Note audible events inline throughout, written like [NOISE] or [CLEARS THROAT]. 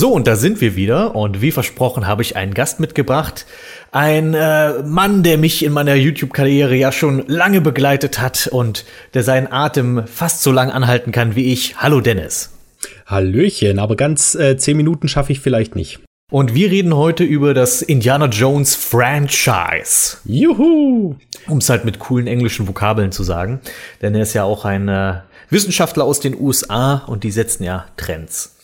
So, und da sind wir wieder. Und wie versprochen habe ich einen Gast mitgebracht. Ein äh, Mann, der mich in meiner YouTube-Karriere ja schon lange begleitet hat und der seinen Atem fast so lang anhalten kann wie ich. Hallo Dennis. Hallöchen, aber ganz äh, zehn Minuten schaffe ich vielleicht nicht. Und wir reden heute über das Indiana Jones Franchise. Juhu! Um es halt mit coolen englischen Vokabeln zu sagen. Denn er ist ja auch ein äh, Wissenschaftler aus den USA und die setzen ja Trends.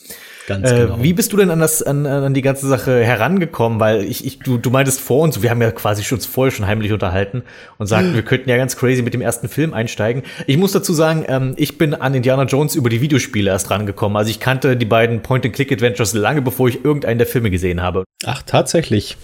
Ganz äh, genau. Wie bist du denn an, das, an, an die ganze Sache herangekommen? Weil ich, ich du, du meintest vor uns, wir haben ja quasi schon vorher schon heimlich unterhalten und sagten, hm. wir könnten ja ganz crazy mit dem ersten Film einsteigen. Ich muss dazu sagen, ähm, ich bin an Indiana Jones über die Videospiele erst rangekommen. Also ich kannte die beiden Point-and-Click-Adventures lange bevor ich irgendeinen der Filme gesehen habe. Ach, tatsächlich.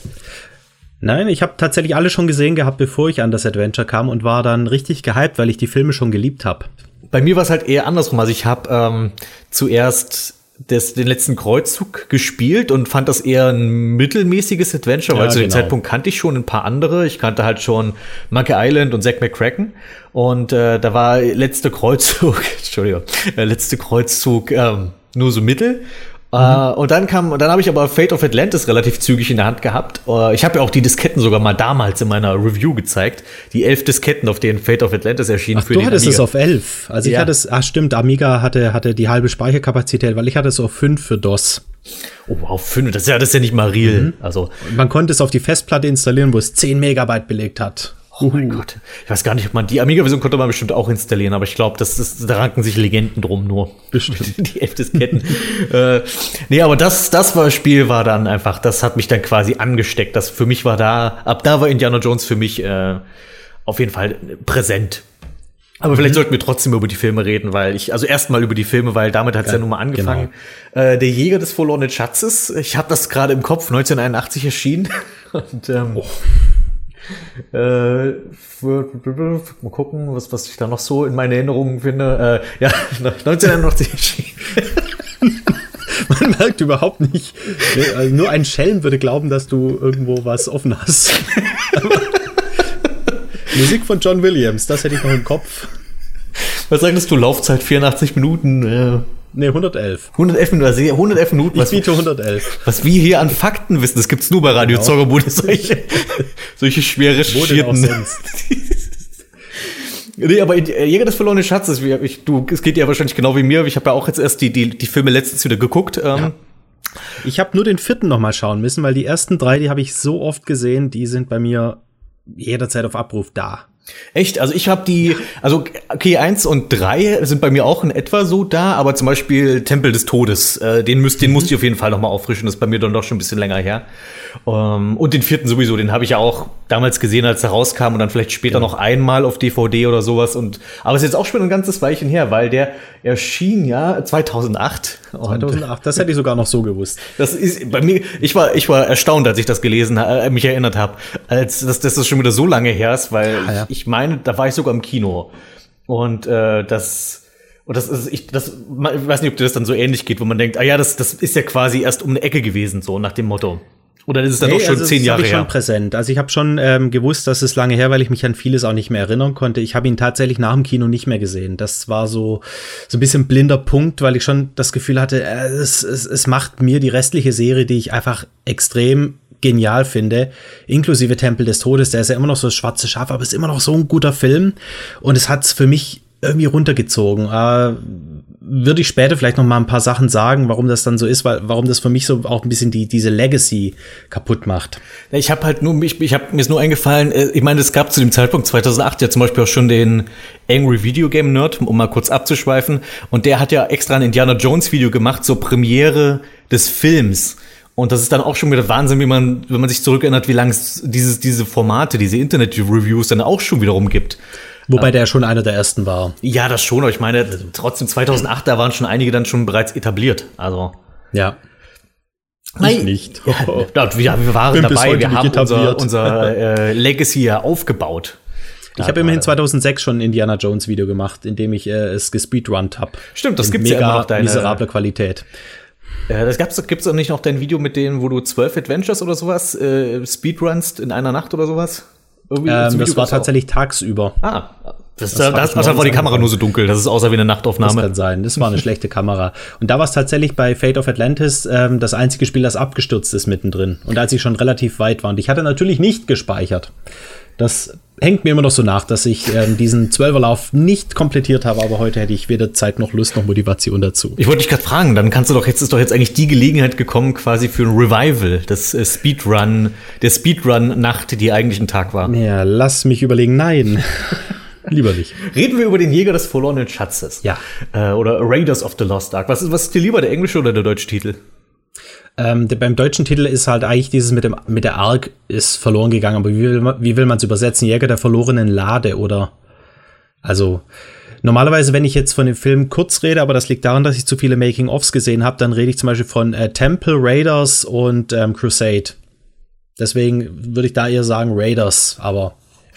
Nein, ich habe tatsächlich alle schon gesehen gehabt, bevor ich an das Adventure kam und war dann richtig gehypt, weil ich die Filme schon geliebt habe. Bei mir war es halt eher andersrum. Also ich habe ähm, zuerst des, den letzten Kreuzzug gespielt und fand das eher ein mittelmäßiges Adventure, weil ja, zu dem genau. Zeitpunkt kannte ich schon ein paar andere. Ich kannte halt schon Monkey Island und Zack McCracken. Und äh, da war letzte Kreuzzug, [LAUGHS] Entschuldigung, äh, letzte Kreuzzug ähm, nur so mittel. Mhm. Uh, und dann kam, dann habe ich aber Fate of Atlantis relativ zügig in der Hand gehabt. Uh, ich habe ja auch die Disketten sogar mal damals in meiner Review gezeigt. Die elf Disketten, auf denen Fate of Atlantis erschien ach, für du hattest Amiga. es auf elf. Also ich hatte es, ach stimmt, Amiga hatte, hatte die halbe Speicherkapazität, weil ich hatte es auf fünf für DOS. Oh, wow, fünf, das ist ja, das ist ja nicht mal real. Mhm. Also. man konnte es auf die Festplatte installieren, wo es 10 Megabyte belegt hat. Oh mein Gott. Ich weiß gar nicht, ob man die Amiga-Version konnte man bestimmt auch installieren, aber ich glaube, das ist, da ranken sich Legenden drum nur. Bestimmt. [LAUGHS] Die elf Disketten. [LAUGHS] äh, nee, aber das, das war Spiel war dann einfach, das hat mich dann quasi angesteckt. Das für mich war da, ab da war Indiana Jones für mich äh, auf jeden Fall präsent. Aber mhm. vielleicht sollten wir trotzdem über die Filme reden, weil ich, also erstmal über die Filme, weil damit hat es ja, ja nun mal angefangen. Genau. Äh, der Jäger des verlorenen Schatzes, ich habe das gerade im Kopf, 1981 erschienen. [LAUGHS] Und, ähm, oh. Äh, mal gucken, was, was ich da noch so in meinen Erinnerungen finde. Äh, ja, [LAUGHS] 1981 [LAUGHS] Man merkt überhaupt nicht. Also nur ein Schelm würde glauben, dass du irgendwo was offen hast. [LAUGHS] Musik von John Williams, das hätte ich noch im Kopf. Was sagtest du? Laufzeit 84 Minuten. Äh, Nee, 111. 111 Minuten, 111 Minuten. Was, ich biete 111. Was wir hier an Fakten wissen, das gibt's nur bei Radio genau. Zorrobude, [LAUGHS] solche, solche schwer recherchierten. nee, aber Jäger des verlorenen Schatzes, ich, du, es geht ja wahrscheinlich genau wie mir, ich habe ja auch jetzt erst die, die, die Filme letztens wieder geguckt. Ähm, ja. Ich habe nur den vierten noch mal schauen müssen, weil die ersten drei, die habe ich so oft gesehen, die sind bei mir jederzeit auf Abruf da. Echt? Also ich habe die, also okay, eins und drei sind bei mir auch in etwa so da, aber zum Beispiel Tempel des Todes, äh, den, müsst, den mhm. musste ich auf jeden Fall noch mal auffrischen, das ist bei mir dann doch schon ein bisschen länger her. Um, ähm, und den vierten sowieso, den habe ich ja auch damals gesehen, als er rauskam und dann vielleicht später ja. noch einmal auf DVD oder sowas. Und aber es ist jetzt auch schon ein ganzes Weilchen her, weil der erschien ja 2008. 2008, das hätte ich sogar noch so gewusst. Das ist bei mir, ich war, ich war erstaunt, als ich das gelesen, äh, mich erinnert habe, als dass, dass das schon wieder so lange her ist, weil ja. ich, ich meine, da war ich sogar im Kino und äh, das und das ist, ich, das, ich weiß nicht, ob dir das dann so ähnlich geht, wo man denkt, ah ja, das, das ist ja quasi erst um eine Ecke gewesen, so nach dem Motto. Oder ist es dann nee, doch schon also zehn Jahre ich her? schon präsent. Also ich habe schon ähm, gewusst, dass es lange her, weil ich mich an vieles auch nicht mehr erinnern konnte. Ich habe ihn tatsächlich nach dem Kino nicht mehr gesehen. Das war so so ein bisschen blinder Punkt, weil ich schon das Gefühl hatte, äh, es, es, es macht mir die restliche Serie, die ich einfach extrem genial finde, inklusive Tempel des Todes. Der ist ja immer noch so das schwarze Schaf, aber ist immer noch so ein guter Film. Und es hat's für mich irgendwie runtergezogen. Äh, würde ich später vielleicht noch mal ein paar Sachen sagen, warum das dann so ist, weil warum das für mich so auch ein bisschen die diese Legacy kaputt macht. Ich habe halt nur ich, ich habe mir ist nur eingefallen, äh, ich meine, es gab zu dem Zeitpunkt 2008 ja zum Beispiel auch schon den Angry Video Game Nerd, um mal kurz abzuschweifen, und der hat ja extra ein Indiana Jones Video gemacht zur Premiere des Films. Und das ist dann auch schon wieder Wahnsinn, wie man, wenn man sich zurückerinnert, wie lange es dieses, diese Formate, diese Internet-Reviews dann auch schon wiederum gibt. Wobei der schon einer der ersten war. Ja, das schon, aber ich meine, trotzdem 2008, da waren schon einige dann schon bereits etabliert. Also. Ja. Ich nicht. Ja, [LAUGHS] wir, waren dabei, wir haben unser, unser äh, Legacy ja aufgebaut. Ich habe immerhin 2006 schon ein Indiana Jones Video gemacht, in dem ich äh, es gespeedrunnt habe. Stimmt, das gibt ja immer noch deine miserable Qualität. Äh, das gab's, gibt's auch nicht noch dein Video mit denen, wo du zwölf Adventures oder sowas äh, speedrunst in einer Nacht oder sowas? Ähm, das war tatsächlich auch. tagsüber. Ah, Das, das, das, das war die Kamera nur so dunkel, das ist außer wie eine Nachtaufnahme. Das kann sein, das war eine [LAUGHS] schlechte Kamera. Und da war es tatsächlich bei Fate of Atlantis ähm, das einzige Spiel, das abgestürzt ist mittendrin. Und als ich schon relativ weit war. Und ich hatte natürlich nicht gespeichert. Das hängt mir immer noch so nach, dass ich ähm, diesen Zwölferlauf nicht komplettiert habe, aber heute hätte ich weder Zeit noch Lust noch Motivation dazu. Ich wollte dich gerade fragen, dann kannst du doch jetzt ist doch jetzt eigentlich die Gelegenheit gekommen, quasi für ein Revival, das äh, Speedrun, der Speedrun-Nacht, die eigentlich ein Tag war. Ja, lass mich überlegen, nein. [LAUGHS] Lieber nicht. Reden wir über den Jäger des verlorenen Schatzes. Ja. Äh, oder Raiders of the Lost Ark. Was ist, was ist dir lieber, der englische oder der deutsche Titel? Ähm, der, beim deutschen Titel ist halt eigentlich dieses mit dem mit der Ark ist verloren gegangen, aber wie will man wie will man es übersetzen? Jäger der verlorenen Lade oder also normalerweise, wenn ich jetzt von dem Film kurz rede, aber das liegt daran, dass ich zu viele Making-ofs gesehen habe, dann rede ich zum Beispiel von äh, Temple Raiders und ähm, Crusade. Deswegen würde ich da eher sagen Raiders, aber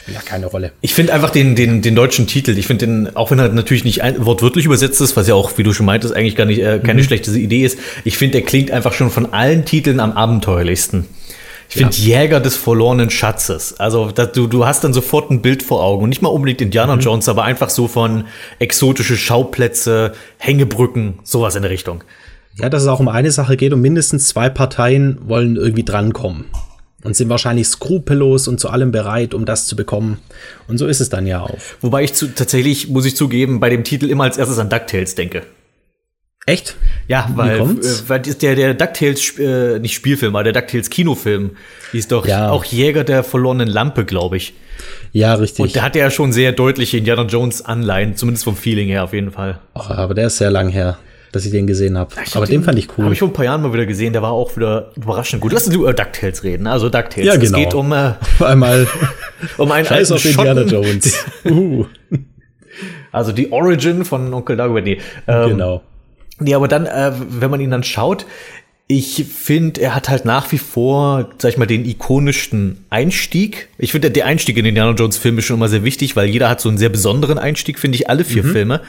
ja keine Rolle. Ich finde einfach den, den, den deutschen Titel, ich finde den, auch wenn er natürlich nicht ein, wortwörtlich übersetzt ist, was ja auch, wie du schon meintest, eigentlich gar nicht äh, keine mhm. schlechte Idee ist, ich finde, der klingt einfach schon von allen Titeln am abenteuerlichsten. Ich finde ja. Jäger des verlorenen Schatzes. Also da, du, du hast dann sofort ein Bild vor Augen. Und nicht mal unbedingt Indiana mhm. Jones, aber einfach so von exotische Schauplätze, Hängebrücken, sowas in der Richtung. Ja, dass es auch um eine Sache geht und mindestens zwei Parteien wollen irgendwie drankommen und sind wahrscheinlich skrupellos und zu allem bereit, um das zu bekommen. Und so ist es dann ja auch. Wobei ich zu, tatsächlich, muss ich zugeben, bei dem Titel immer als erstes an DuckTales denke. Echt? Ja, weil, äh, weil der, der DuckTales, äh, nicht Spielfilm, aber der DuckTales Kinofilm hieß doch ja. auch Jäger der verlorenen Lampe, glaube ich. Ja, richtig. Und der hat ja schon sehr deutliche Indiana Jones Anleihen, zumindest vom Feeling her auf jeden Fall. Oh, aber der ist sehr lang her dass ich den gesehen habe. Aber den, den, fand ich cool. Habe ich vor ein paar Jahren mal wieder gesehen, der war auch wieder überraschend gut. Lass uns über DuckTales reden. Also DuckTales. Ja, genau. Es geht um äh, [LAUGHS] einmal [LAUGHS] um einen Scheiß auf Indiana Jones. [LAUGHS] uh. Also die Origin von Onkel Dagobert. Nee, ähm, genau. Nee, aber dann, äh, wenn man ihn dann schaut, ich finde, er hat halt nach wie vor, sag ich mal, den ikonischsten Einstieg. Ich finde, der Einstieg in den Indiana Jones Film ist schon immer sehr wichtig, weil jeder hat so einen sehr besonderen Einstieg, finde ich, alle vier mhm. Filme.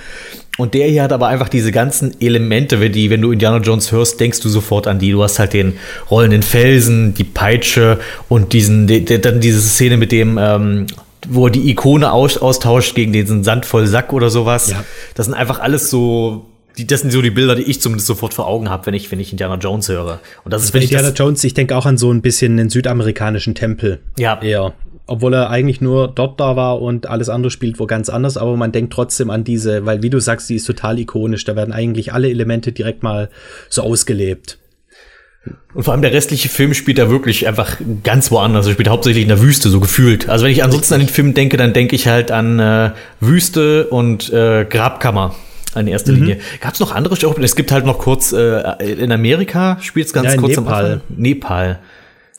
Und der hier hat aber einfach diese ganzen Elemente, wenn, die, wenn du Indiana Jones hörst, denkst du sofort an die. Du hast halt den rollenden Felsen, die Peitsche und diesen, die, die, dann diese Szene mit dem, ähm, wo er die Ikone aus, austauscht gegen diesen sandvollen Sack oder sowas. Ja. Das sind einfach alles so die, das sind so die Bilder, die ich zumindest sofort vor Augen habe, wenn ich, wenn ich Indiana Jones höre. Und das ist, wenn Indiana ich Jones, ich denke auch an so ein bisschen den südamerikanischen Tempel. Ja. Eher obwohl er eigentlich nur dort da war und alles andere spielt wo ganz anders, aber man denkt trotzdem an diese, weil wie du sagst, die ist total ikonisch, da werden eigentlich alle Elemente direkt mal so ausgelebt. Und vor allem der restliche Film spielt da wirklich einfach ganz woanders. Er spielt hauptsächlich in der Wüste, so gefühlt. Also wenn ich ansonsten an den Film denke, dann denke ich halt an äh, Wüste und äh, Grabkammer in erster mhm. Linie. Gab es noch andere Schauplätze? Es gibt halt noch kurz äh, in Amerika spielt es ganz ja, kurz Nepal. am Anfang. Nepal.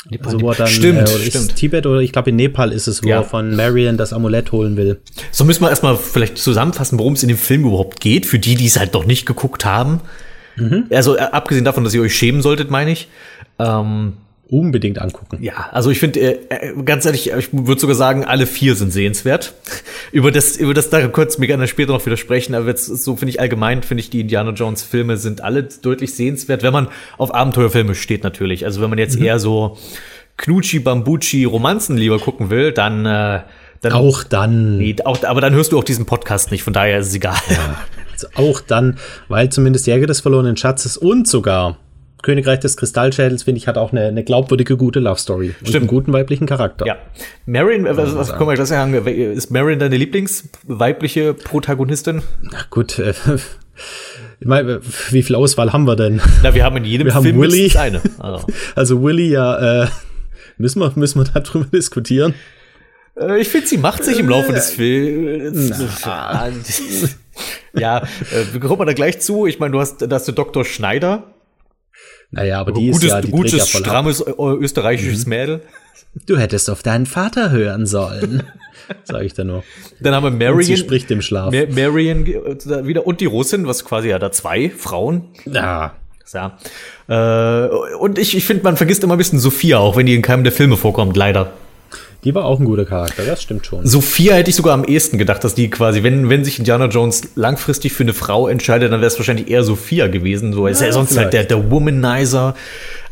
Nepal, also wo er dann, stimmt, äh, stimmt. Tibet oder ich glaube in Nepal ist es, wo ja. er von Marion das Amulett holen will. So müssen wir erstmal vielleicht zusammenfassen, worum es in dem Film überhaupt geht, für die, die es halt noch nicht geguckt haben. Mhm. Also äh, abgesehen davon, dass ihr euch schämen solltet, meine ich. Ähm, unbedingt angucken. Ja, also ich finde, äh, äh, ganz ehrlich, ich würde sogar sagen, alle vier sind sehenswert. [LAUGHS] über das, über das da kurz mir gerne später noch widersprechen, aber jetzt so finde ich allgemein, finde ich, die Indiana Jones Filme sind alle deutlich sehenswert, wenn man auf Abenteuerfilme steht natürlich. Also wenn man jetzt mhm. eher so Knutschi, Bambucci, Romanzen lieber gucken will, dann, äh, dann auch dann. Nee, auch, aber dann hörst du auch diesen Podcast nicht, von daher ist es egal. Ja, also auch dann, weil zumindest Jäger des verlorenen Schatzes und sogar Königreich des Kristallschädels, finde ich, hat auch eine, eine glaubwürdige, gute Love Story. Und Stimmt. einen guten weiblichen Charakter. Ja. Marion, was, was, was komm mal, das sagen, ist Marion deine Lieblingsweibliche Protagonistin? Ach gut, äh, [LAUGHS] ich meine, wie viel Auswahl haben wir denn? Na, wir haben in jedem wir Film haben Willy. eine. Also. [LAUGHS] also Willy, ja, äh, müssen wir, müssen wir darüber diskutieren? Äh, ich finde, sie macht sich im Laufe des Films. ja, äh, wir kommen da gleich zu. Ich meine, du hast, da hast du Dr. Schneider, naja, aber, aber die gutes, ist ja, die gutes, strammes österreichisches mhm. Mädel. Du hättest auf deinen Vater hören sollen. [LAUGHS] Sag ich da nur. Dann haben wir Marion. Und sie spricht im Schlaf. Marion wieder und die Russin, was quasi ja da zwei Frauen. Ja. Ja. Äh, und ich, ich finde, man vergisst immer ein bisschen Sophia, auch wenn die in keinem der Filme vorkommt, leider. Die war auch ein guter Charakter, das stimmt schon. Sophia hätte ich sogar am ehesten gedacht, dass die quasi, wenn, wenn sich Indiana Jones langfristig für eine Frau entscheidet, dann wäre es wahrscheinlich eher Sophia gewesen. So ist ja, er sonst vielleicht. halt der, der Womanizer.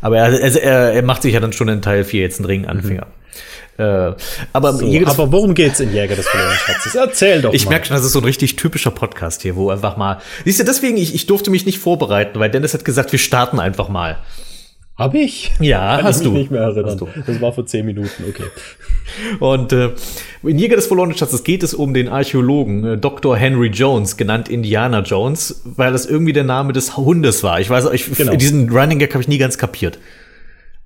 Aber er, er, er macht sich ja dann schon in Teil 4 jetzt einen Ringanfänger. Mhm. Äh, aber, so, aber worum geht's in Jäger des verlorenen Schatzes? Erzähl doch Ich merke schon, das ist so ein richtig typischer Podcast hier, wo einfach mal. Siehst du, deswegen, ich, ich durfte mich nicht vorbereiten, weil Dennis hat gesagt, wir starten einfach mal. Hab ich? Ja, Kann hast ich mich du. nicht mehr erinnern. Das war vor zehn Minuten, okay. [LAUGHS] Und äh, in Jäger des verlorenen Schatzes geht es um den Archäologen äh, Dr. Henry Jones, genannt Indiana Jones, weil das irgendwie der Name des Hundes war. Ich weiß, ich, Genau. diesen Running Gag habe ich nie ganz kapiert.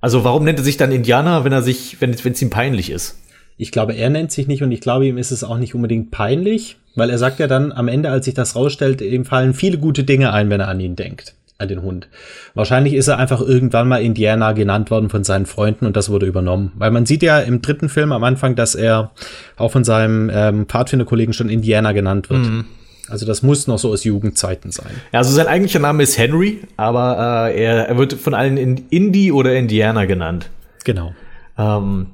Also warum nennt er sich dann Indianer, wenn er sich, wenn es ihm peinlich ist? Ich glaube, er nennt sich nicht und ich glaube, ihm ist es auch nicht unbedingt peinlich, weil er sagt ja dann am Ende, als sich das rausstellt, ihm fallen viele gute Dinge ein, wenn er an ihn denkt, an den Hund. Wahrscheinlich ist er einfach irgendwann mal Indiana genannt worden von seinen Freunden und das wurde übernommen. Weil man sieht ja im dritten Film am Anfang, dass er auch von seinem ähm, Pfadfinderkollegen schon Indiana genannt wird. Also das muss noch so aus Jugendzeiten sein. Ja, also sein eigentlicher Name ist Henry, aber äh, er, er wird von allen in Indy oder Indiana genannt. Genau. Ähm,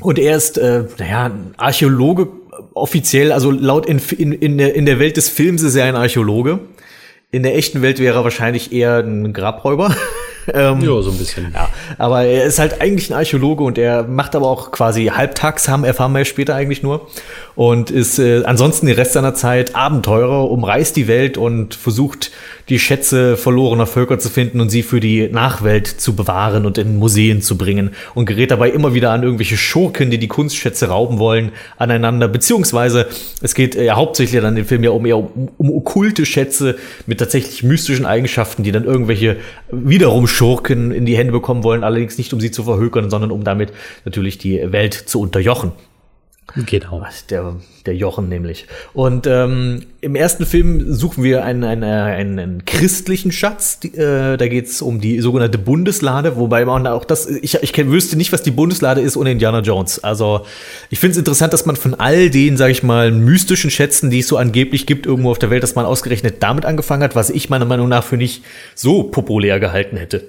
und er ist, äh, naja, Archäologe offiziell, also laut in, in, in, der, in der Welt des Films ist er ein Archäologe. In der echten Welt wäre er wahrscheinlich eher ein Grabräuber. [LAUGHS] ähm, Ja, so ein bisschen. ja, aber er ist halt eigentlich ein Archäologe und er macht aber auch quasi halbtags, haben erfahren wir später eigentlich nur. Und ist äh, ansonsten den Rest seiner Zeit Abenteurer, umreist die Welt und versucht, die Schätze verlorener Völker zu finden und sie für die Nachwelt zu bewahren und in Museen zu bringen. Und gerät dabei immer wieder an irgendwelche Schurken, die die Kunstschätze rauben wollen, aneinander. Beziehungsweise es geht ja hauptsächlich dann im Film ja um eher um, um okkulte Schätze mit tatsächlich mystischen Eigenschaften, die dann irgendwelche wiederum Schurken in die Hände bekommen wollen, allerdings nicht um sie zu verhökern, sondern um damit natürlich die Welt zu unterjochen. Genau. Der, der Jochen nämlich. Und ähm, im ersten Film suchen wir einen, einen, einen, einen christlichen Schatz. Die, äh, da geht's um die sogenannte Bundeslade, wobei man auch das, ich, ich wüsste nicht, was die Bundeslade ist ohne Indiana Jones. Also ich finde es interessant, dass man von all den, sag ich mal, mystischen Schätzen, die es so angeblich gibt irgendwo auf der Welt, dass man ausgerechnet damit angefangen hat, was ich meiner Meinung nach für nicht so populär gehalten hätte.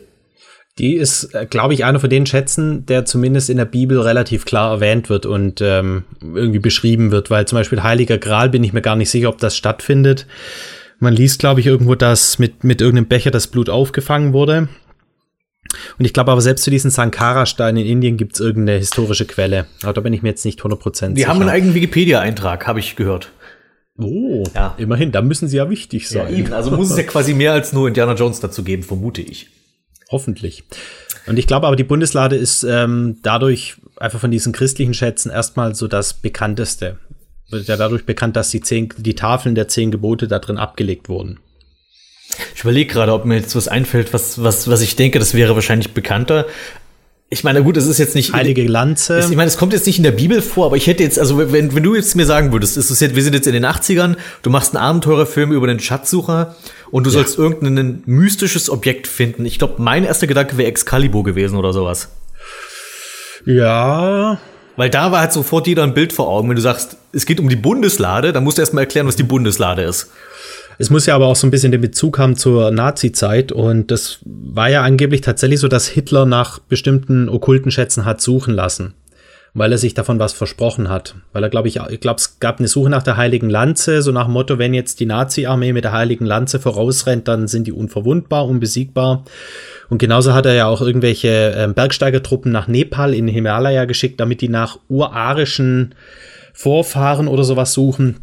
Die ist, äh, glaube ich, einer von den Schätzen, der zumindest in der Bibel relativ klar erwähnt wird und ähm, irgendwie beschrieben wird, weil zum Beispiel Heiliger Gral bin ich mir gar nicht sicher, ob das stattfindet. Man liest, glaube ich, irgendwo, dass mit, mit irgendeinem Becher das Blut aufgefangen wurde. Und ich glaube aber selbst zu diesen Sankara-Steinen in Indien gibt es irgendeine historische Quelle. Aber da bin ich mir jetzt nicht 100% sicher. Die haben einen eigenen Wikipedia-Eintrag, habe ich gehört. Oh, Ja. immerhin, da müssen sie ja wichtig sein. Also muss es ja quasi mehr als nur Indiana Jones dazu geben, vermute ich. Hoffentlich. Und ich glaube aber, die Bundeslade ist ähm, dadurch einfach von diesen christlichen Schätzen erstmal so das bekannteste. Wird ja dadurch bekannt, dass die, zehn, die Tafeln der zehn Gebote da drin abgelegt wurden. Ich überlege gerade, ob mir jetzt was einfällt, was, was, was ich denke, das wäre wahrscheinlich bekannter. Ich meine, gut, es ist jetzt nicht. Heilige Lanze. Ich meine, es kommt jetzt nicht in der Bibel vor, aber ich hätte jetzt, also wenn, wenn du jetzt mir sagen würdest, ist es jetzt, wir sind jetzt in den 80ern, du machst einen Abenteurerfilm über den Schatzsucher und du sollst irgendein mystisches Objekt finden. Ich glaube, mein erster Gedanke wäre Excalibur gewesen oder sowas. ja, Weil da war halt sofort jeder ein Bild vor Augen. Wenn du sagst, es geht um die Bundeslade, dann musst du erstmal erklären, was die Bundeslade ist. Es muss ja aber auch so ein bisschen den Bezug haben zur Nazi-Zeit und das war ja angeblich tatsächlich so, dass Hitler nach bestimmten okkulten Schätzen hat suchen lassen, weil er sich davon was versprochen hat. Weil er, glaube ich, ich glaube, es gab eine Suche nach der Heiligen Lanze, so nach dem Motto, wenn jetzt die Nazi-Armee mit der Heiligen Lanze vorausrennt, dann sind die unverwundbar, unbesiegbar. Und genauso hat er ja auch irgendwelche ähm, Bergsteigertruppen nach Nepal in den Himalaya geschickt, damit die nach urarischen Vorfahren oder sowas suchen.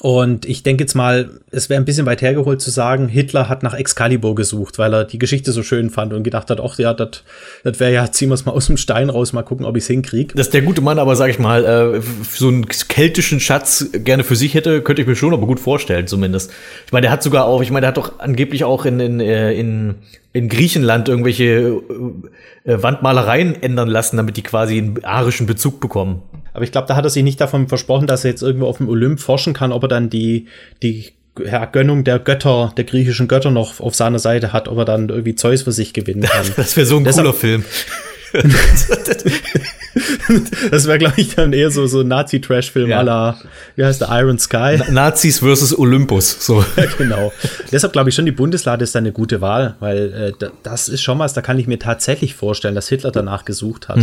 Und ich denke jetzt mal, es wäre ein bisschen weit hergeholt zu sagen, Hitler hat nach Excalibur gesucht, weil er die Geschichte so schön fand und gedacht hat, ach ja, das wäre ja, [LAUGHS] ziehen wir es mal aus dem Stein raus, mal gucken, ob ich es hinkriege. Dass der gute Mann aber, sag ich mal, äh, so einen keltischen Schatz gerne für sich hätte, könnte ich mir schon aber gut vorstellen, zumindest. Ich meine, der hat sogar auch, ich meine, der hat doch angeblich auch in, in, äh, in, in Griechenland irgendwelche äh, Wandmalereien ändern lassen, damit die quasi einen arischen Bezug bekommen. Aber ich glaube, da hat er sich nicht davon versprochen, dass er jetzt irgendwo auf dem Olymp forschen kann, ob er dann die, die ja, Gönnung der Götter, der griechischen Götter noch auf seiner Seite hat, ob er dann irgendwie Zeus für sich gewinnen [LAUGHS] kann. Das wäre so ein Deshalb- cooler Film. [LAUGHS] Das wäre, glaube ich, dann eher so, so ein Nazi-Trash-Film Ja. à la, wie heißt der, Iron Sky. Nazis versus Olympus. So. [LAUGHS] genau. Deshalb glaube ich schon, die Bundeslade ist da eine gute Wahl, weil äh, da- das ist schon was, da kann ich mir tatsächlich vorstellen, dass Hitler danach gesucht hat.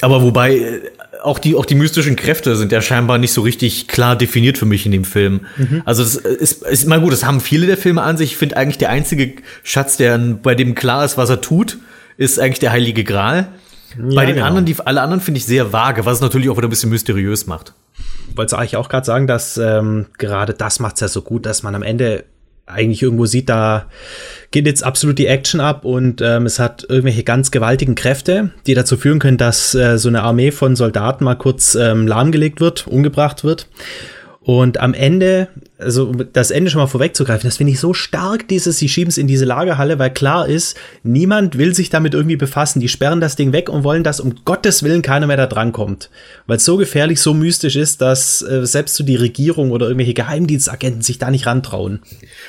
Aber wobei, äh, auch die, auch die mystischen Kräfte sind ja scheinbar nicht so richtig klar definiert für mich in dem Film. Also das ist, ist mal gut, das haben viele der Filme an sich. Ich finde eigentlich der einzige Schatz, der bei dem klar ist, was er tut, ist eigentlich der Heilige Gral. Ja, Bei den genau. anderen, die alle anderen finde ich sehr vage, was es natürlich auch wieder ein bisschen mysteriös macht. Wollte eigentlich auch gerade sagen, dass ähm, gerade das macht es ja so gut, dass man am Ende eigentlich irgendwo sieht, da geht jetzt absolut die Action ab und ähm, es hat irgendwelche ganz gewaltigen Kräfte, die dazu führen können, dass äh, so eine Armee von Soldaten mal kurz ähm, lahmgelegt wird, umgebracht wird. Und am Ende, also das Ende schon mal vorwegzugreifen, das finde ich so stark, dieses, sie schieben es in diese Lagerhalle, weil klar ist, niemand will sich damit irgendwie befassen. Die sperren das Ding weg und wollen, dass um Gottes Willen keiner mehr da drankommt. Weil es so gefährlich, so mystisch ist, dass äh, selbst so die Regierung oder irgendwelche Geheimdienstagenten sich da nicht rantrauen.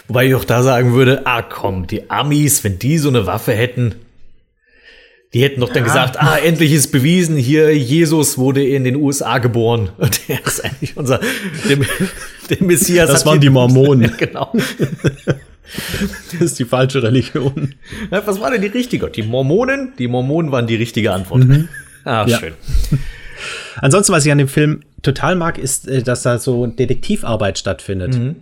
Wobei ich auch da sagen würde, ah komm, die Amis, wenn die so eine Waffe hätten, die hätten doch dann ja. gesagt, ah, endlich ist bewiesen, hier Jesus wurde in den USA geboren. [LAUGHS] Und der ist eigentlich unser, der, der Messias. Das waren die Mormonen. [LAUGHS] Ja, genau. [LAUGHS] Das ist die falsche Religion. Was war denn die richtige? Die Mormonen? Die Mormonen waren die richtige Antwort. Mhm. Ah, ja. schön. Ansonsten, was ich an dem Film total mag, ist, äh, dass da so Detektivarbeit stattfindet. Mhm.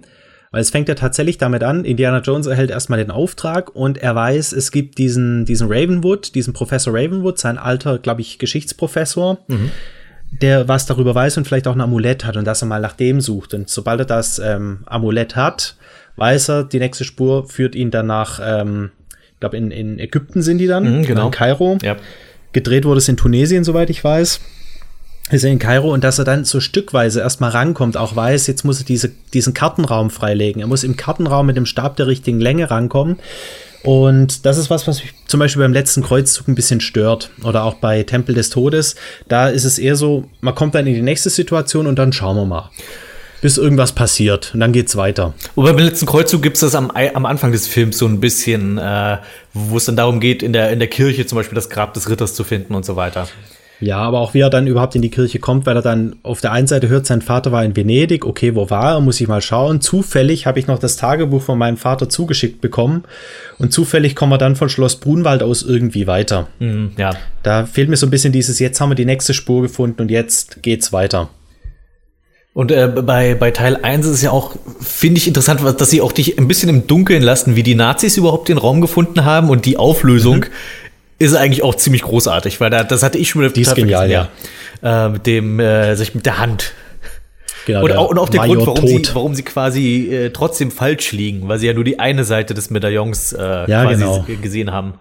Weil es fängt ja tatsächlich damit an, Indiana Jones erhält erstmal den Auftrag und er weiß, es gibt diesen, diesen Ravenwood, diesen Professor Ravenwood, sein alter, glaube ich, Geschichtsprofessor, mhm. der was darüber weiß und vielleicht auch ein Amulett hat und dass er mal nach dem sucht. Und sobald er das ähm, Amulett hat, weiß er, die nächste Spur führt ihn dann nach, ähm, ich glaube, in, in Ägypten sind die dann, mhm, genau. in Kairo. Ja. Gedreht wurde es in Tunesien, soweit ich weiß ist er in Kairo und dass er dann so stückweise erstmal rankommt, auch weiß, jetzt muss er diese, diesen Kartenraum freilegen. Er muss im Kartenraum mit dem Stab der richtigen Länge rankommen. Und das ist was, was mich zum Beispiel beim letzten Kreuzzug ein bisschen stört. Oder auch bei Tempel des Todes. Da ist es eher so, man kommt dann in die nächste Situation und dann schauen wir mal. Bis irgendwas passiert und dann geht's weiter. Wobei beim letzten Kreuzzug gibt's das am, am Anfang des Films so ein bisschen, äh, wo es dann darum geht, in der, in der Kirche zum Beispiel das Grab des Ritters zu finden und so weiter. Ja, aber auch wie er dann überhaupt in die Kirche kommt, weil er dann auf der einen Seite hört, sein Vater war in Venedig, okay, wo war er, muss ich mal schauen. Zufällig habe ich noch das Tagebuch von meinem Vater zugeschickt bekommen und zufällig kommen wir dann von Schloss Brunwald aus irgendwie weiter. Mhm, ja. Da fehlt mir so ein bisschen dieses, jetzt haben wir die nächste Spur gefunden und jetzt geht's weiter. Und äh, bei, bei Teil 1 ist es ja auch, finde ich interessant, dass sie auch dich ein bisschen im Dunkeln lassen, wie die Nazis überhaupt den Raum gefunden haben und die Auflösung. Mhm ist eigentlich auch ziemlich großartig, weil da, das hatte ich schon wieder Die ist genial, ja. ja. Äh, mit dem, äh, sich mit der Hand. Genau, und, auch, und auch der Grund, warum sie, warum sie quasi äh, trotzdem falsch liegen, weil sie ja nur die eine Seite des Medaillons äh, ja, quasi genau. gesehen haben.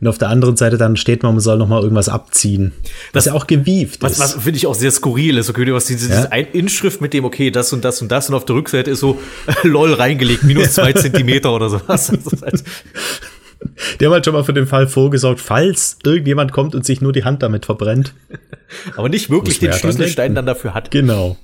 Und auf der anderen Seite dann steht man, man soll noch mal irgendwas abziehen. Was, was ja auch gewieft was, ist. Was finde ich auch sehr skurril ist. Okay, was diese, ja? diese Inschrift mit dem, okay, das und das und das und auf der Rückseite ist so [LAUGHS] lol reingelegt, minus zwei [LAUGHS] Zentimeter oder sowas. [LAUGHS] Die haben halt schon mal für den Fall vorgesorgt, falls irgendjemand kommt und sich nur die Hand damit verbrennt. Aber nicht wirklich den Schlüsselstein dann dafür hat. Genau.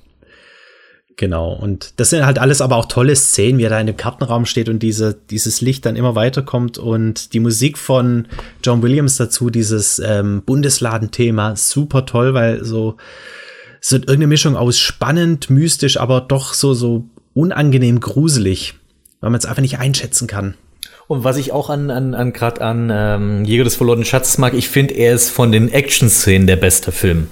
Genau. Und das sind halt alles aber auch tolle Szenen, wie er da in dem Kartenraum steht und diese, dieses Licht dann immer weiterkommt und die Musik von John Williams dazu, dieses ähm, Bundesladen-Thema, super toll, weil so, so irgendeine Mischung aus spannend, mystisch, aber doch so, so unangenehm gruselig, weil man es einfach nicht einschätzen kann. Und was ich auch an, an, an gerade an ähm, Jäger des verlorenen Schatzes mag, ich finde, er ist von den Action-Szenen der beste Film.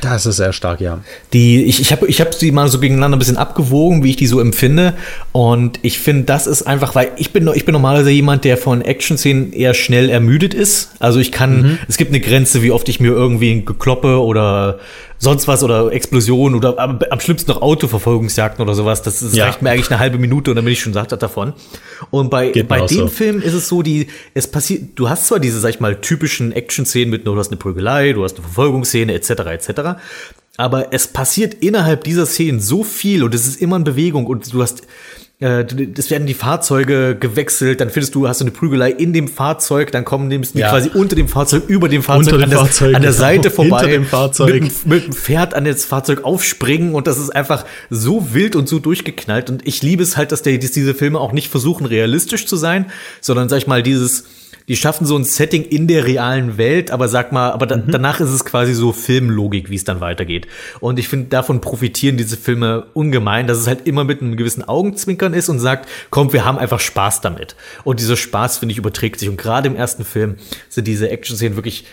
Das ist sehr stark, ja. Die, ich, ich habe ich hab sie mal so gegeneinander ein bisschen abgewogen, wie ich die so empfinde. Und ich finde, das ist einfach, weil ich bin, ich bin normalerweise jemand, der von Action-Szenen eher schnell ermüdet ist. Also ich kann, mhm. es gibt eine Grenze, wie oft ich mir irgendwie ein Gekloppe oder sonst was oder Explosionen oder am, am schlimmsten noch Autoverfolgungsjagden oder sowas. Das, das ja. reicht mir eigentlich eine halbe Minute und dann bin ich schon satt davon. Und bei, bei dem so. Film ist es so, die, es passiert, du hast zwar diese, sag ich mal, typischen Action-Szenen mit, du hast eine Prügelei, du hast eine Verfolgungsszene etc. etc. Aber es passiert innerhalb dieser Szenen so viel und es ist immer in Bewegung und du hast äh, es werden die Fahrzeuge gewechselt, dann findest du, hast du eine Prügelei in dem Fahrzeug, dann kommen die ja. quasi unter dem Fahrzeug, über dem Fahrzeug, dem an, der, Fahrzeug, an der Seite genau. vorbei, hinter dem Fahrzeug. Mit, mit dem Pferd an das Fahrzeug aufspringen und das ist einfach so wild und so durchgeknallt und ich liebe es halt, dass, der, dass diese Filme auch nicht versuchen, realistisch zu sein, sondern, sag ich mal, dieses die schaffen so ein Setting in der realen Welt, aber sag mal, aber da, mhm. danach ist es quasi so Filmlogik, wie es dann weitergeht. Und ich finde, davon profitieren diese Filme ungemein, dass es halt immer mit einem gewissen Augenzwinkern ist und sagt, komm, wir haben einfach Spaß damit. Und dieser Spaß, finde ich, überträgt sich. Und gerade im ersten Film sind diese Action-Szenen wirklich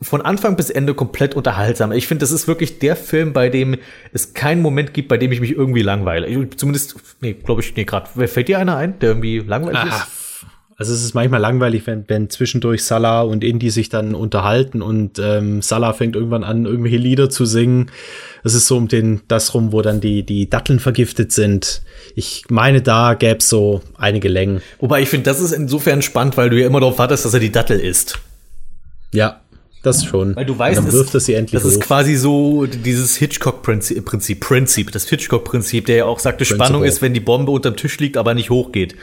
von Anfang bis Ende komplett unterhaltsam. Ich finde, das ist wirklich der Film, bei dem es keinen Moment gibt, bei dem ich mich irgendwie langweile. Ich, zumindest, nee, glaube ich, nee, gerade. Fällt dir einer ein, der irgendwie langweilig ah, ist? Also es ist manchmal langweilig, wenn, wenn zwischendurch Salah und Indy sich dann unterhalten und ähm, Salah fängt irgendwann an, irgendwelche Lieder zu singen. Es ist so um den das rum, wo dann die, die Datteln vergiftet sind. Ich meine, da gäbe es so einige Längen. Wobei ich finde, das ist insofern spannend, weil du ja immer darauf wartest, dass er die Dattel isst. Ja, das schon. Weil du weißt, dann wirft es sie endlich das ist quasi so dieses Hitchcock-Prinzip, Prinzip, Prinzip, das Hitchcock-Prinzip, der ja auch sagte, Spannung ist, wenn die Bombe unterm Tisch liegt, aber nicht hochgeht.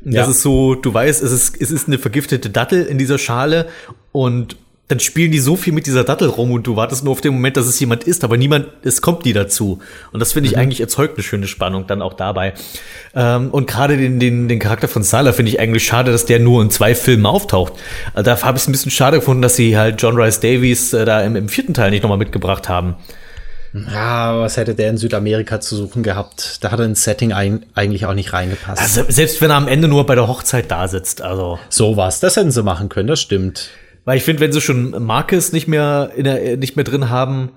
Das ja. ist so, du weißt, es ist, es ist eine vergiftete Dattel in dieser Schale und dann spielen die so viel mit dieser Dattel rum und du wartest nur auf den Moment, dass es jemand ist, aber niemand, es kommt nie dazu. Und das finde ich mhm. eigentlich erzeugt eine schöne Spannung dann auch dabei. Ähm, und gerade den, den, den Charakter von Salah finde ich eigentlich schade, dass der nur in zwei Filmen auftaucht. Äh, da habe ich es ein bisschen schade gefunden, dass sie halt John Rice Davies äh, da im, im vierten Teil nicht nochmal mitgebracht haben. Ja, was hätte der in Südamerika zu suchen gehabt? Da hat er ins Setting ein, eigentlich auch nicht reingepasst. Also, selbst wenn er am Ende nur bei der Hochzeit da sitzt, also. Sowas, das hätten sie machen können, das stimmt. Weil ich finde, wenn sie schon Marcus nicht mehr, in der, nicht mehr drin haben,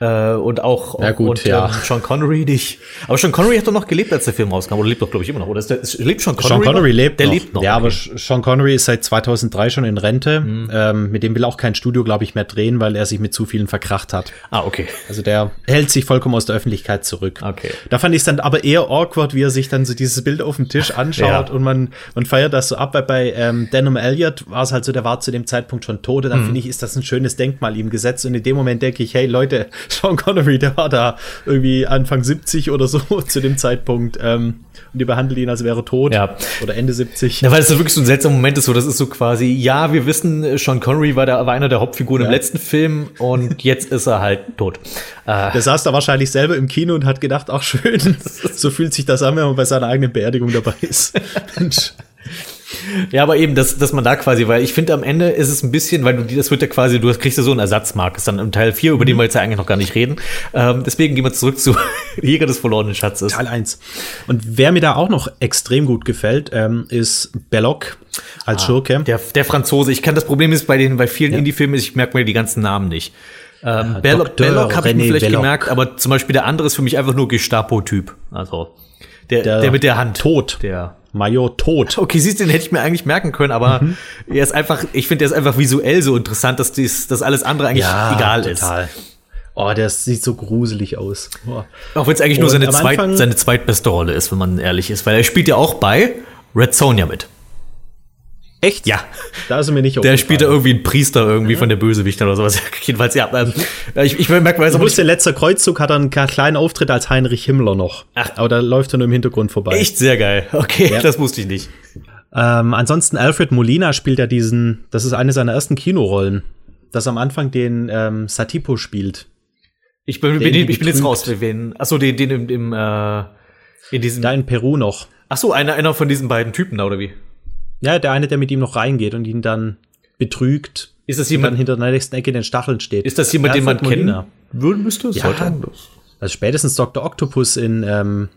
äh, und auch ja, gut, und, ja. Ähm, Sean Connery nicht. Aber Sean Connery hat doch noch gelebt, als der Film rauskam. Oder lebt doch, glaube ich, immer noch. Oder ist der, lebt Sean Connery? Sean Connery noch? lebt der noch. lebt noch. Ja, okay. aber Sean Connery ist seit 2003 schon in Rente. Mhm. Ähm, mit dem will auch kein Studio, glaube ich, mehr drehen, weil er sich mit zu vielen verkracht hat. Ah, okay. Also der hält sich vollkommen aus der Öffentlichkeit zurück. Okay. Da fand ich es dann aber eher awkward, wie er sich dann so dieses Bild auf dem Tisch [LAUGHS] anschaut ja. und man, man feiert das so ab, weil bei ähm, Denham Elliott war es halt so, der war zu dem Zeitpunkt schon tot. Und dann mhm. finde ich, ist das ein schönes Denkmal ihm gesetzt. Und in dem Moment denke ich, hey Leute, [LAUGHS] Sean Connery, der war da irgendwie Anfang 70 oder so [LAUGHS] zu dem Zeitpunkt. Ähm, und die behandeln ihn, als wäre er tot. Ja. Oder Ende 70. Ja, weil es so wirklich so ein seltsamer Moment ist, so das ist so quasi, ja, wir wissen, Sean Connery war, der, war einer der Hauptfiguren ja. im letzten Film und [LAUGHS] jetzt ist er halt tot. Äh, der saß da wahrscheinlich selber im Kino und hat gedacht, ach schön, so fühlt sich das an, wenn man bei seiner eigenen Beerdigung dabei ist. Mensch. Ja, aber eben, dass, dass man da quasi, weil ich finde, am Ende ist es ein bisschen, weil du, das wird ja quasi, du kriegst ja so einen Ersatzmarkt, ist dann im Teil 4, über den wir jetzt ja eigentlich noch gar nicht reden. Ähm, deswegen gehen wir zurück zu [LAUGHS] Jäger des verlorenen Schatzes. Teil 1. Und wer mir da auch noch extrem gut gefällt, ähm, ist Belloc als ah, Schurke. Der, der Franzose. Ich kann das Problem ist bei den, bei vielen ja. Indie-Filmen, ich merke mir die ganzen Namen nicht. Ähm, ja, Belloc, Belloc habe ich mir vielleicht Belloc. gemerkt, aber zum Beispiel der andere ist für mich einfach nur Gestapo-Typ. Also der, der, der mit der Hand. Tot. Der Major tot. Okay, siehst du, den hätte ich mir eigentlich merken können, aber mhm. er ist einfach, ich finde, er ist einfach visuell so interessant, dass dies, dass alles andere eigentlich ja, egal total. ist. Oh, der sieht so gruselig aus. Oh. Auch wenn es eigentlich Und nur seine, zweit, seine zweitbeste Rolle ist, wenn man ehrlich ist, weil er spielt ja auch bei Red Sonja mit. Echt? Ja. Da ist er mir nicht Der spielt da irgendwie einen Priester irgendwie ja. von der Bösewicht oder sowas. [LAUGHS] Jedenfalls, ja. Ähm, ich, ich merke mal, so. der letzte Kreuzzug hat einen kleinen Auftritt als Heinrich Himmler noch. Ach. Aber da läuft er nur im Hintergrund vorbei. Echt sehr geil. Okay, ja. das wusste ich nicht. Ähm, ansonsten Alfred Molina spielt ja diesen, das ist eine seiner ersten Kinorollen, das am Anfang den ähm, Satipo spielt. Ich bin, bin, ich bin jetzt raus. Wen? Achso, den, den im, im äh, in diesem. Da in Peru noch. Achso, einer, einer von diesen beiden Typen, oder wie? Ja, der eine, der mit ihm noch reingeht und ihn dann betrügt. Ist das jemand, dann hinter der nächsten Ecke in den Stacheln steht? Ist das jemand, den man kennen würden müsste? Ja, Sollte also spätestens Dr. Octopus in ähm,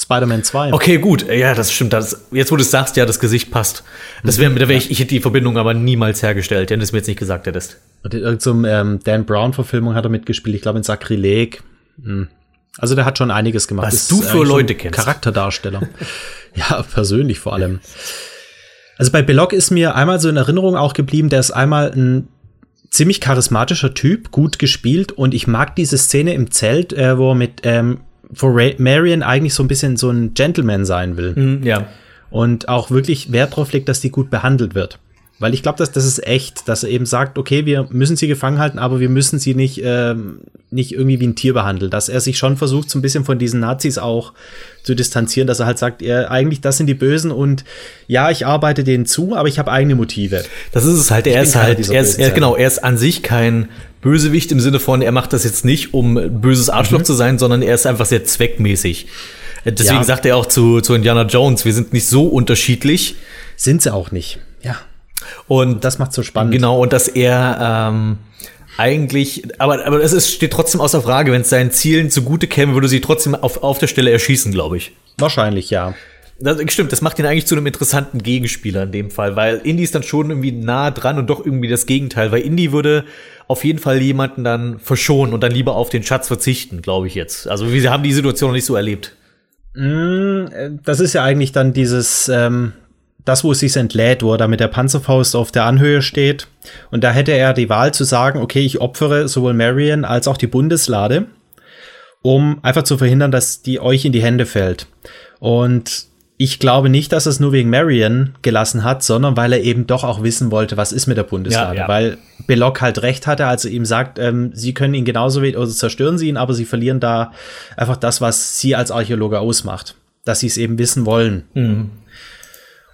Spider-Man 2. Okay, gut. Ja, das stimmt. Das, jetzt, wo du es sagst, ja, das Gesicht passt. Das wäre, da wäre ich, ich hätte die Verbindung aber niemals hergestellt, wenn du es mir jetzt nicht gesagt hättest. Und in irgendeiner ähm, Dan Brown-Verfilmung hat er mitgespielt. Ich glaube, in Sakrileg. Hm. Also der hat schon einiges gemacht. Was du für Leute kennst. Charakterdarsteller. [LAUGHS] ja, persönlich vor allem. Also bei Belloc ist mir einmal so in Erinnerung auch geblieben, der ist einmal ein ziemlich charismatischer Typ, gut gespielt und ich mag diese Szene im Zelt, äh, wo er mit ähm, wo Ray Marion eigentlich so ein bisschen so ein Gentleman sein will. Mhm, ja. Und auch wirklich Wert drauf legt, dass die gut behandelt wird. Weil ich glaube, dass das ist echt, dass er eben sagt, okay, wir müssen sie gefangen halten, aber wir müssen sie nicht, ähm, nicht irgendwie wie ein Tier behandeln. Dass er sich schon versucht, so ein bisschen von diesen Nazis auch zu distanzieren, dass er halt sagt, er, eigentlich das sind die Bösen und ja, ich arbeite denen zu, aber ich habe eigene Motive. Das ist es halt, er ist halt, er ist, er, genau, er ist an sich kein Bösewicht im Sinne von, er macht das jetzt nicht, um böses Arschloch mhm. zu sein, sondern er ist einfach sehr zweckmäßig. Deswegen ja. sagt er auch zu, zu Indiana Jones, wir sind nicht so unterschiedlich. Sind sie auch nicht, ja. Und das macht so spannend. Genau, und dass er ähm, eigentlich, aber, aber es ist, steht trotzdem außer Frage, wenn es seinen Zielen zugute käme, würde sie trotzdem auf, auf der Stelle erschießen, glaube ich. Wahrscheinlich, ja. Das, stimmt, das macht ihn eigentlich zu einem interessanten Gegenspieler in dem Fall, weil Indy ist dann schon irgendwie nah dran und doch irgendwie das Gegenteil, weil Indy würde auf jeden Fall jemanden dann verschonen und dann lieber auf den Schatz verzichten, glaube ich jetzt. Also wir haben die Situation noch nicht so erlebt. Mm, das ist ja eigentlich dann dieses, ähm, das, wo es sich entlädt, wo er da mit der Panzerfaust auf der Anhöhe steht. Und da hätte er die Wahl zu sagen, okay, ich opfere sowohl Marion als auch die Bundeslade, um einfach zu verhindern, dass die euch in die Hände fällt. Und ich glaube nicht, dass er es nur wegen Marion gelassen hat, sondern weil er eben doch auch wissen wollte, was ist mit der Bundeslade. Ja, ja. Weil Belloc halt recht hatte, als er ihm sagt, ähm, sie können ihn genauso wie, oder zerstören sie ihn, aber sie verlieren da einfach das, was sie als Archäologe ausmacht. Dass sie es eben wissen wollen. Mhm.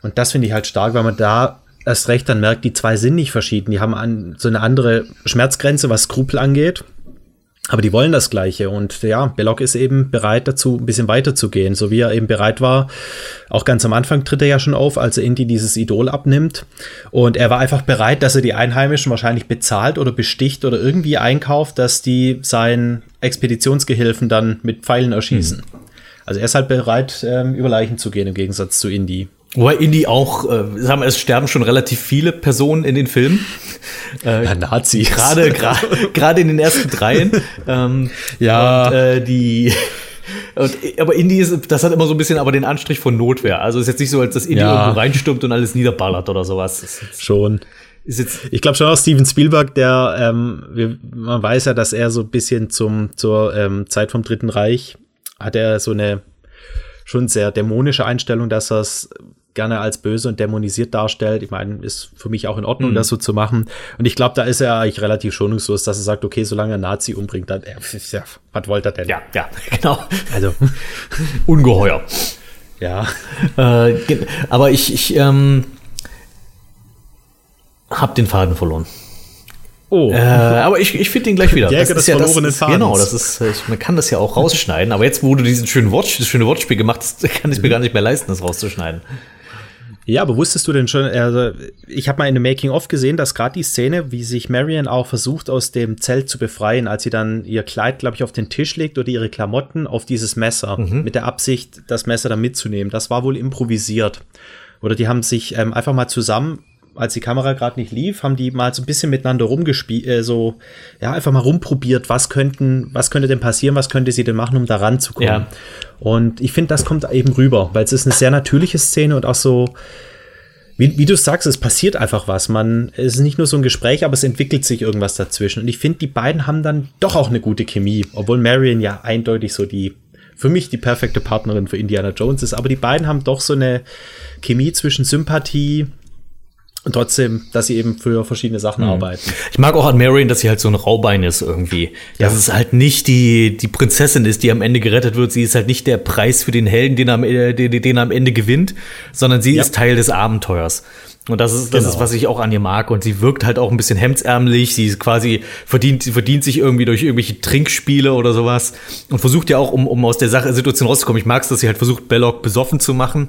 Und das finde ich halt stark, weil man da erst recht dann merkt, die zwei sind nicht verschieden. Die haben an, so eine andere Schmerzgrenze, was Skrupel angeht. Aber die wollen das Gleiche. Und ja, Belloc ist eben bereit dazu, ein bisschen weiter zu gehen. So wie er eben bereit war. Auch ganz am Anfang tritt er ja schon auf, als er Indy dieses Idol abnimmt. Und er war einfach bereit, dass er die Einheimischen wahrscheinlich bezahlt oder besticht oder irgendwie einkauft, dass die seinen Expeditionsgehilfen dann mit Pfeilen erschießen. Hm. Also er ist halt bereit, ähm, über Leichen zu gehen, im Gegensatz zu Indy. Wobei Indie auch, äh, sagen wir, es sterben schon relativ viele Personen in den Filmen. [LAUGHS] Äh, ja, Nazis. Gerade, gerade in den ersten dreien. Ähm, ja. Und, äh, die, [LAUGHS] und, aber Indie ist, das hat immer so ein bisschen aber den Anstrich von Notwehr. Also ist jetzt nicht so, als dass Indie ja. irgendwo reinstürmt und alles niederballert oder sowas. Schon. ich glaube schon auch Steven Spielberg, der, ähm, wir, man weiß ja, dass er so ein bisschen zum, zur ähm, Zeit vom Dritten Reich hat er so eine schon sehr dämonische Einstellung, dass er es gerne als böse und dämonisiert darstellt. Ich meine, ist für mich auch in Ordnung, mhm. das so zu machen. Und ich glaube, da ist er eigentlich relativ schonungslos, dass er sagt, okay, solange er Nazi umbringt, dann, äh, ja, was wollte er denn? Ja, ja, [LAUGHS] genau. Also, [LAUGHS] ungeheuer. Ja. Äh, aber ich, ich ähm, habe den Faden verloren. Oh. Äh, aber ich, ich finde ihn gleich wieder. [LAUGHS] Jäger das ist ja das, Genau, das ist, ich, man kann das ja auch rausschneiden. Aber jetzt, wo du diesen schönen Watch, das schöne Wortspiel gemacht hast, kann ich mir mhm. gar nicht mehr leisten, das rauszuschneiden. Ja, aber wusstest du denn schon, also ich habe mal in dem Making-of gesehen, dass gerade die Szene, wie sich Marion auch versucht, aus dem Zelt zu befreien, als sie dann ihr Kleid, glaube ich, auf den Tisch legt oder ihre Klamotten auf dieses Messer, mhm. mit der Absicht, das Messer dann mitzunehmen. Das war wohl improvisiert. Oder die haben sich ähm, einfach mal zusammen als die Kamera gerade nicht lief, haben die mal so ein bisschen miteinander rumgespielt, äh, so, ja, einfach mal rumprobiert, was könnten, was könnte denn passieren, was könnte sie denn machen, um da ranzukommen. Ja. Und ich finde, das kommt eben rüber, weil es ist eine sehr natürliche Szene und auch so, wie, wie du sagst, es passiert einfach was. Man, es ist nicht nur so ein Gespräch, aber es entwickelt sich irgendwas dazwischen. Und ich finde, die beiden haben dann doch auch eine gute Chemie, obwohl Marion ja eindeutig so die, für mich die perfekte Partnerin für Indiana Jones ist. Aber die beiden haben doch so eine Chemie zwischen Sympathie, und trotzdem, dass sie eben für verschiedene Sachen mhm. arbeiten. Ich mag auch an Marion, dass sie halt so ein Raubein ist irgendwie. Ja. Dass es halt nicht die, die Prinzessin ist, die am Ende gerettet wird. Sie ist halt nicht der Preis für den Helden, den er am, den, den er am Ende gewinnt, sondern sie ja. ist Teil des Abenteuers. Und das ist, das genau. ist, was ich auch an ihr mag. Und sie wirkt halt auch ein bisschen hemdsärmlich. Sie ist quasi verdient, verdient sich irgendwie durch irgendwelche Trinkspiele oder sowas. Und versucht ja auch, um, um aus der Sache, Situation rauszukommen. Ich mag es, dass sie halt versucht, Belloc besoffen zu machen.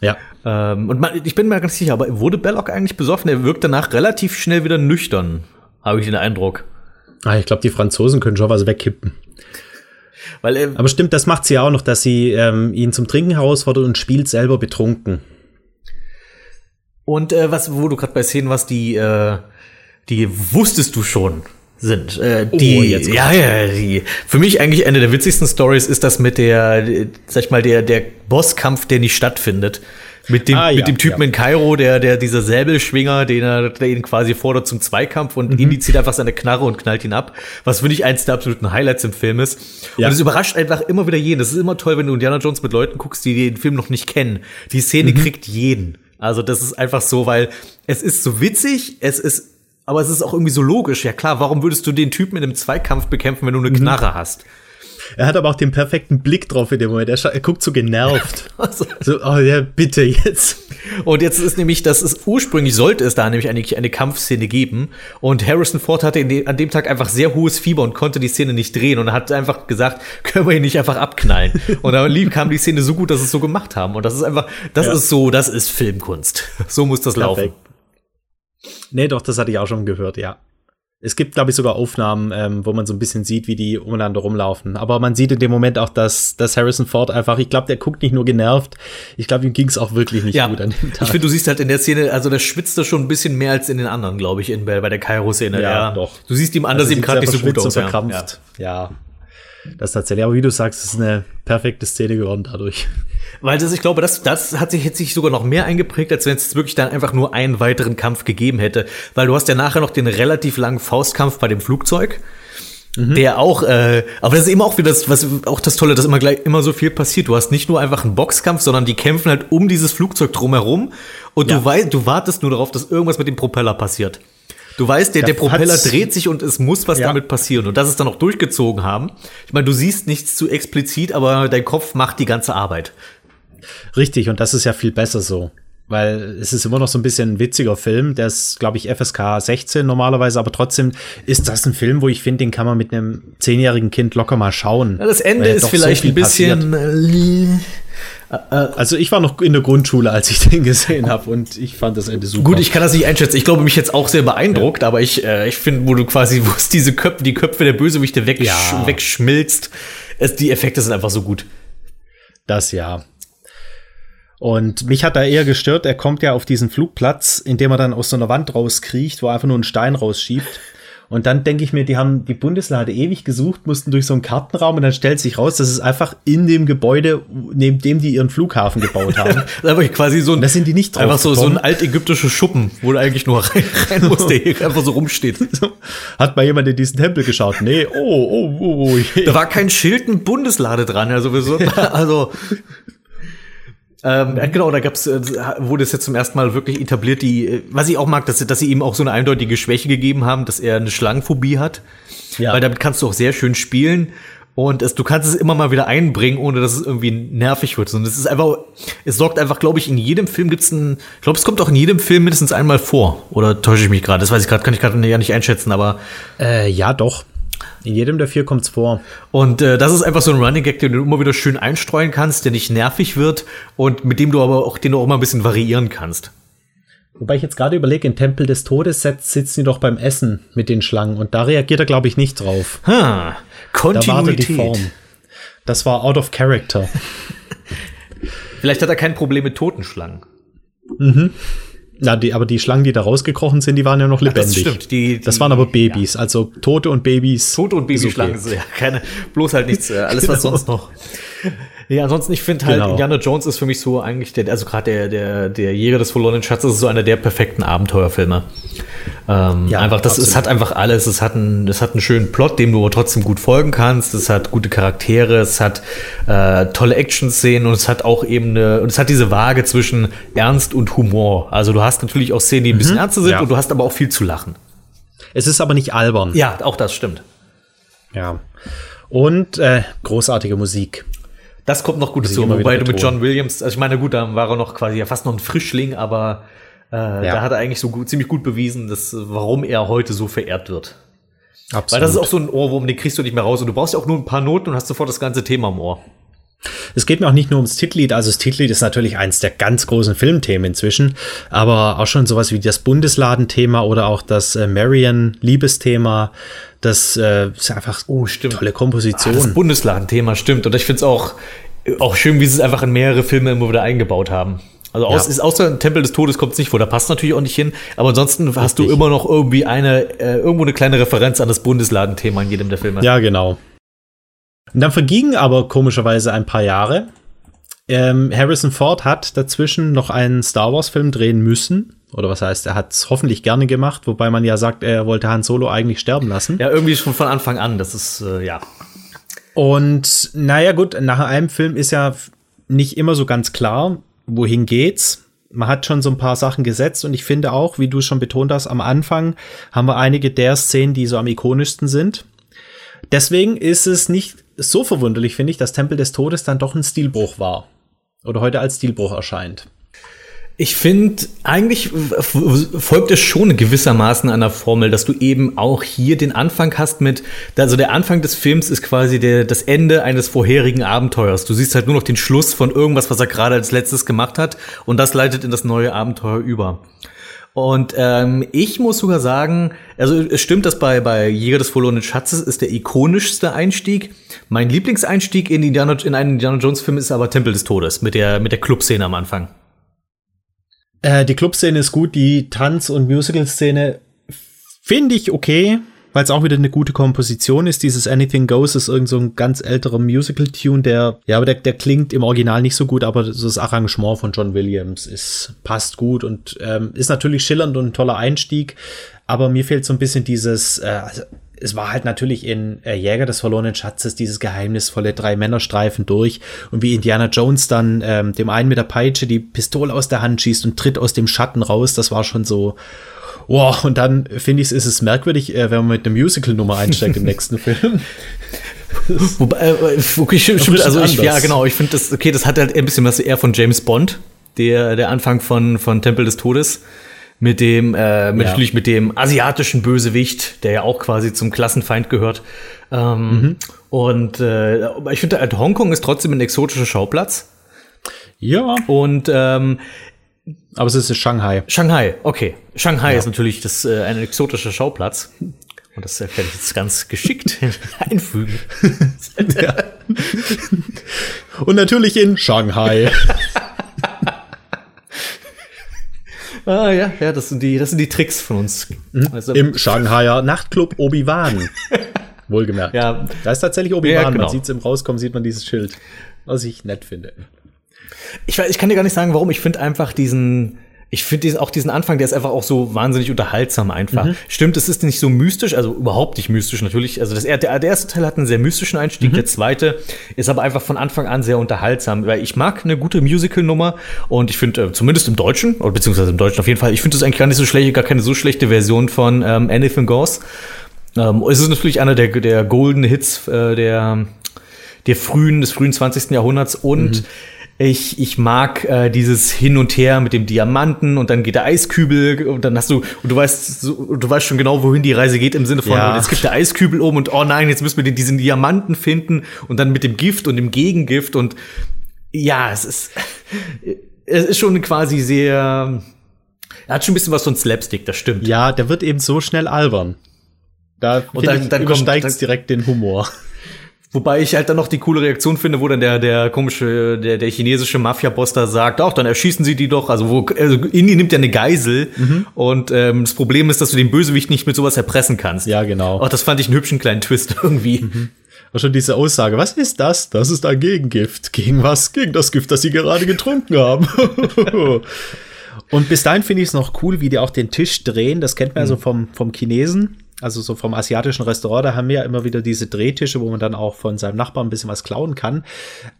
Ja. Ähm, und man, ich bin mir ganz sicher, aber wurde Belloc eigentlich besoffen? Er wirkt danach relativ schnell wieder nüchtern, habe ich den Eindruck. Ah, ich glaube, die Franzosen können schon was wegkippen. Weil, äh, aber stimmt, das macht sie auch noch, dass sie ähm, ihn zum Trinken herausfordert und spielt selber betrunken. Und äh, was, wo du gerade bei Szenen warst, die, äh, die wusstest du schon sind. Äh, oh, die, oh, jetzt ja, ja, die. Für mich eigentlich eine der witzigsten Stories ist das mit der, sag ich mal, der, der Bosskampf, der nicht stattfindet. Mit dem, ah, ja, mit dem Typen ja. in Kairo, der, der, dieser Säbelschwinger, den er, der ihn quasi fordert zum Zweikampf und mhm. Indy zieht einfach seine Knarre und knallt ihn ab. Was für mich eins der absoluten Highlights im Film ist. Ja. Und es überrascht einfach immer wieder jeden. Das ist immer toll, wenn du Indiana Jones mit Leuten guckst, die den Film noch nicht kennen. Die Szene mhm. kriegt jeden. Also das ist einfach so, weil es ist so witzig, es ist aber es ist auch irgendwie so logisch. Ja klar, warum würdest du den Typen in einem Zweikampf bekämpfen, wenn du eine mhm. Knarre hast? Er hat aber auch den perfekten Blick drauf in dem Moment. Er, er guckt so genervt. [LAUGHS] also. So, oh ja, bitte jetzt. Und jetzt ist nämlich, das ist ursprünglich sollte es da nämlich eigentlich eine Kampfszene geben. Und Harrison Ford hatte de, an dem Tag einfach sehr hohes Fieber und konnte die Szene nicht drehen und hat einfach gesagt, [LAUGHS] können wir ihn nicht einfach abknallen. und dann kam die Szene so gut, dass sie es so gemacht haben. Und das ist einfach, das ja. ist so, das ist Filmkunst. So muss das Perfekt. laufen. Nee, doch, das hatte ich auch schon gehört, ja. Es gibt, glaube ich, sogar Aufnahmen, ähm, wo man so ein bisschen sieht, wie die umeinander rumlaufen. Aber man sieht in dem Moment auch, dass, dass Harrison Ford einfach, ich glaube, der guckt nicht nur genervt, ich glaube, ihm ging es auch wirklich nicht ja. gut an dem Tag. Ich finde, du siehst halt in der Szene, also der schwitzt da schon ein bisschen mehr als in den anderen, glaube ich, in, bei der Kairo-Szene. Ja, ja, doch. Du siehst ihm anders also eben gerade nicht so gut aus. Verkrampft. Ja. ja. Das tatsächlich, aber wie du sagst, es ist eine perfekte Szene geworden dadurch. Weil das, ich glaube, das, das hat sich jetzt sich sogar noch mehr eingeprägt, als wenn es wirklich dann einfach nur einen weiteren Kampf gegeben hätte. Weil du hast ja nachher noch den relativ langen Faustkampf bei dem Flugzeug. Mhm. Der auch, äh, aber das ist eben auch wieder das, was auch das Tolle, dass immer gleich immer so viel passiert. Du hast nicht nur einfach einen Boxkampf, sondern die kämpfen halt um dieses Flugzeug drumherum und ja. du weißt, du wartest nur darauf, dass irgendwas mit dem Propeller passiert. Du weißt, der, der Propeller dreht sich und es muss was ja. damit passieren. Und das ist dann auch durchgezogen haben. Ich meine, du siehst nichts zu explizit, aber dein Kopf macht die ganze Arbeit. Richtig, und das ist ja viel besser so. Weil es ist immer noch so ein bisschen ein witziger Film. Der ist, glaube ich, FSK 16 normalerweise, aber trotzdem ist das ein Film, wo ich finde, den kann man mit einem zehnjährigen Kind locker mal schauen. Ja, das Ende ist vielleicht so ein bisschen. Passiert. Also ich war noch in der Grundschule, als ich [LAUGHS] den gesehen habe und ich fand das Ende super. Gut, ich kann das nicht einschätzen. Ich glaube, mich jetzt auch sehr beeindruckt, ja. aber ich, äh, ich finde, wo du quasi, wo es diese Köpfe, die Köpfe der Bösewichte wegsch ja. wegschmilzt, es, die Effekte sind einfach so gut. Das ja. Und mich hat da eher gestört, er kommt ja auf diesen Flugplatz, indem er dann aus so einer Wand rauskriecht, wo er einfach nur einen Stein rausschiebt. Und dann denke ich mir, die haben die Bundeslade ewig gesucht, mussten durch so einen Kartenraum und dann stellt sich raus, das ist einfach in dem Gebäude, neben dem die ihren Flughafen gebaut [LAUGHS] haben. das ist quasi so ein, das sind die nicht drauf Einfach so, so ein altägyptischer Schuppen, wo du eigentlich nur rein, [LAUGHS] rein musst, der hier einfach so rumsteht. [LAUGHS] Hat mal jemand in diesen Tempel geschaut? Nee, oh, oh, oh. oh. Da war kein Schild mit Bundeslade dran, also, also ähm, genau, da gab's, äh, wurde es jetzt zum ersten Mal wirklich etabliert, die, äh, was ich auch mag, dass, dass sie ihm auch so eine eindeutige Schwäche gegeben haben, dass er eine Schlangenphobie hat. Ja. Weil damit kannst du auch sehr schön spielen. Und es, du kannst es immer mal wieder einbringen, ohne dass es irgendwie nervig wird. Und es ist einfach, es sorgt einfach, glaube ich, in jedem Film gibt's ein, ich glaube, es kommt auch in jedem Film mindestens einmal vor. Oder täusche ich mich gerade? Das weiß ich gerade, kann ich gerade ja nicht einschätzen, aber. Äh, ja, doch. In jedem der vier kommt's vor. Und äh, das ist einfach so ein Running Gag, den du immer wieder schön einstreuen kannst, der nicht nervig wird und mit dem du aber auch, den du auch mal ein bisschen variieren kannst. Wobei ich jetzt gerade überlege, in Tempel des Todes sitzen die doch beim Essen mit den Schlangen und da reagiert er, glaube ich, nicht drauf. Ha, Kontinuität. Da die Form. Das war out of character. [LAUGHS] Vielleicht hat er kein Problem mit toten Schlangen. Mhm. Na, die, aber die Schlangen, die da rausgekrochen sind, die waren ja noch lebendig. Ach, das stimmt. Die, die, das waren aber Babys, ja. also Tote und Babys. Tote und Babyschlangen, okay. ja, keine, bloß halt nichts, äh, alles [LAUGHS] was genau. sonst noch. Ja, ansonsten, ich finde halt, genau. Indiana Jones ist für mich so eigentlich der, also gerade der, der, der Jäger des verlorenen Schatzes ist so einer der perfekten Abenteuerfilme. Ähm, ja, einfach, das, es hat einfach alles. Es hat, einen, es hat einen schönen Plot, dem du aber trotzdem gut folgen kannst. Es hat gute Charaktere, es hat äh, tolle Action-Szenen und es hat auch eben eine, und es hat diese Waage zwischen Ernst und Humor. Also du hast natürlich auch Szenen, die ein bisschen mhm, ernster sind ja. und du hast aber auch viel zu lachen. Es ist aber nicht albern. Ja, auch das stimmt. Ja. Und äh, großartige Musik. Das kommt noch gut dazu, wobei du mit John Williams, also ich meine, gut, da war er noch quasi ja fast noch ein Frischling, aber äh, ja. da hat er eigentlich so gut, ziemlich gut bewiesen, dass, warum er heute so verehrt wird. Absolut. Weil das ist auch so ein Ohrwurm, den kriegst du nicht mehr raus und du brauchst ja auch nur ein paar Noten und hast sofort das ganze Thema im Ohr. Es geht mir auch nicht nur ums Titellied, also das Titellied ist natürlich eins der ganz großen Filmthemen inzwischen, aber auch schon sowas wie das Bundesladenthema oder auch das äh, Marion-Liebesthema, das äh, ist einfach oh, stimmt. tolle Komposition. Ah, das Bundesladenthema stimmt und ich finde es auch, auch schön, wie sie es einfach in mehrere Filme immer wieder eingebaut haben. Also aus, ja. ist, außer Tempel des Todes kommt es nicht vor, da passt natürlich auch nicht hin, aber ansonsten Richtig. hast du immer noch irgendwie eine, äh, irgendwo eine kleine Referenz an das Bundesladenthema in jedem der Filme. Ja, genau. Und dann vergingen aber komischerweise ein paar Jahre. Ähm, Harrison Ford hat dazwischen noch einen Star Wars-Film drehen müssen. Oder was heißt, er hat es hoffentlich gerne gemacht, wobei man ja sagt, er wollte Han Solo eigentlich sterben lassen. Ja, irgendwie schon von Anfang an. Das ist, äh, ja. Und naja, gut, nach einem Film ist ja nicht immer so ganz klar, wohin geht's. Man hat schon so ein paar Sachen gesetzt und ich finde auch, wie du schon betont hast, am Anfang haben wir einige der Szenen, die so am ikonischsten sind. Deswegen ist es nicht so verwunderlich, finde ich, dass Tempel des Todes dann doch ein Stilbruch war. Oder heute als Stilbruch erscheint. Ich finde, eigentlich folgt es schon gewissermaßen einer Formel, dass du eben auch hier den Anfang hast mit, also der Anfang des Films ist quasi der, das Ende eines vorherigen Abenteuers. Du siehst halt nur noch den Schluss von irgendwas, was er gerade als letztes gemacht hat und das leitet in das neue Abenteuer über. Und ähm, ich muss sogar sagen, also es stimmt, dass bei, bei Jäger des verlorenen Schatzes ist der ikonischste Einstieg. Mein Lieblingseinstieg in, Indiana, in einen Indiana Jones Film ist aber Tempel des Todes mit der, mit der Clubszene am Anfang. Äh, die Clubszene ist gut, die Tanz- und Musical-Szene finde ich okay. Weil es auch wieder eine gute Komposition ist. Dieses Anything Goes ist irgend so ein ganz älterer Musical-Tune, der, ja, aber der, der klingt im Original nicht so gut, aber das Arrangement von John Williams ist, passt gut und ähm, ist natürlich schillernd und ein toller Einstieg. Aber mir fehlt so ein bisschen dieses, äh, also es war halt natürlich in äh, Jäger des verlorenen Schatzes dieses geheimnisvolle drei Männerstreifen durch. Und wie Indiana Jones dann ähm, dem einen mit der Peitsche die Pistole aus der Hand schießt und tritt aus dem Schatten raus, das war schon so, Wow, und dann finde ich, ist es merkwürdig, äh, wenn man mit einer Musical-Nummer einsteigt im nächsten [LAUGHS] Film. Wobei, äh, okay, stimmt also ich, ja, genau, ich finde das, okay, das hat halt ein bisschen was eher von James Bond, der, der Anfang von, von Tempel des Todes mit dem, äh, mit, ja. natürlich mit dem asiatischen Bösewicht, der ja auch quasi zum Klassenfeind gehört. Ähm, mhm. Und äh, ich finde, halt, Hongkong ist trotzdem ein exotischer Schauplatz. Ja. Und ähm, aber es ist Shanghai. Shanghai, okay. Shanghai ja. ist natürlich das, äh, ein exotischer Schauplatz. Und das werde ich jetzt ganz geschickt [LAUGHS] einfügen. ja. Und natürlich in Shanghai. [LAUGHS] ah ja, ja, das sind die, das sind die Tricks von uns. Mhm. Also, Im Shanghaier Nachtclub Obi-Wan. [LAUGHS] Wohlgemerkt. Ja. Da ist tatsächlich Obi-Wan. Ja, genau. Man sieht es im Rauskommen, sieht man dieses Schild. Was ich nett finde. Ich, ich kann dir gar nicht sagen, warum. Ich finde einfach diesen, ich finde auch diesen Anfang, der ist einfach auch so wahnsinnig unterhaltsam einfach. Mhm. Stimmt, es ist nicht so mystisch, also überhaupt nicht mystisch natürlich. Also das, der, der erste Teil hat einen sehr mystischen Einstieg, mhm. der zweite ist aber einfach von Anfang an sehr unterhaltsam, weil ich mag eine gute Musical-Nummer und ich finde, äh, zumindest im Deutschen, oder beziehungsweise im Deutschen auf jeden Fall, ich finde das eigentlich gar nicht so schlecht, gar keine so schlechte Version von ähm, Anything Goes. Ähm, es ist natürlich einer der, der Golden Hits äh, der, der frühen, des frühen 20. Jahrhunderts und mhm ich, ich mag äh, dieses Hin und Her mit dem Diamanten und dann geht der Eiskübel und dann hast du, und du weißt, so, du weißt schon genau, wohin die Reise geht im Sinne von, ja. jetzt gibt der Eiskübel oben und oh nein, jetzt müssen wir den, diesen Diamanten finden und dann mit dem Gift und dem Gegengift und ja, es ist, [LAUGHS] es ist schon quasi sehr, er hat schon ein bisschen was von Slapstick, das stimmt. Ja, der wird eben so schnell albern. Da und dann, dann übersteigt es direkt den Humor. Wobei ich halt dann noch die coole Reaktion finde, wo dann der, der komische, der, der chinesische Mafia-Boss da sagt, auch dann erschießen sie die doch. Also, wo, also Indie nimmt ja eine Geisel mhm. und ähm, das Problem ist, dass du den Bösewicht nicht mit sowas erpressen kannst. Ja, genau. Auch das fand ich einen hübschen kleinen Twist [LAUGHS] irgendwie. Mhm. Auch schon diese Aussage, was ist das? Das ist ein Gegengift. Gegen was? Gegen das Gift, das sie gerade getrunken haben. [LAUGHS] und bis dahin finde ich es noch cool, wie die auch den Tisch drehen. Das kennt man mhm. ja so vom, vom Chinesen also so vom asiatischen Restaurant, da haben wir ja immer wieder diese Drehtische, wo man dann auch von seinem Nachbarn ein bisschen was klauen kann.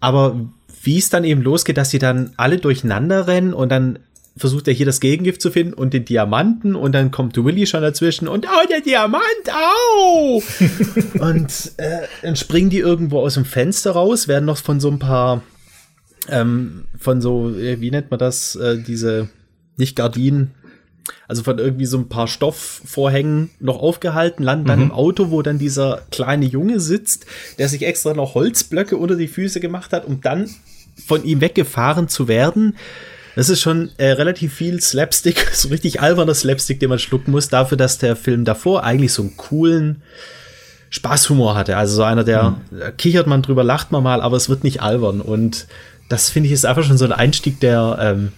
Aber wie es dann eben losgeht, dass sie dann alle durcheinander rennen und dann versucht er hier das Gegengift zu finden und den Diamanten und dann kommt Willy schon dazwischen und oh, der Diamant, au! [LAUGHS] und äh, dann springen die irgendwo aus dem Fenster raus, werden noch von so ein paar, ähm, von so, äh, wie nennt man das, äh, diese, nicht Gardinen, also von irgendwie so ein paar Stoffvorhängen noch aufgehalten, landen dann mhm. im Auto, wo dann dieser kleine Junge sitzt, der sich extra noch Holzblöcke unter die Füße gemacht hat, um dann von ihm weggefahren zu werden. Das ist schon äh, relativ viel Slapstick, [LAUGHS] so richtig alberner Slapstick, den man schlucken muss, dafür, dass der Film davor eigentlich so einen coolen Spaßhumor hatte. Also so einer, der mhm. kichert man drüber, lacht man mal, aber es wird nicht albern. Und das finde ich ist einfach schon so ein Einstieg, der ähm,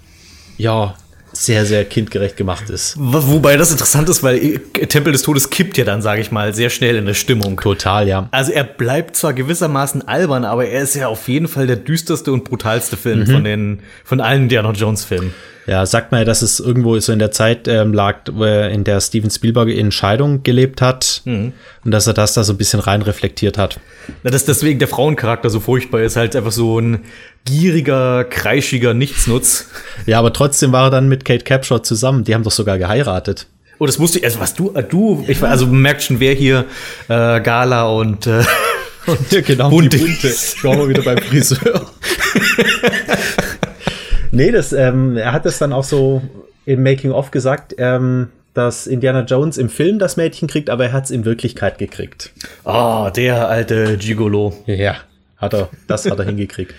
ja sehr, sehr kindgerecht gemacht ist. Wobei das interessant ist, weil Tempel des Todes kippt ja dann, sage ich mal, sehr schnell in der Stimmung. Total, ja. Also er bleibt zwar gewissermaßen albern, aber er ist ja auf jeden Fall der düsterste und brutalste Film mhm. von den von allen Indiana Jones Filmen. Ja, sagt man ja, dass es irgendwo so in der Zeit ähm, lag, in der Steven Spielberg in Scheidung gelebt hat mhm. und dass er das da so ein bisschen rein reflektiert hat. Na, dass deswegen der Frauencharakter so furchtbar ist, halt einfach so ein gieriger, kreischiger Nichtsnutz. Ja, aber trotzdem war er dann mit Kate Capshaw zusammen. Die haben doch sogar geheiratet. Oh, das wusste ich. Also was du, äh, du, ich also merkt schon, wer hier äh, Gala und äh, und [LAUGHS] ja, genau, Bunte. Bunte. Schauen wir wieder beim Friseur. [LAUGHS] nee, das, ähm, er hat das dann auch so im Making-of gesagt, ähm, dass Indiana Jones im Film das Mädchen kriegt, aber er hat es in Wirklichkeit gekriegt. Ah, oh, der alte Gigolo. Ja, hat er, das hat er hingekriegt.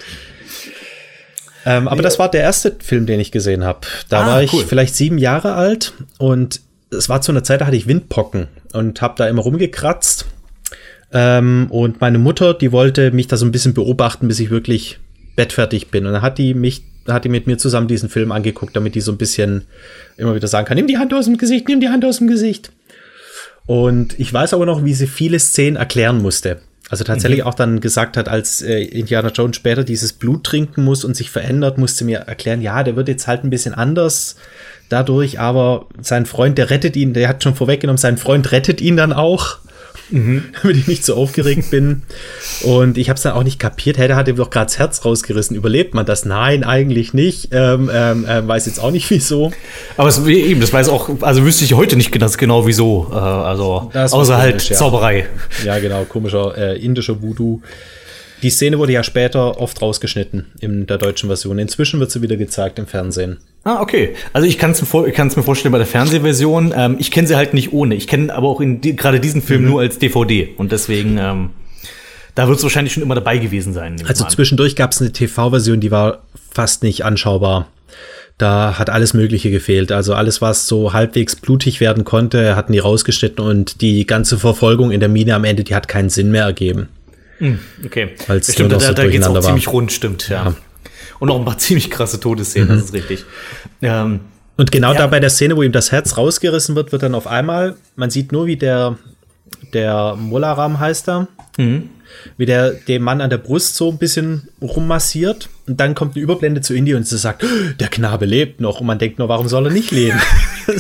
Ähm, aber das war der erste Film, den ich gesehen habe. Da ah, war ich cool. vielleicht sieben Jahre alt und es war zu einer Zeit, da hatte ich Windpocken und habe da immer rumgekratzt. Ähm, und meine Mutter, die wollte mich da so ein bisschen beobachten, bis ich wirklich bettfertig bin. Und dann hat die mich, hat die mit mir zusammen diesen Film angeguckt, damit die so ein bisschen immer wieder sagen kann, nimm die Hand aus dem Gesicht, nimm die Hand aus dem Gesicht. Und ich weiß aber noch, wie sie viele Szenen erklären musste. Also tatsächlich mhm. auch dann gesagt hat, als äh, Indiana Jones später dieses Blut trinken muss und sich verändert, musste mir erklären, ja, der wird jetzt halt ein bisschen anders dadurch, aber sein Freund, der rettet ihn, der hat schon vorweggenommen, sein Freund rettet ihn dann auch mhm. [LAUGHS] damit ich nicht so aufgeregt bin. Und ich habe es dann auch nicht kapiert. Hey, der hat ihm doch gerade das Herz rausgerissen. Überlebt man das? Nein, eigentlich nicht. Ähm, ähm, äh, weiß jetzt auch nicht wieso. Aber es, eben, das weiß auch, also wüsste ich heute nicht ganz genau wieso. Äh, also das außer halt komisch, Zauberei. Ja. ja, genau, komischer äh, indischer Voodoo. Die Szene wurde ja später oft rausgeschnitten in der deutschen Version. Inzwischen wird sie wieder gezeigt im Fernsehen. Ah, okay. Also ich kann es mir, vorstellen bei der Fernsehversion. Ähm, ich kenne sie halt nicht ohne. Ich kenne aber auch die, gerade diesen Film mhm. nur als DVD. Und deswegen, ähm, da wird es wahrscheinlich schon immer dabei gewesen sein. Also zwischendurch gab es eine TV-Version, die war fast nicht anschaubar. Da hat alles Mögliche gefehlt. Also alles, was so halbwegs blutig werden konnte, hatten die rausgeschnitten und die ganze Verfolgung in der Mine am Ende, die hat keinen Sinn mehr ergeben. Hm, okay. Es da, so da geht es auch war. ziemlich rund, stimmt, ja. ja. Und auch ein paar [LAUGHS] ziemlich krasse Todesszenen, mhm. das ist richtig. Ähm, und genau ja. da bei der Szene, wo ihm das Herz rausgerissen wird, wird dann auf einmal, man sieht nur, wie der, der Molaram heißt er, mhm. wie der den Mann an der Brust so ein bisschen rummassiert. Und dann kommt eine Überblende zu Indie und sie sagt, der Knabe lebt noch. Und man denkt nur, warum soll er nicht leben? [LAUGHS] [LAUGHS] er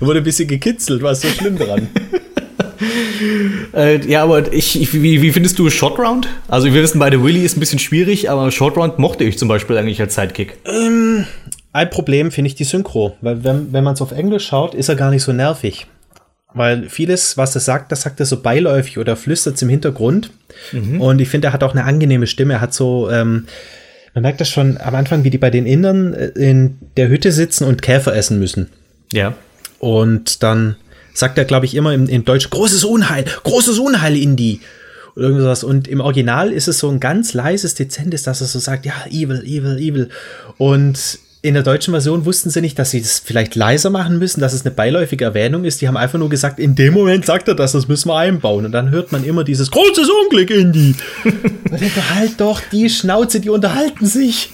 wurde ein bisschen gekitzelt, was ist so schlimm dran? Äh, ja, aber ich, ich, wie, wie findest du Short Round? Also wir wissen beide, Willy ist ein bisschen schwierig, aber Short Round mochte ich zum Beispiel eigentlich als Sidekick. Ähm, ein Problem finde ich die Synchro, weil wenn, wenn man es auf Englisch schaut, ist er gar nicht so nervig. Weil vieles, was er sagt, das sagt er so beiläufig oder flüstert es im Hintergrund. Mhm. Und ich finde, er hat auch eine angenehme Stimme. Er hat so, ähm, man merkt das schon am Anfang, wie die bei den Indern äh, in der Hütte sitzen und Käfer essen müssen. Ja. Und dann sagt er, glaube ich, immer im, im Deutsch, großes Unheil, großes Unheil, Indie. Oder irgendwas. Und im Original ist es so ein ganz leises, dezentes, dass er so sagt, ja, evil, evil, evil. Und in der deutschen Version wussten sie nicht, dass sie das vielleicht leiser machen müssen, dass es eine beiläufige Erwähnung ist. Die haben einfach nur gesagt, in dem Moment sagt er das, das müssen wir einbauen. Und dann hört man immer dieses großes Unglück, Indie. [LAUGHS] da denkt er, halt doch die Schnauze, die unterhalten sich.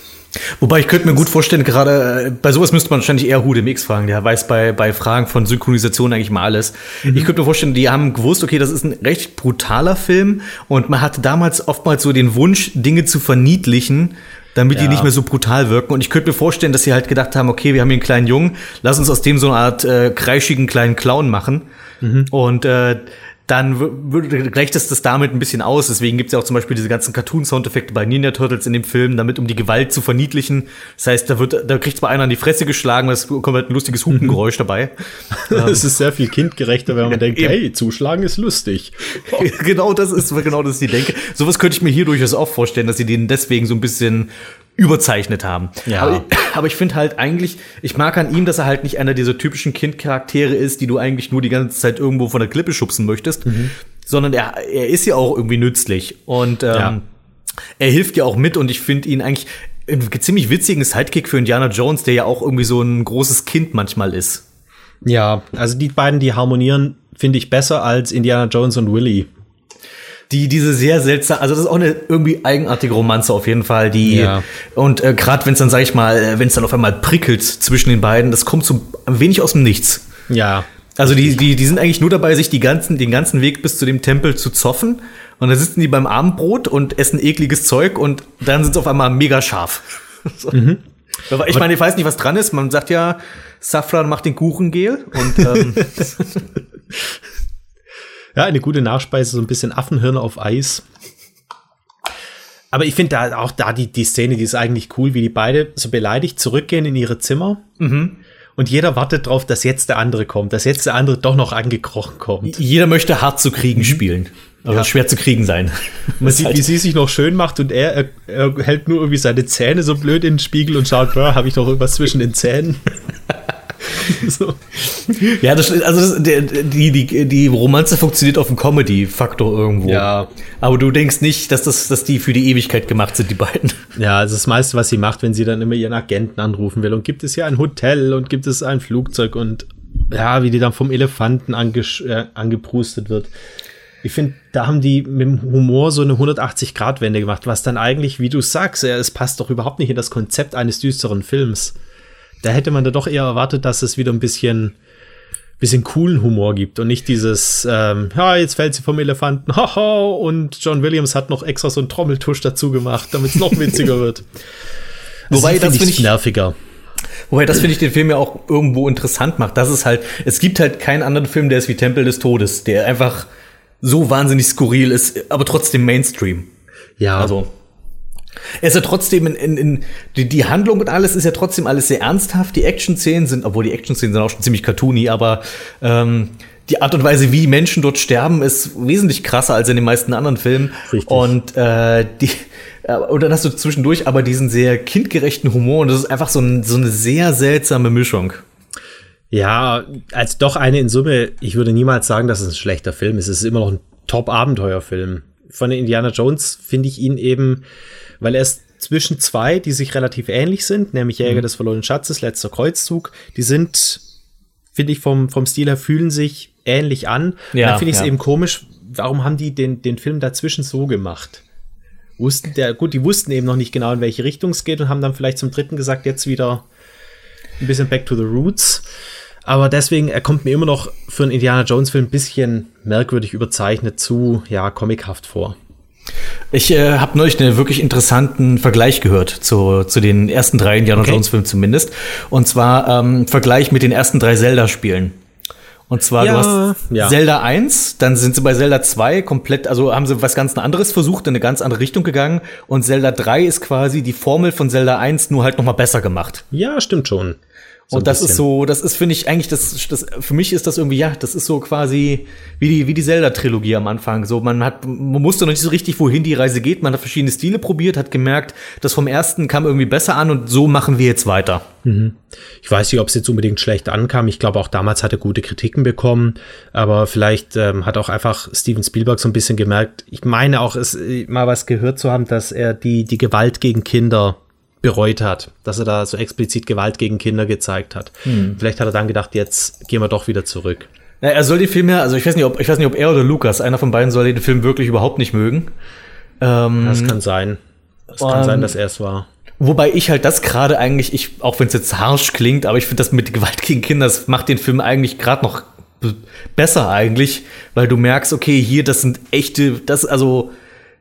Wobei ich könnte mir gut vorstellen, gerade äh, bei sowas müsste man wahrscheinlich eher Hude Mix fragen. Der weiß bei, bei Fragen von Synchronisation eigentlich mal alles. Mhm. Ich könnte mir vorstellen, die haben gewusst, okay, das ist ein recht brutaler Film und man hatte damals oftmals so den Wunsch, Dinge zu verniedlichen, damit ja. die nicht mehr so brutal wirken. Und ich könnte mir vorstellen, dass sie halt gedacht haben, okay, wir haben hier einen kleinen Jungen, lass uns aus dem so eine Art äh, kreischigen kleinen Clown machen. Mhm. Und äh, dann gleicht es das damit ein bisschen aus. Deswegen gibt es ja auch zum Beispiel diese ganzen Cartoon-Soundeffekte bei Ninja Turtles in dem Film, damit um die Gewalt zu verniedlichen. Das heißt, da wird, da kriegt mal einer an die Fresse geschlagen, es kommt halt ein lustiges Hupengeräusch mhm. dabei. [LAUGHS] Es ist sehr viel kindgerechter, wenn man denkt, hey, zuschlagen ist lustig. [LAUGHS] genau das ist, genau das ist die Denke. Sowas könnte ich mir hier durchaus auch vorstellen, dass sie den deswegen so ein bisschen überzeichnet haben. Ja. Aber, [CLEARS THROAT] aber ich finde halt eigentlich, ich mag an ihm, dass er halt nicht einer dieser typischen Kindcharaktere ist, die du eigentlich nur die ganze Zeit irgendwo von der Klippe schubsen möchtest, mhm. sondern er, er ist ja auch irgendwie nützlich und ähm, ja. er hilft ja auch mit und ich finde ihn eigentlich einen ziemlich witzigen Sidekick für Indiana Jones, der ja auch irgendwie so ein großes Kind manchmal ist. Ja, also die beiden, die harmonieren, finde ich besser als Indiana Jones und Willy die diese sehr seltsam, also das ist auch eine irgendwie eigenartige Romanze auf jeden Fall, die ja. und äh, gerade wenn es dann sag ich mal, äh, wenn es dann auf einmal prickelt zwischen den beiden, das kommt so ein wenig aus dem Nichts. Ja. Also die, die, die sind eigentlich nur dabei, sich die ganzen, den ganzen Weg bis zu dem Tempel zu zoffen. Und dann sitzen die beim Abendbrot und essen ekliges Zeug und dann sind sie auf einmal mega scharf. [LAUGHS] so. mhm. Ich meine, ich weiß nicht, was dran ist. Man sagt ja, Safran macht den Kuchen gel und ähm, [LAUGHS] Ja, eine gute Nachspeise, so ein bisschen Affenhirn auf Eis. Aber ich finde da auch da die, die Szene, die ist eigentlich cool, wie die beide so beleidigt zurückgehen in ihre Zimmer. Mhm. Und jeder wartet drauf, dass jetzt der andere kommt, dass jetzt der andere doch noch angekrochen kommt. Jeder möchte hart zu kriegen mhm. spielen. Also ja. schwer zu kriegen sein. [LAUGHS] Man sieht, wie sie sich noch schön macht und er, er, er, hält nur irgendwie seine Zähne so blöd in den Spiegel und schaut, habe ich doch irgendwas zwischen den Zähnen. [LAUGHS] so. Ja, das, also das, der, die, die, die Romanze funktioniert auf dem Comedy-Faktor irgendwo. Ja. Aber du denkst nicht, dass, das, dass die für die Ewigkeit gemacht sind, die beiden. Ja, also das meiste, was sie macht, wenn sie dann immer ihren Agenten anrufen will. Und gibt es hier ein Hotel und gibt es ein Flugzeug und ja, wie die dann vom Elefanten ange, äh, angeprustet wird. Ich finde, da haben die mit dem Humor so eine 180-Grad-Wende gemacht, was dann eigentlich, wie du sagst, es passt doch überhaupt nicht in das Konzept eines düsteren Films. Da hätte man da doch eher erwartet, dass es wieder ein bisschen bisschen coolen Humor gibt und nicht dieses, ähm, ja, jetzt fällt sie vom Elefanten, [LAUGHS] haha, und John Williams hat noch extra so einen Trommeltusch dazu gemacht, damit es noch [LAUGHS] witziger wird. Wobei, das finde find ich nerviger. Wobei, das finde ich den Film ja auch irgendwo interessant macht. Das ist halt, es gibt halt keinen anderen Film, der ist wie Tempel des Todes, der einfach so wahnsinnig skurril ist, aber trotzdem Mainstream. Ja. Also, er ist ja trotzdem in, in, in die, die Handlung und alles ist ja trotzdem alles sehr ernsthaft. Die Action-Szenen sind, obwohl die Action-Szenen sind auch schon ziemlich cartoony, aber ähm, die Art und Weise, wie Menschen dort sterben, ist wesentlich krasser als in den meisten anderen Filmen. Richtig. Und äh, die äh, und dann hast du zwischendurch aber diesen sehr kindgerechten Humor und das ist einfach so, ein, so eine sehr seltsame Mischung. Ja, als doch eine in Summe, ich würde niemals sagen, dass es ein schlechter Film ist. Es ist immer noch ein Top-Abenteuerfilm. Von Indiana Jones finde ich ihn eben, weil er ist zwischen zwei, die sich relativ ähnlich sind, nämlich Jäger mhm. des verlorenen Schatzes, letzter Kreuzzug. Die sind, finde ich, vom, vom Stil her fühlen sich ähnlich an. Ja, dann finde ich es ja. eben komisch, warum haben die den, den Film dazwischen so gemacht? Wussten der, gut, die wussten eben noch nicht genau, in welche Richtung es geht und haben dann vielleicht zum dritten gesagt, jetzt wieder ein bisschen back to the roots. Aber deswegen, er kommt mir immer noch für einen Indiana Jones-Film ein bisschen merkwürdig überzeichnet zu, ja, comichaft vor. Ich äh, habe neulich einen wirklich interessanten Vergleich gehört zu, zu den ersten drei Indiana okay. Jones-Filmen zumindest. Und zwar ähm, Vergleich mit den ersten drei Zelda-Spielen. Und zwar, ja, du hast ja. Zelda 1, dann sind sie bei Zelda 2 komplett, also haben sie was ganz anderes versucht, in eine ganz andere Richtung gegangen. Und Zelda 3 ist quasi die Formel von Zelda 1 nur halt noch mal besser gemacht. Ja, stimmt schon. So und das ist so, das ist, finde ich, eigentlich, das, das, für mich ist das irgendwie, ja, das ist so quasi wie die, wie die Zelda-Trilogie am Anfang. So, man hat, man wusste noch nicht so richtig, wohin die Reise geht. Man hat verschiedene Stile probiert, hat gemerkt, das vom ersten kam irgendwie besser an und so machen wir jetzt weiter. Mhm. Ich weiß nicht, ob es jetzt unbedingt schlecht ankam. Ich glaube, auch damals hat er gute Kritiken bekommen, aber vielleicht ähm, hat auch einfach Steven Spielberg so ein bisschen gemerkt. Ich meine auch, es mal was gehört zu haben, dass er die, die Gewalt gegen Kinder bereut hat, dass er da so explizit Gewalt gegen Kinder gezeigt hat. Hm. Vielleicht hat er dann gedacht, jetzt gehen wir doch wieder zurück. Ja, er soll die Filme, also ich weiß nicht, ob ich weiß nicht, ob er oder Lukas, einer von beiden soll den Film wirklich überhaupt nicht mögen. Ähm, das kann sein. Das kann sein, dass er es war. Wobei ich halt das gerade eigentlich, ich, auch wenn es jetzt harsch klingt, aber ich finde das mit Gewalt gegen Kinder, das macht den Film eigentlich gerade noch besser eigentlich, weil du merkst, okay, hier, das sind echte, das, also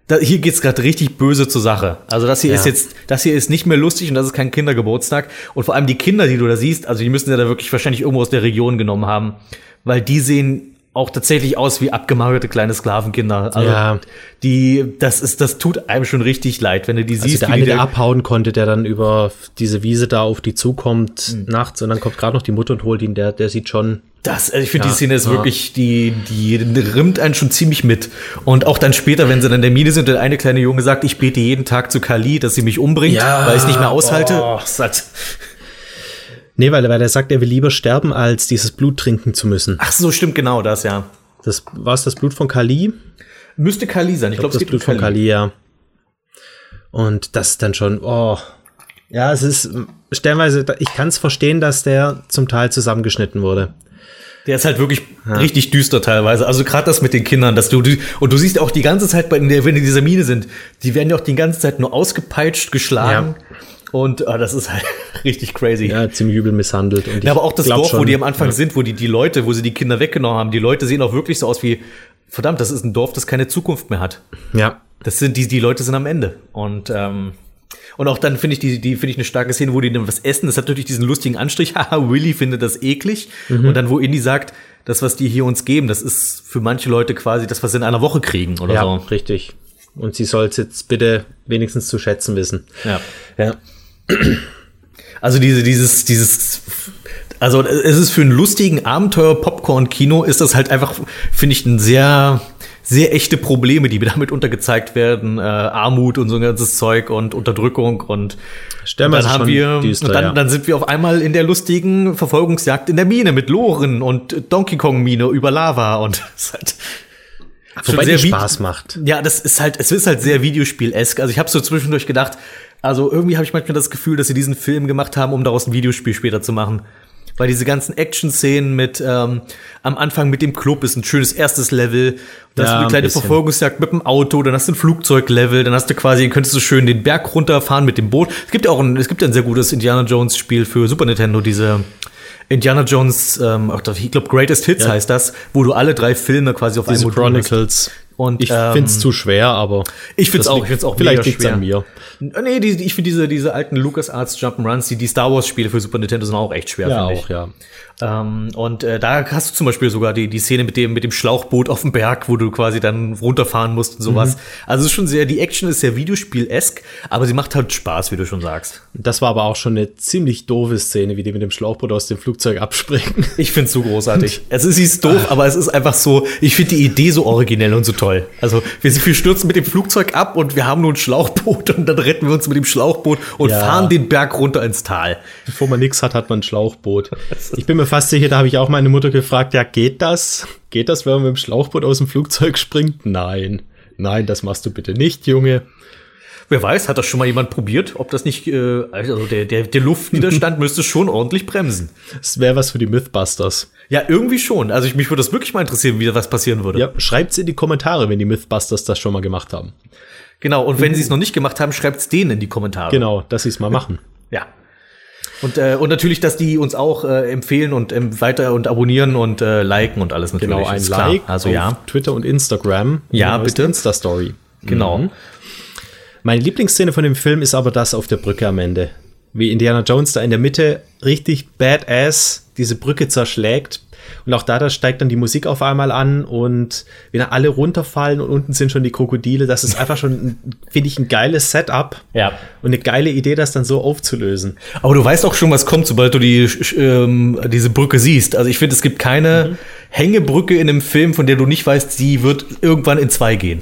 da, hier geht's gerade richtig böse zur Sache. Also das hier ja. ist jetzt, das hier ist nicht mehr lustig und das ist kein Kindergeburtstag. Und vor allem die Kinder, die du da siehst, also die müssen ja da wirklich wahrscheinlich irgendwo aus der Region genommen haben, weil die sehen auch tatsächlich aus wie abgemagerte kleine Sklavenkinder. Also ja. die, das ist, das tut einem schon richtig leid, wenn du die also siehst. Der eine, der abhauen konnte, der dann über diese Wiese da auf die zukommt mhm. nachts und dann kommt gerade noch die Mutter und holt ihn, der, der sieht schon. Das, also ich finde, ja, die Szene ist ja. wirklich, die, die rimmt einen schon ziemlich mit. Und auch dann später, wenn sie dann in der Mine sind, der eine kleine Junge sagt, ich bete jeden Tag zu Kali, dass sie mich umbringt, weil ich es nicht mehr aushalte. Oh. Halt Nee, weil, weil er sagt, er will lieber sterben, als dieses Blut trinken zu müssen. Ach so, stimmt genau das, ja. Das war es das Blut von Kali? Müsste Kali sein. Ich, glaube, glaub, das Blut von Kali, ja. Und das ist dann schon, oh. Ja, es ist stellenweise, ich kann es verstehen, dass der zum Teil zusammengeschnitten wurde. Der ist halt wirklich ja. richtig düster teilweise. Also gerade das mit den Kindern, dass du und du siehst auch die ganze Zeit, wenn die in dieser Mine sind, die werden ja auch die ganze Zeit nur ausgepeitscht, geschlagen. Ja. Und ah, das ist halt [LAUGHS] richtig crazy. Ja, ziemlich übel misshandelt. Und ja, aber auch das Dorf, schon, wo die am Anfang ja. sind, wo die, die Leute, wo sie die Kinder weggenommen haben, die Leute sehen auch wirklich so aus wie, verdammt, das ist ein Dorf, das keine Zukunft mehr hat. Ja. Das sind die, die Leute sind am Ende. Und, ähm, und auch dann finde ich die, die finde ich eine starke Szene, wo die dann was essen. Das hat natürlich diesen lustigen Anstrich. [LAUGHS] Haha, Willy findet das eklig. Mhm. Und dann, wo Indy sagt, das, was die hier uns geben, das ist für manche Leute quasi das, was sie in einer Woche kriegen oder ja, so. richtig. Und sie soll es jetzt bitte wenigstens zu schätzen wissen. Ja. Ja. [CLEARS THROAT] Also diese, dieses, dieses, also es ist für einen lustigen Abenteuer-Popcorn-Kino ist das halt einfach, finde ich, ein sehr, sehr echte Probleme, die damit untergezeigt werden. Äh, Armut und so ein ganzes Zeug und Unterdrückung und Stellen dann haben wir düster, und dann, ja. dann sind wir auf einmal in der lustigen Verfolgungsjagd in der Mine mit Loren und Donkey Kong Mine über Lava und [LAUGHS] es halt Wobei sehr Spaß macht. Ja, das ist halt, es ist halt sehr Videospiel-esk. Also ich habe so zwischendurch gedacht, also irgendwie habe ich manchmal das Gefühl, dass sie diesen Film gemacht haben, um daraus ein Videospiel später zu machen. Weil diese ganzen Action-Szenen mit ähm, am Anfang mit dem Club ist ein schönes erstes Level. Dann ja, hast du eine kleine Verfolgungsjagd mit dem Auto, dann hast du ein Flugzeuglevel, dann hast du quasi, könntest du schön den Berg runterfahren mit dem Boot. Es gibt ja auch ein, es gibt ja ein sehr gutes Indiana Jones-Spiel für Super Nintendo, diese Indiana Jones, ähm, ich glaube Greatest Hits ja. heißt das, wo du alle drei Filme quasi auf Diese einem Chronicles. Und, ich ähm, finde es zu schwer, aber ich finde es auch, ich find's auch vielleicht liegt an mir. Nee, die, ich finde diese, diese alten LucasArts Jump'n'Runs, die, die Star Wars Spiele für Super Nintendo sind auch echt schwer, ja, auch, ja. Ähm, und äh, da hast du zum Beispiel sogar die, die Szene mit dem, mit dem Schlauchboot auf dem Berg, wo du quasi dann runterfahren musst und sowas. Mhm. Also es ist schon sehr, die Action ist sehr Videospiel-esk, aber sie macht halt Spaß, wie du schon sagst. Das war aber auch schon eine ziemlich doofe Szene, wie die mit dem Schlauchboot aus dem Flugzeug abspringen. [LAUGHS] Ich find's so großartig. [LAUGHS] es ist, sie ist doof, aber es ist einfach so, ich finde die Idee so originell und so toll. Also wir, wir stürzen mit dem Flugzeug ab und wir haben nur ein Schlauchboot und dann retten wir uns mit dem Schlauchboot und ja. fahren den Berg runter ins Tal. Bevor man nichts hat, hat man ein Schlauchboot. [LAUGHS] Ich bin mir fast sicher, da habe ich auch meine Mutter gefragt, ja, geht das? Geht das, wenn man mit dem Schlauchboot aus dem Flugzeug springt? Nein. Nein, das machst du bitte nicht, Junge. Wer weiß, hat das schon mal jemand probiert, ob das nicht, äh, also der, der, der Luftwiderstand [LAUGHS] müsste schon ordentlich bremsen. Das wäre was für die Mythbusters. Ja, irgendwie schon. Also ich, mich würde das wirklich mal interessieren, wie da was passieren würde. Ja, schreibt's in die Kommentare, wenn die Mythbusters das schon mal gemacht haben. Genau, und wenn sie es noch nicht gemacht haben, schreibt's denen in die Kommentare. Genau, dass sie es mal machen. Ja. Und, äh, und natürlich, dass die uns auch äh, empfehlen und ähm, weiter und abonnieren und äh, liken und alles natürlich. Genau, ein Like also, ja. Twitter und Instagram. Ja, bitte. Insta-Story. Genau. Mhm. Meine Lieblingsszene von dem Film ist aber das auf der Brücke am Ende. Wie Indiana Jones da in der Mitte richtig badass diese Brücke zerschlägt und auch da, da steigt dann die Musik auf einmal an und wenn alle runterfallen und unten sind schon die Krokodile, das ist einfach schon, finde ich, ein geiles Setup. Ja. Und eine geile Idee, das dann so aufzulösen. Aber du weißt auch schon, was kommt, sobald du die, ähm, diese Brücke siehst. Also ich finde, es gibt keine mhm. Hängebrücke in einem Film, von der du nicht weißt, sie wird irgendwann in zwei gehen.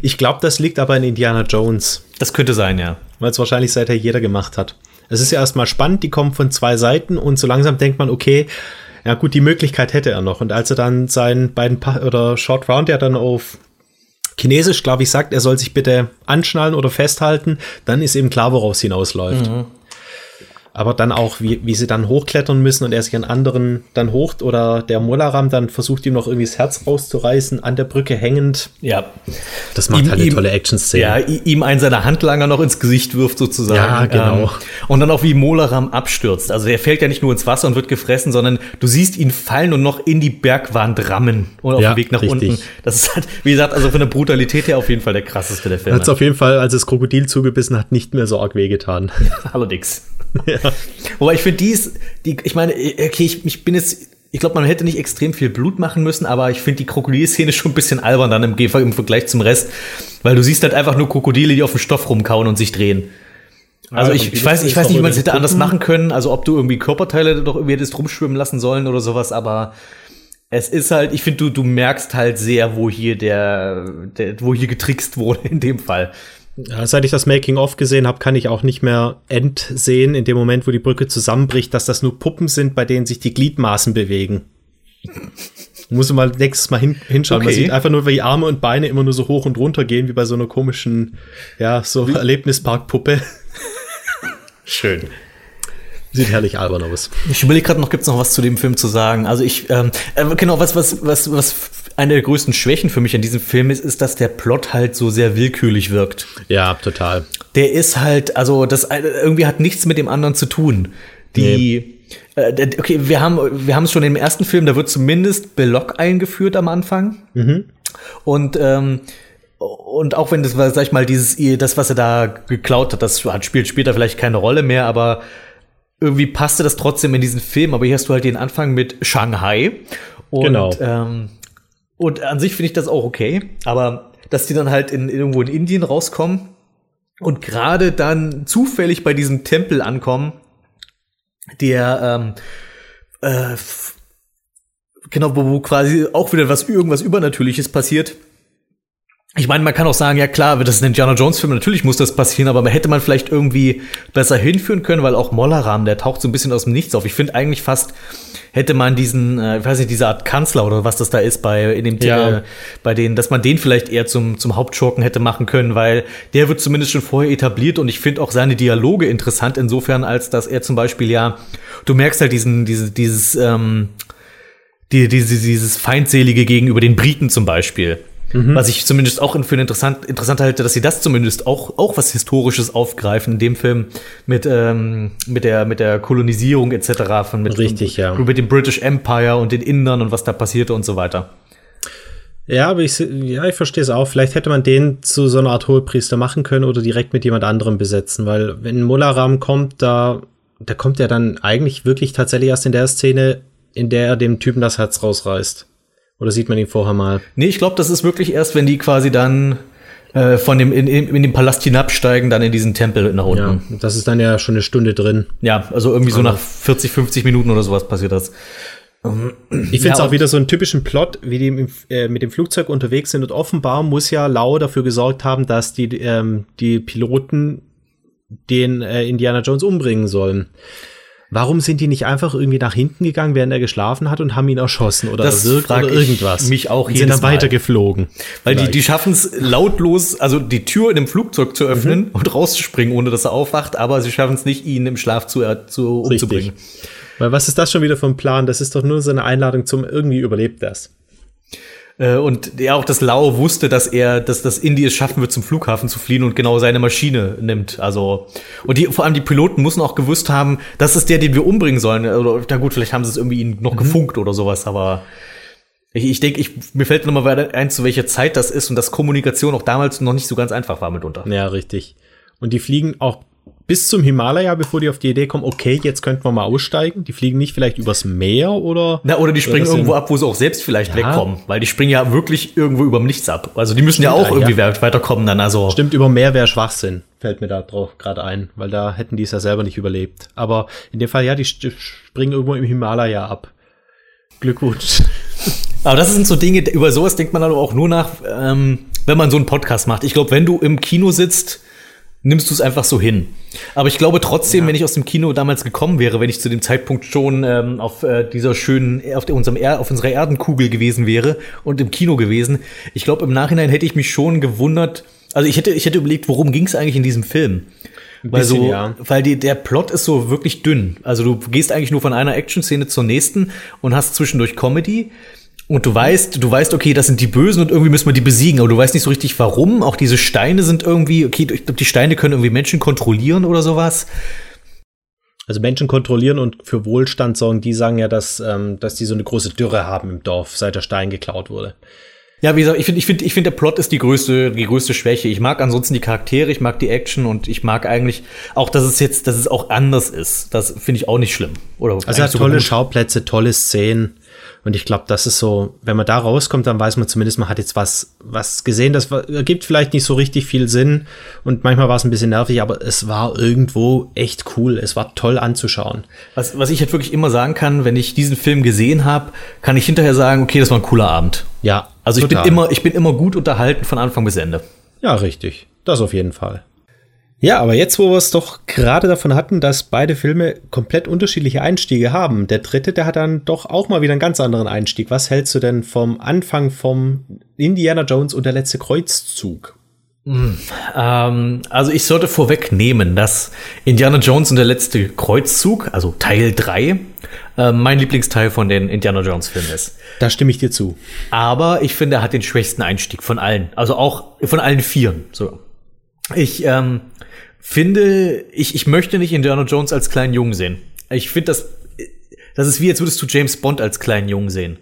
Ich glaube, das liegt aber in Indiana Jones. Das könnte sein, ja. Weil es wahrscheinlich seither jeder gemacht hat. Es ist ja erstmal spannend, die kommen von zwei Seiten und so langsam denkt man, okay, ja gut, die Möglichkeit hätte er noch. Und als er dann seinen beiden pa oder Short Round ja dann auf Chinesisch, glaube ich, sagt, er soll sich bitte anschnallen oder festhalten, dann ist eben klar, woraus hinausläuft. Mhm aber dann auch, wie, wie sie dann hochklettern müssen und er sich an anderen dann hoch oder der Molaram dann versucht ihm noch irgendwie das Herz rauszureißen, an der Brücke hängend. Ja. Das macht ihm, halt eine ihm, tolle Action-Szene. Ja, ihm einen seiner Handlanger noch ins Gesicht wirft sozusagen. Ja, genau. Ähm, und dann auch wie Molaram abstürzt. Also er fällt ja nicht nur ins Wasser und wird gefressen, sondern du siehst ihn fallen und noch in die Bergwand rammen und auf ja, dem Weg nach richtig. unten. Das ist halt, wie gesagt, also von der Brutalität her auf jeden Fall der krasseste der Filme. Hat es auf jeden Fall, als es Krokodil zugebissen hat, nicht mehr so arg wehgetan. [LAUGHS] Allerdings. [LAUGHS] ja. Wobei ich finde, die ist, die, ich meine, okay, ich, ich bin jetzt, ich glaube, man hätte nicht extrem viel Blut machen müssen, aber ich finde die Krokodilszene [LAUGHS] schon ein bisschen albern dann im, im Vergleich zum Rest, weil du siehst halt einfach nur Krokodile, die auf dem Stoff rumkauen und sich drehen. Also ich, ich weiß, ich weiß nicht, wie man es hätte anders machen können. Also ob du irgendwie Körperteile doch irgendwie hättest rumschwimmen lassen sollen oder sowas, aber es ist halt, ich finde, du, du merkst halt sehr, wo hier der, der, wo hier getrickst wurde in dem Fall. Seit ich das Making-of gesehen habe, kann ich auch nicht mehr entsehen, in dem Moment, wo die Brücke zusammenbricht, dass das nur Puppen sind, bei denen sich die Gliedmaßen bewegen. [LAUGHS] Muss mal nächstes Mal hin, hinschauen. Okay. Man sieht einfach nur, wie Arme und Beine immer nur so hoch und runter gehen, wie bei so einer komischen, ja, so Erlebnisparkpuppe. Schön. Sieht herrlich albern aus. Ich überlege gerade noch, gibt es noch was zu dem Film zu sagen? Also ich, ähm, äh, genau, was, was, was, was eine der größten Schwächen für mich an diesem Film ist, ist, dass der Plot halt so sehr willkürlich wirkt. Ja, total. Der ist halt, also das äh, irgendwie hat nichts mit dem anderen zu tun. Die, nee. äh, okay, wir haben, wir haben es schon im ersten Film, da wird zumindest Belloc eingeführt am Anfang. Mhm. Und ähm, und auch wenn das, sag ich mal, dieses, das, was er da geklaut hat, das spielt später vielleicht keine Rolle mehr, aber irgendwie passte das trotzdem in diesen Film, aber hier hast du halt den Anfang mit Shanghai. Und, genau. Ähm, und an sich finde ich das auch okay, aber dass die dann halt in, irgendwo in Indien rauskommen und gerade dann zufällig bei diesem Tempel ankommen, der ähm, äh, genau, wo, wo quasi auch wieder was irgendwas Übernatürliches passiert ich meine, man kann auch sagen, ja klar, das ist ein Indiana Jones Film, natürlich muss das passieren, aber hätte man vielleicht irgendwie besser hinführen können, weil auch Mollaram, der taucht so ein bisschen aus dem Nichts auf. Ich finde eigentlich fast hätte man diesen, äh, ich weiß nicht, diese Art Kanzler oder was das da ist bei in dem ja. äh, bei denen, dass man den vielleicht eher zum zum Hauptschurken hätte machen können, weil der wird zumindest schon vorher etabliert und ich finde auch seine Dialoge interessant insofern, als dass er zum Beispiel ja, du merkst halt diesen diese dieses ähm, die, diese, dieses feindselige gegenüber den Briten zum Beispiel Mhm. Was ich zumindest auch für interessant, interessant halte, dass sie das zumindest auch, auch was Historisches aufgreifen in dem Film mit, ähm, mit, der, mit der Kolonisierung etc. Von mit, Richtig, ja. Mit dem British Empire und den Indern und was da passierte und so weiter. Ja, aber ich, ja, ich verstehe es auch. Vielleicht hätte man den zu so einer Art Hohepriester machen können oder direkt mit jemand anderem besetzen, weil wenn Mularam kommt, da, da kommt er dann eigentlich wirklich tatsächlich erst in der Szene, in der er dem Typen das Herz rausreißt. Oder sieht man ihn vorher mal? Nee, ich glaube, das ist wirklich erst, wenn die quasi dann äh, von dem in, in, in den Palast hinabsteigen, dann in diesen Tempel nach unten. Ja, das ist dann ja schon eine Stunde drin. Ja, also irgendwie so nach 40, 50 Minuten oder sowas passiert das. Ich finde es ja, auch wieder so einen typischen Plot, wie die im, äh, mit dem Flugzeug unterwegs sind. Und offenbar muss ja Lau dafür gesorgt haben, dass die, ähm, die Piloten den äh, Indiana Jones umbringen sollen. Warum sind die nicht einfach irgendwie nach hinten gegangen, während er geschlafen hat und haben ihn erschossen oder, das oder irgendwas? Mich auch und sind dann weitergeflogen. Weil die, die schaffen es lautlos, also die Tür in dem Flugzeug zu öffnen mhm. und rauszuspringen, ohne dass er aufwacht, aber sie schaffen es nicht, ihn im Schlaf zu, äh, zu umzubringen. Weil was ist das schon wieder für ein Plan? Das ist doch nur so eine Einladung zum irgendwie überlebt das. Äh, und ja, auch das Lau wusste, dass er, dass das Indie es schaffen wird, zum Flughafen zu fliehen und genau seine Maschine nimmt. Also, und die, vor allem die Piloten müssen auch gewusst haben, das ist der, den wir umbringen sollen. Oder, na gut, vielleicht haben sie es irgendwie ihn noch mhm. gefunkt oder sowas, aber ich, ich denke, ich, mir fällt nochmal ein, zu welcher Zeit das ist und dass Kommunikation auch damals noch nicht so ganz einfach war mitunter. Ja, richtig. Und die fliegen auch bis zum Himalaya, bevor die auf die Idee kommen, okay, jetzt könnten wir mal aussteigen. Die fliegen nicht vielleicht übers Meer oder. Na, oder die springen oder irgendwo ab, wo sie auch selbst vielleicht ja. wegkommen. Weil die springen ja wirklich irgendwo überm Nichts ab. Also die müssen ja auch irgendwie ja. weiterkommen dann. Also. Stimmt, über Meer wäre Schwachsinn. Fällt mir da drauf gerade ein. Weil da hätten die es ja selber nicht überlebt. Aber in dem Fall, ja, die springen irgendwo im Himalaya ab. Glückwunsch. [LAUGHS] Aber das sind so Dinge, über sowas denkt man dann auch nur nach, ähm, wenn man so einen Podcast macht. Ich glaube, wenn du im Kino sitzt, nimmst du es einfach so hin. Aber ich glaube trotzdem, ja. wenn ich aus dem Kino damals gekommen wäre, wenn ich zu dem Zeitpunkt schon ähm, auf äh, dieser schönen, auf, der, unserem er auf unserer Erdenkugel gewesen wäre und im Kino gewesen, ich glaube im Nachhinein hätte ich mich schon gewundert, also ich hätte, ich hätte überlegt, worum ging es eigentlich in diesem Film? Ein weil bisschen, so, ja. weil die, der Plot ist so wirklich dünn. Also du gehst eigentlich nur von einer Action-Szene zur nächsten und hast zwischendurch Comedy. Und du weißt, du weißt, okay, das sind die Bösen und irgendwie müssen wir die besiegen, aber du weißt nicht so richtig warum. Auch diese Steine sind irgendwie, okay, ich glaube, die Steine können irgendwie Menschen kontrollieren oder sowas. Also Menschen kontrollieren und für Wohlstand sorgen, die sagen ja, dass, ähm, dass die so eine große Dürre haben im Dorf, seit der Stein geklaut wurde. Ja, wie gesagt, ich finde, ich finde, ich finde, der Plot ist die größte, die größte Schwäche. Ich mag ansonsten die Charaktere, ich mag die Action und ich mag eigentlich auch, dass es jetzt, dass es auch anders ist. Das finde ich auch nicht schlimm. Oder also hat tolle Schauplätze, tolle Szenen. Und ich glaube, das ist so, wenn man da rauskommt, dann weiß man zumindest, man hat jetzt was, was gesehen. Das ergibt vielleicht nicht so richtig viel Sinn und manchmal war es ein bisschen nervig, aber es war irgendwo echt cool. Es war toll anzuschauen. Was, was ich halt wirklich immer sagen kann, wenn ich diesen Film gesehen habe, kann ich hinterher sagen, okay, das war ein cooler Abend. Ja. Also ich bin immer, ich bin immer gut unterhalten von Anfang bis Ende. Ja, richtig. Das auf jeden Fall. Ja, aber jetzt, wo wir es doch gerade davon hatten, dass beide Filme komplett unterschiedliche Einstiege haben, der dritte, der hat dann doch auch mal wieder einen ganz anderen Einstieg. Was hältst du denn vom Anfang vom Indiana Jones und der letzte Kreuzzug? Hm, ähm, also ich sollte vorwegnehmen, dass Indiana Jones und der letzte Kreuzzug, also Teil 3, äh, mein Lieblingsteil von den Indiana Jones Filmen ist. Da stimme ich dir zu. Aber ich finde, er hat den schwächsten Einstieg von allen. Also auch von allen Vieren. So. Ich, ähm, finde, ich, ich möchte nicht Indiana Jones als kleinen Jungen sehen. Ich finde, das, das ist wie, als würdest du James Bond als kleinen Jungen sehen.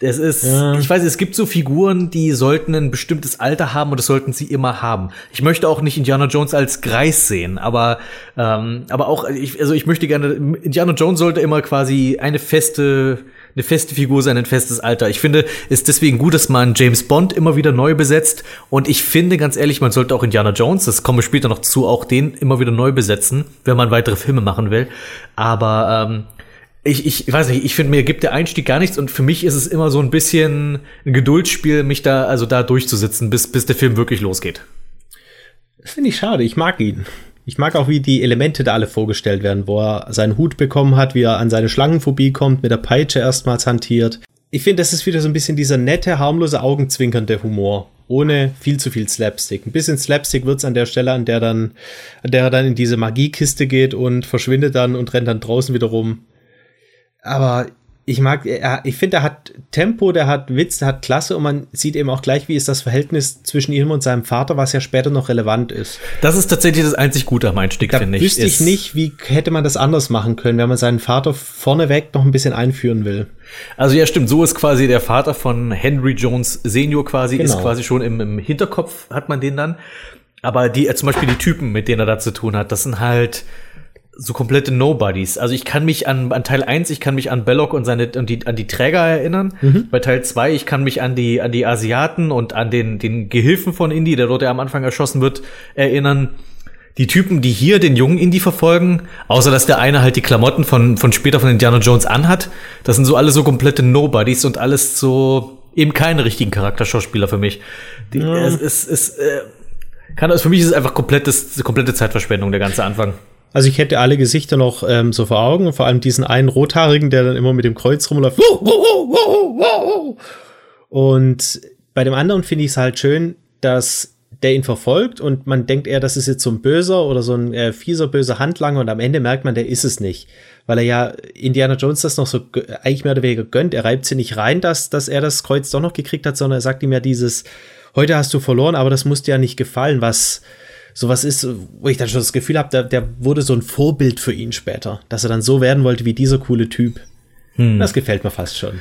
Es ist, ja. ich weiß, es gibt so Figuren, die sollten ein bestimmtes Alter haben und das sollten sie immer haben. Ich möchte auch nicht Indiana Jones als Greis sehen, aber, ähm, aber auch, ich, also ich möchte gerne, Indiana Jones sollte immer quasi eine feste, eine feste Figur sein, ein festes Alter. Ich finde, ist deswegen gut, dass man James Bond immer wieder neu besetzt. Und ich finde, ganz ehrlich, man sollte auch Indiana Jones, das komme später noch zu, auch den immer wieder neu besetzen, wenn man weitere Filme machen will. Aber ähm, ich, ich weiß nicht, ich finde, mir gibt der Einstieg gar nichts und für mich ist es immer so ein bisschen ein Geduldsspiel, mich da, also da durchzusitzen, bis, bis der Film wirklich losgeht. Das finde ich schade, ich mag ihn. Ich mag auch, wie die Elemente da alle vorgestellt werden, wo er seinen Hut bekommen hat, wie er an seine Schlangenphobie kommt, mit der Peitsche erstmals hantiert. Ich finde, das ist wieder so ein bisschen dieser nette, harmlose, augenzwinkernde Humor. Ohne viel zu viel Slapstick. Ein bisschen Slapstick wird's an der Stelle, an der dann, an der er dann in diese Magiekiste geht und verschwindet dann und rennt dann draußen wieder rum. Aber ich mag, ich finde, er hat Tempo, der hat Witz, der hat Klasse und man sieht eben auch gleich, wie ist das Verhältnis zwischen ihm und seinem Vater, was ja später noch relevant ist. Das ist tatsächlich das einzig Gute am Einstieg, finde ich. Wüsste ich nicht, wie hätte man das anders machen können, wenn man seinen Vater vorneweg noch ein bisschen einführen will. Also ja, stimmt, so ist quasi der Vater von Henry Jones Senior quasi, genau. ist quasi schon im, im Hinterkopf, hat man den dann. Aber die, zum Beispiel die Typen, mit denen er da zu tun hat, das sind halt, so komplette Nobodies. Also ich kann mich an, an Teil 1, ich kann mich an Belloc und seine und die, an die Träger erinnern. Mhm. Bei Teil 2, ich kann mich an die, an die Asiaten und an den, den Gehilfen von Indy, der dort ja am Anfang erschossen wird, erinnern. Die Typen, die hier den jungen Indy verfolgen, außer dass der eine halt die Klamotten von, von später von Indiana Jones anhat, das sind so alle so komplette Nobodies und alles so eben keine richtigen Charakterschauspieler für mich. Die, ja. Es ist, es, äh, kann, also für mich ist es einfach komplettes, komplette Zeitverschwendung, der ganze Anfang. Also ich hätte alle Gesichter noch ähm, so vor Augen, vor allem diesen einen Rothaarigen, der dann immer mit dem Kreuz rumläuft. Und bei dem anderen finde ich es halt schön, dass der ihn verfolgt und man denkt eher, das ist jetzt so ein böser oder so ein äh, fieser, böser Handlanger und am Ende merkt man, der ist es nicht. Weil er ja Indiana Jones das noch so eigentlich mehr oder weniger gönnt. Er reibt sie nicht rein, dass, dass er das Kreuz doch noch gekriegt hat, sondern er sagt ihm ja dieses, heute hast du verloren, aber das muss dir ja nicht gefallen, was sowas ist, wo ich dann schon das Gefühl habe, der, der wurde so ein Vorbild für ihn später, dass er dann so werden wollte wie dieser coole Typ. Hm. Das gefällt mir fast schon.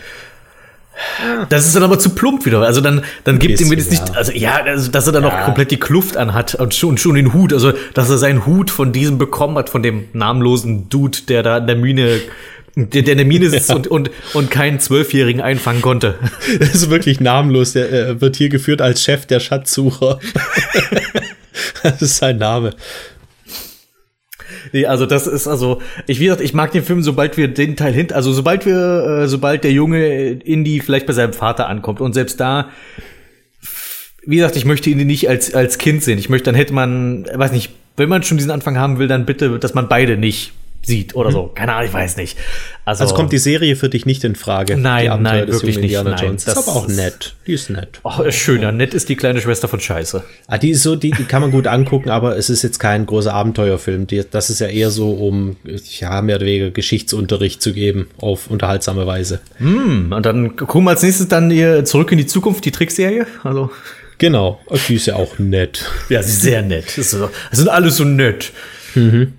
Das ist dann aber zu plump wieder. Also dann, dann gibt ihm wenigstens nicht, also ja, also, dass er dann ja. noch komplett die Kluft anhat und schon, schon den Hut, also dass er seinen Hut von diesem bekommen hat, von dem namenlosen Dude, der da in der Mine der, der in der Mine sitzt ja. [LAUGHS] und, und, und keinen Zwölfjährigen einfangen konnte. [LAUGHS] Das ist wirklich namenlos. Der äh, wird hier geführt als Chef der Schatzsucher. [LAUGHS] [LAUGHS] das ist sein Name. Nee, also das ist also, ich wie gesagt, ich mag den Film, sobald wir den Teil hin, also sobald wir, äh, sobald der Junge Indy vielleicht bei seinem Vater ankommt und selbst da, wie gesagt, ich möchte ihn nicht als als Kind sehen. Ich möchte, dann hätte man, weiß nicht, wenn man schon diesen Anfang haben will, dann bitte, dass man beide nicht sieht oder so. Keine Ahnung, ich weiß nicht. Also, also kommt die Serie für dich nicht in Frage? Nein, nein, wirklich nicht. Nein, Jones. Das ist aber auch nett. Die ist nett. Ach, ist schön. Ja, nett ist die kleine Schwester von Scheiße. Ah, die ist so, die, die kann man gut angucken, aber es ist jetzt kein großer Abenteuerfilm. Die, das ist ja eher so, um ja mehr oder weniger Geschichtsunterricht zu geben auf unterhaltsame Weise. Hm, und dann gucken wir als nächstes dann hier zurück in die Zukunft, die Trickserie. Also Genau, die ist ja auch nett. Ja, sie ist sehr nett. Das, sind alles so nett. Mhm.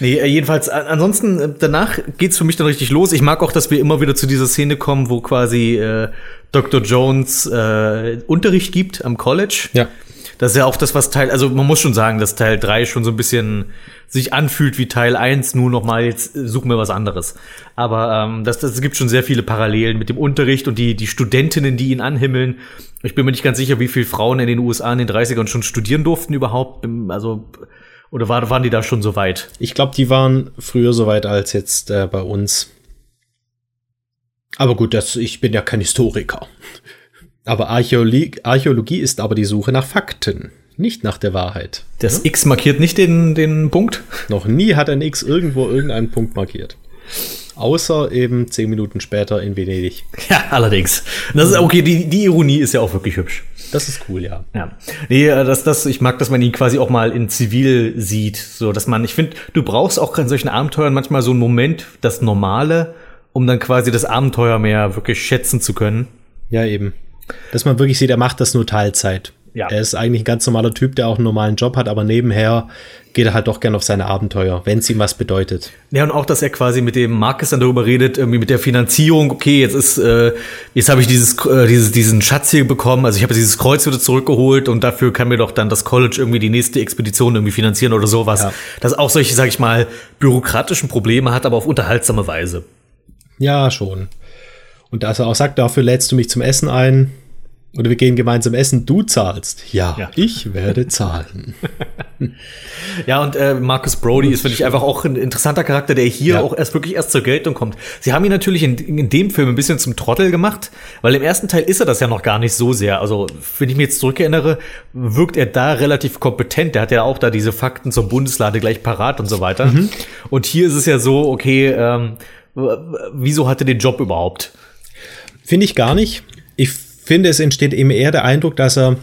Nee, äh, jedenfalls, ansonsten, äh, danach geht's für mich dann richtig los. Ich mag auch, dass wir immer wieder zu dieser Szene kommen, wo quasi äh, Dr. Jones äh, Unterricht gibt am College. Ja. Das ist ja auch das, was Teil, also man muss schon sagen, dass Teil 3 schon so ein bisschen sich anfühlt wie Teil 1, nur noch mal jetzt suchen wir was anderes. Aber ähm, das, das gibt schon sehr viele Parallelen mit dem Unterricht und die, die Studentinnen, die ihn anhimmeln. Ich bin mir nicht ganz sicher, wie viele Frauen in den USA in den 30ern schon studieren durften überhaupt. Also oder war, waren die da schon so weit? Ich glaube, die waren früher so weit als jetzt äh, bei uns. Aber gut, das, ich bin ja kein Historiker. Aber Archäologie, Archäologie ist aber die Suche nach Fakten, nicht nach der Wahrheit. Das ja? X markiert nicht den, den Punkt? Noch nie hat ein X irgendwo irgendeinen Punkt markiert. Außer eben zehn Minuten später in Venedig. Ja, allerdings. Das ist okay, die, die Ironie ist ja auch wirklich hübsch. Das ist cool, ja. Ja. Nee, äh, das, das, ich mag, dass man ihn quasi auch mal in Zivil sieht. So, dass man, ich finde, du brauchst auch in solchen Abenteuern manchmal so einen Moment, das Normale, um dann quasi das Abenteuer mehr wirklich schätzen zu können. Ja, eben. Dass man wirklich sieht, er macht das nur Teilzeit. Ja. Er ist eigentlich ein ganz normaler Typ, der auch einen normalen Job hat, aber nebenher geht er halt doch gern auf seine Abenteuer, wenn es ihm was bedeutet. Ja, und auch, dass er quasi mit dem Marcus dann darüber redet, irgendwie mit der Finanzierung, okay, jetzt ist, äh, jetzt habe ich dieses, äh, dieses, diesen Schatz hier bekommen, also ich habe dieses Kreuz wieder zurückgeholt und dafür kann mir doch dann das College irgendwie die nächste Expedition irgendwie finanzieren oder sowas. Ja. Das auch solche, sag ich mal, bürokratischen Probleme hat, aber auf unterhaltsame Weise. Ja, schon. Und dass er auch sagt, dafür lädst du mich zum Essen ein, oder wir gehen gemeinsam essen, du zahlst. Ja, ja. ich werde zahlen. [LAUGHS] ja, und äh, Marcus Brody ist, finde ich, einfach auch ein interessanter Charakter, der hier ja. auch erst wirklich erst zur Geltung kommt. Sie haben ihn natürlich in, in dem Film ein bisschen zum Trottel gemacht, weil im ersten Teil ist er das ja noch gar nicht so sehr. Also, wenn ich mich jetzt zurückerinnere, wirkt er da relativ kompetent. Der hat ja auch da diese Fakten zur Bundeslade gleich parat und so weiter. Mhm. Und hier ist es ja so, okay, ähm, wieso hat er den Job überhaupt? Finde ich gar nicht. Ich finde, es entsteht eben eher der Eindruck, dass er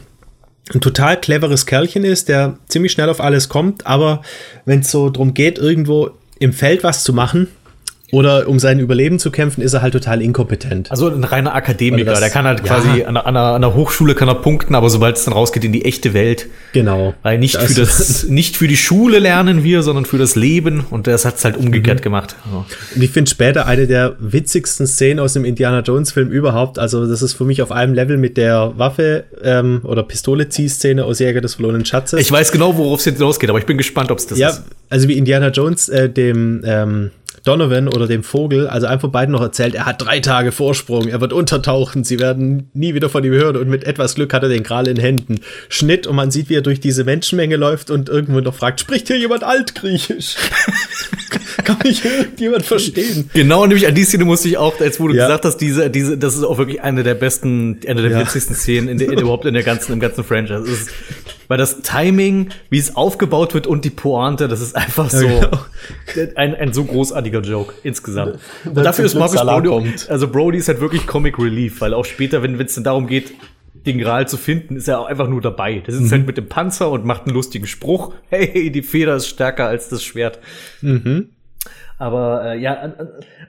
ein total cleveres Kerlchen ist, der ziemlich schnell auf alles kommt, aber wenn es so darum geht, irgendwo im Feld was zu machen, Oder um sein Überleben zu kämpfen, ist er halt total inkompetent. Also ein reiner Akademiker, das, der kann halt quasi an, an, einer, an einer Hochschule kann er punkten, aber sobald es dann rausgeht in die echte Welt. Genau. Weil nicht das für das, [LAUGHS] nicht für die Schule lernen wir, sondern für das Leben und das hat es halt umgekehrt mhm. gemacht. Ja. Und ich finde später eine der witzigsten Szenen aus dem Indiana Jones Film überhaupt. Also das ist für mich auf einem Level mit der Waffe ähm, oder Pistole-Ziehszene aus Jäger des verlorenen Schatzes. Ich weiß genau, worauf es jetzt losgeht, aber ich bin gespannt, ob es das ja, ist. Ja, also wie Indiana Jones äh, dem ähm, Donovan oder dem Vogel, also einfach beiden noch erzählt, er hat drei Tage Vorsprung, er wird untertauchen, sie werden nie wieder von ihm hören und mit etwas Glück hat er den Gral in Händen. Schnitt und man sieht, wie er durch diese Menschenmenge läuft und irgendwo noch fragt, spricht hier jemand Altgriechisch? [LAUGHS] Kann mich irgendjemand verstehen? Genau, nämlich an die Szene musste ich auch, als wo du ja. gesagt hast, diese, diese, das ist auch wirklich eine der besten, eine der ja. witzigsten Szenen in der, in, überhaupt in der ganzen, im ganzen Franchise. Weil das Timing, wie es aufgebaut wird und die Pointe, das ist einfach so ja, genau. [LAUGHS] ein, ein so großartiger Joke insgesamt. Und dafür ist Marcus Brody, kommt. also Brody ist halt wirklich Comic Relief, weil auch später, wenn es dann darum geht, den Gral zu finden, ist er auch einfach nur dabei. Der sitzt mhm. halt mit dem Panzer und macht einen lustigen Spruch. Hey, die Feder ist stärker als das Schwert. Mhm. Aber äh, ja,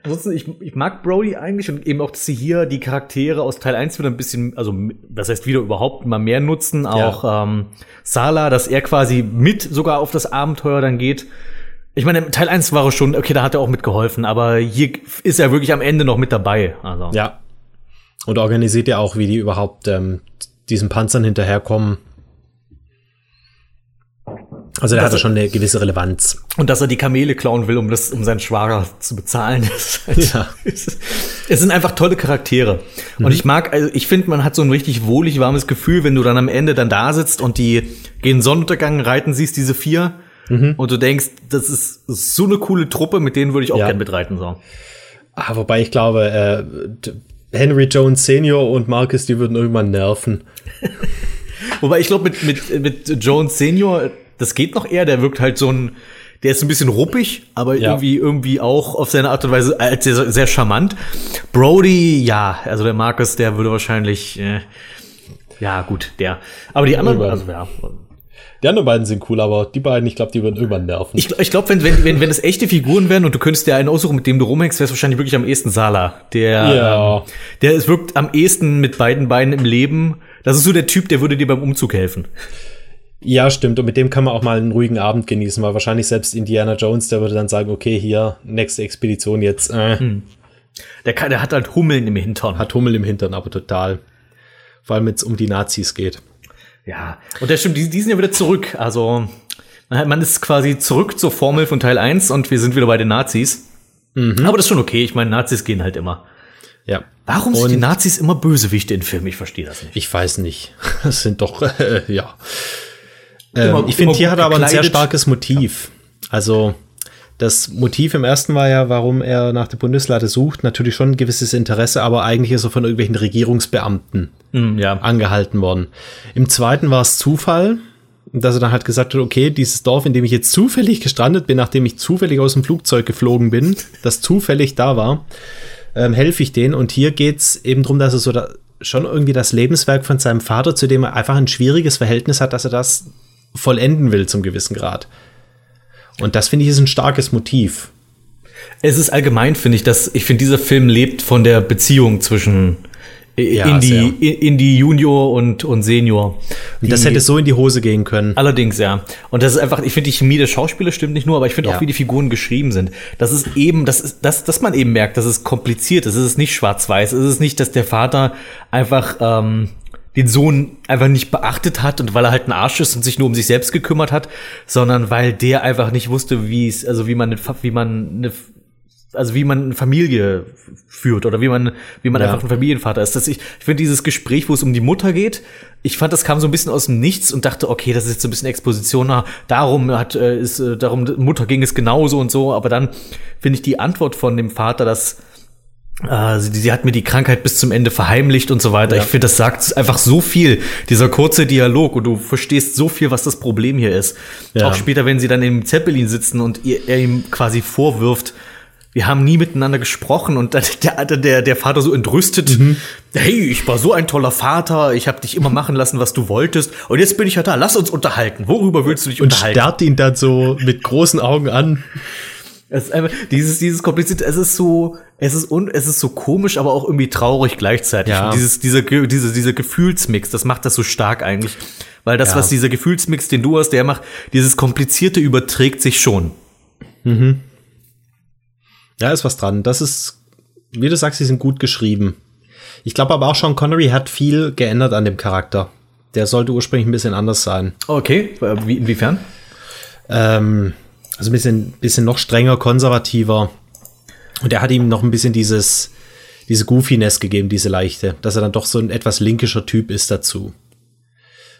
ansonsten, ich, ich mag Brody eigentlich und eben auch, dass sie hier die Charaktere aus Teil 1 wieder ein bisschen, also das heißt wieder überhaupt mal mehr nutzen. Auch ja. ähm, Sala, dass er quasi mit sogar auf das Abenteuer dann geht. Ich meine, Teil 1 war er schon, okay, da hat er auch mitgeholfen, aber hier ist er wirklich am Ende noch mit dabei. Also. Ja. Und organisiert ja auch, wie die überhaupt ähm, diesen Panzern hinterherkommen also da hat er schon eine gewisse Relevanz. Und dass er die Kamele klauen will, um das, um seinen Schwager zu bezahlen. [LAUGHS] Halt, ja. es sind einfach tolle Charaktere. Mhm. Und ich mag, also ich finde, man hat so ein richtig wohlig warmes Gefühl, wenn du dann am Ende dann da sitzt und die gehen Sonnenuntergang reiten siehst, diese vier. Mhm. Und du denkst, das ist so eine coole Truppe, mit denen würde ich auch ja. gern mitreiten, so. Ah, wobei ich glaube, äh, Henry Jones Senior und Marcus, die würden irgendwann nerven. [LAUGHS] Wobei ich glaube, mit, mit, mit Jones Senior, das geht noch eher, der wirkt halt so ein, der ist ein bisschen ruppig, aber ja. irgendwie, irgendwie auch auf seine Art und Weise als sehr, sehr charmant. Brody, ja, also der Marcus, der würde wahrscheinlich, äh, ja, gut, der. Aber die anderen, also ja. Die anderen beiden sind cool, aber die beiden, ich glaube, die würden irgendwann nerven. Ich, ich glaube, wenn, wenn, wenn, wenn es echte Figuren wären und du könntest dir einen aussuchen, mit dem du rumhängst, wäre es wahrscheinlich wirklich am ehesten Sala. Der, ja. ähm, der ist, wirkt am ehesten mit beiden Beinen im Leben. Das ist so der Typ, der würde dir beim Umzug helfen. Ja, stimmt. Und mit dem kann man auch mal einen ruhigen Abend genießen, weil wahrscheinlich selbst Indiana Jones, der würde dann sagen, okay, hier, nächste Expedition jetzt. Äh. Hm. Der, kann, der hat halt Hummeln im Hintern. Hat Hummeln im Hintern, aber total. Vor allem, wenn es um die Nazis geht. Ja, und der stimmt, die, die sind ja wieder zurück. Also, man ist quasi zurück zur Formel von Teil 1 und wir sind wieder bei den Nazis. Mhm. Aber das ist schon okay. Ich meine, Nazis gehen halt immer. Ja. Warum sind die Nazis immer Bösewichte in Filmen? Ich verstehe das nicht. Ich weiß nicht. [LAUGHS] Das sind doch, äh, [LAUGHS] ja. Ähm, ich finde, hier hat er aber ein sehr starkes Motiv. Also, das Motiv im ersten war ja, warum er nach der Bundeslade sucht, natürlich schon ein gewisses Interesse, aber eigentlich ist er von irgendwelchen Regierungsbeamten mm, ja. angehalten worden. Im zweiten war es Zufall, dass er dann halt gesagt hat, okay, dieses Dorf, in dem ich jetzt zufällig gestrandet bin, nachdem ich zufällig aus dem Flugzeug geflogen bin, [LAUGHS] das zufällig da war, ähm, helfe ich denen. Und hier geht's eben drum, dass er so da schon irgendwie das Lebenswerk von seinem Vater, zu dem er einfach ein schwieriges Verhältnis hat, dass er das vollenden will zum gewissen Grad. Und das finde ich ist ein starkes Motiv. Es ist allgemein, finde ich, dass ich finde, dieser Film lebt von der Beziehung zwischen ja, in, die, in, die Junior und, und Senior. Und das hätte so in die Hose gehen können. Allerdings, ja. Und das ist einfach, ich finde, die Chemie der Schauspieler stimmt nicht nur, aber ich finde ja. auch, wie die Figuren geschrieben sind. Das ist eben, das ist, das, dass man eben merkt, dass es kompliziert ist. Es ist nicht schwarz-weiß. Es ist nicht, dass der Vater einfach ähm, den Sohn einfach nicht beachtet hat und weil er halt ein Arsch ist und sich nur um sich selbst gekümmert hat, sondern weil der einfach nicht wusste, wie es, also wie man, wie man eine, also wie man eine Familie führt oder wie man, wie man ja. einfach ein Familienvater ist. Das ich, ich finde dieses Gespräch, wo es um die Mutter geht, ich fand, das kam so ein bisschen aus dem Nichts und dachte, okay, das ist jetzt so ein bisschen Exposition. Darum hat, äh, ist, äh, darum Mutter ging es genauso und so. Aber dann finde ich die Antwort von dem Vater, dass sie, sie, hat mir die Krankheit bis zum Ende verheimlicht und so weiter. Ja. Ich finde, das sagt einfach so viel, dieser kurze Dialog und du verstehst so viel, was das Problem hier ist. Ja. Auch später, wenn sie dann im Zeppelin sitzen und ihr, er ihm quasi vorwirft, wir haben nie miteinander gesprochen und [LAUGHS] der, der, der Vater so entrüstet, mhm. hey, ich war so ein toller Vater, ich habe dich immer machen lassen, was du wolltest und jetzt bin ich ja da, lass uns unterhalten. Worüber willst du dich und unterhalten? Und starrt ihn dann so mit großen Augen an. Es ist einfach, dieses, dieses komplizierte, es ist so, es ist un, es ist so komisch, aber auch irgendwie traurig gleichzeitig. Ja. Und dieses, dieser, Ge- diese, dieser Gefühlsmix, das macht das so stark eigentlich. Weil das, Ja. was dieser Gefühlsmix, den du hast, der macht, dieses Komplizierte überträgt sich schon. Ja, ist was dran. Das ist, wie du sagst, sie sind gut geschrieben. Ich glaube aber auch Sean Connery hat viel geändert an dem Charakter. Der sollte ursprünglich ein bisschen anders sein. Okay, wie, inwiefern? Ähm, also ein bisschen, bisschen noch strenger, konservativer. Und er hat ihm noch ein bisschen dieses, diese Goofiness gegeben, diese leichte, dass er dann doch so ein etwas linkischer Typ ist dazu.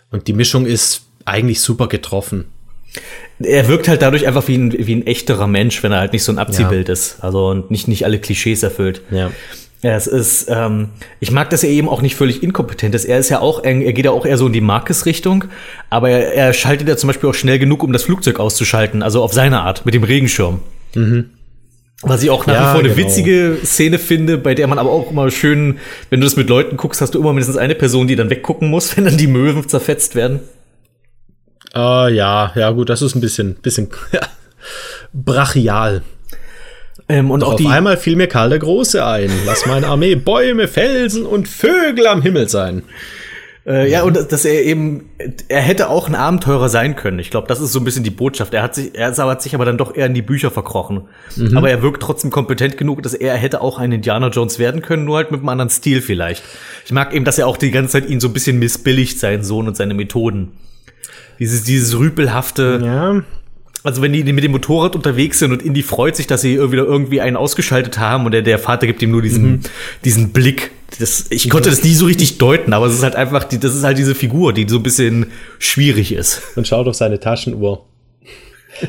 Und die Mischung ist eigentlich super getroffen. Er wirkt halt dadurch einfach wie ein, wie ein echterer Mensch, wenn er halt nicht so ein Abziehbild ist. Also und nicht, nicht alle Klischees erfüllt. Ja. Ja, es ist, ähm, ich mag, dass er eben auch nicht völlig inkompetent ist. Er ist ja auch, er geht ja auch eher so in die Marcus-Richtung, aber er, er schaltet ja zum Beispiel auch schnell genug, um das Flugzeug auszuschalten, also auf seine Art, mit dem Regenschirm. Was ich auch nach Ja, wie vor eine genau. witzige Szene finde, bei der man aber auch immer schön, wenn du das mit Leuten guckst, hast du immer mindestens eine Person, die dann weggucken muss, [LAUGHS] wenn dann die Möwen zerfetzt werden. Äh, ja, ja, gut, das ist ein bisschen, bisschen ja, [LAUGHS] brachial. Ähm, und auch Auf die, einmal fiel mir Karl der Große ein. Lass meine Armee Bäume, Felsen und Vögel am Himmel sein. Äh, ja, und dass er eben, er hätte auch ein Abenteurer sein können. Ich glaube, das ist so ein bisschen die Botschaft. Er hat sich, er hat sich aber dann doch eher in die Bücher verkrochen. Aber er wirkt trotzdem kompetent genug, dass er hätte auch ein Indiana Jones werden können, nur halt mit einem anderen Stil vielleicht. Ich mag eben, dass er auch die ganze Zeit ihn so ein bisschen missbilligt, seinen Sohn und seine Methoden. Dieses, dieses rüpelhafte, Ja, also wenn die mit dem Motorrad unterwegs sind und Indy freut sich, dass sie wieder irgendwie einen ausgeschaltet haben und der, der Vater gibt ihm nur diesen, diesen Blick. Das, ich konnte das nie so richtig deuten, aber es ist halt einfach, die, das ist halt diese Figur, die so ein bisschen schwierig ist. und schaut auf seine Taschenuhr.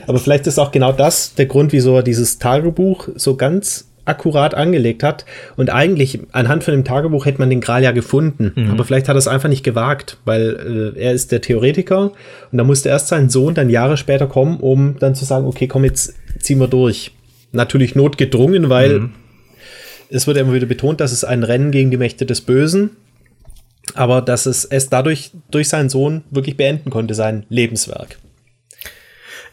Aber vielleicht ist auch genau das der Grund, wieso er dieses Tagebuch so ganz akkurat angelegt hat. Und eigentlich, anhand von dem Tagebuch hätte man den Gral ja gefunden. Aber vielleicht hat er es einfach nicht gewagt, weil äh, er ist der Theoretiker und da musste erst sein Sohn dann Jahre später kommen, um dann zu sagen, okay, komm, jetzt ziehen wir durch. Natürlich notgedrungen, weil es wird immer wieder betont, dass es ein Rennen gegen die Mächte des Bösen, aber dass es es dadurch durch seinen Sohn wirklich beenden konnte, sein Lebenswerk.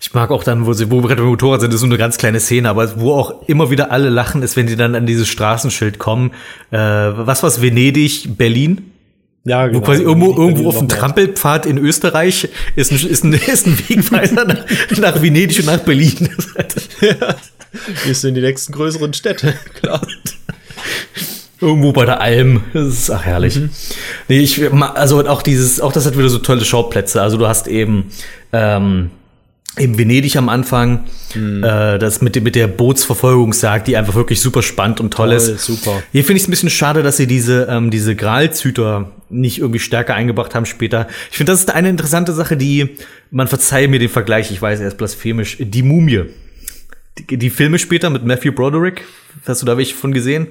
Ich mag auch dann, wo sie, wo gerade beim Motorrad sind, ist so eine ganz kleine Szene, aber wo auch immer wieder alle lachen, ist, wenn die dann an dieses Straßenschild kommen. Äh, was war's? Venedig, Berlin? Ja, genau. Wo quasi irgendwo, irgendwo auf dem. Trampelpfad in Österreich ist ein, ist ein, [LAUGHS] ist ein Wegweiser nach, nach Venedig und nach Berlin. [LAUGHS] Wir sind die nächsten größeren Städte, [LAUGHS] klar. Irgendwo bei der Alm. Das ist ach herrlich. Nee, ich, also auch dieses, auch das hat wieder so tolle Schauplätze. Also du hast eben, ähm, eben Venedig am Anfang, äh, das mit, mit der Bootsverfolgungsjagd, die einfach wirklich super spannend und toll, Toll, ist. super. Hier finde ich es ein bisschen schade, dass sie diese, ähm, diese Gralzüter nicht irgendwie stärker eingebracht haben später. Ich finde, das ist eine interessante Sache, die, man verzeihe mir den Vergleich, ich weiß, er ist blasphemisch, die Mumie. Die, die Filme später mit Matthew Broderick, hast du da welche von gesehen?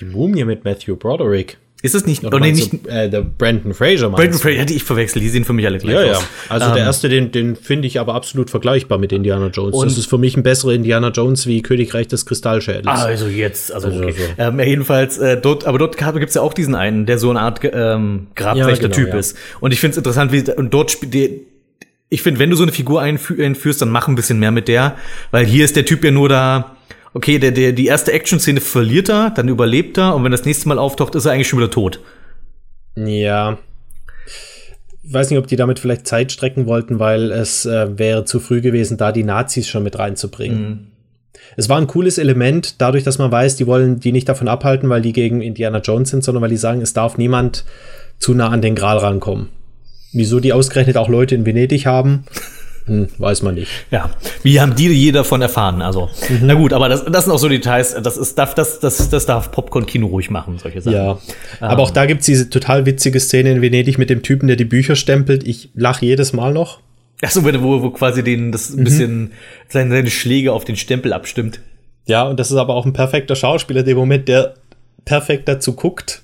Die Mumie mit Matthew Broderick. Ist es nicht, Oder oder nee, nicht, du, äh, der Brandon Fraser meinst Brandon? Fraser, ja, die ich verwechsel, die sehen für mich alle gleich Ja, ja. aus. Also Ähm, der erste, den, den finde ich aber absolut vergleichbar mit Indiana Jones. Und- das ist für mich ein besserer Indiana Jones wie Königreich des Kristallschädels. Also jetzt, also, Also okay. so. Ähm, ja, jedenfalls, äh, dort, aber dort gibt's ja auch diesen einen, der so eine Art ähm, Grabwächter-Typ Ja, genau, ja. ist. Und ich finde es interessant, wie und dort spielt ich finde, wenn du so eine Figur einfü einführst, dann mach ein bisschen mehr mit der, weil hier ist der Typ ja nur da. Okay, der, der, die erste Action-Szene verliert er, dann überlebt er und wenn das nächste Mal auftaucht, ist er eigentlich schon wieder tot. Ja. Ich weiß nicht, ob die damit vielleicht Zeit strecken wollten, weil es äh, wäre zu früh gewesen, da die Nazis schon mit reinzubringen. Es war ein cooles Element, dadurch, dass man weiß, die wollen die nicht davon abhalten, weil die gegen Indiana Jones sind, sondern weil die sagen, es darf niemand zu nah an den Gral rankommen. Wieso die ausgerechnet auch Leute in Venedig haben, hm, weiß man nicht. Ja, wie haben die je davon erfahren? Also, na gut, aber das, das sind auch so Details, das ist, darf, das, das, das darf Popcorn-Kino ruhig machen, solche Sachen. Ja, aber auch da gibt's diese total witzige Szene in Venedig mit dem Typen, der die Bücher stempelt. Ich lache jedes Mal noch. Achso, wo, wo quasi den, das ein bisschen seine, seine Schläge auf den Stempel abstimmt. Ja, und das ist aber auch ein perfekter Schauspieler, der Moment, der perfekt dazu guckt.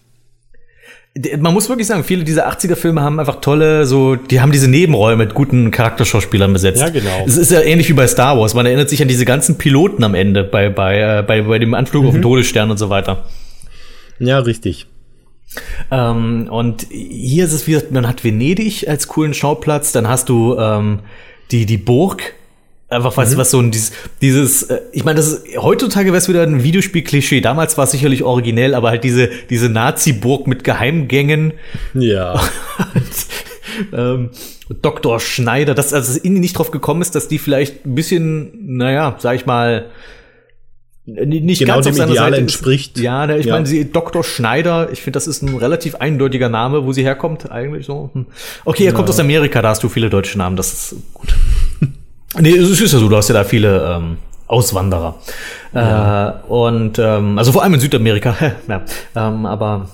Man muss wirklich sagen, viele dieser 80er-Filme haben einfach tolle, so, die haben diese Nebenräume mit guten Charakterschauspielern besetzt. Ja, genau. Es ist ja ähnlich wie bei Star Wars. Man erinnert sich an diese ganzen Piloten am Ende bei, bei, äh, bei, bei dem Anflug auf den Todesstern und so weiter. Ja, richtig. Ähm, und hier ist es wie, man hat Venedig als coolen Schauplatz, dann hast du ähm, die, die Burg. Einfach was, mhm. was so ein dieses, dieses äh, ich meine, das ist heutzutage wäre es wieder ein Videospiel-Klischee. Damals war es sicherlich originell, aber halt diese, diese Nazi-Burg mit Geheimgängen. Ja. [LAUGHS] ähm, Dr. Schneider, dass also Indie nicht drauf gekommen ist, dass die vielleicht ein bisschen, naja, sag ich mal, nicht genau ganz dem auf Ideal Seite entspricht. Ist, ja, ich ja. meine, sie Dr. Schneider, ich finde, das ist ein relativ eindeutiger Name, wo sie herkommt, eigentlich so. Hm. Okay, er ja. kommt aus Amerika, da hast du viele deutsche Namen, das ist gut. Nee, es ist ja so, du hast ja da viele ähm, Auswanderer. Ja. Äh, und ähm, also vor allem in Südamerika, [LAUGHS] ja, ähm, aber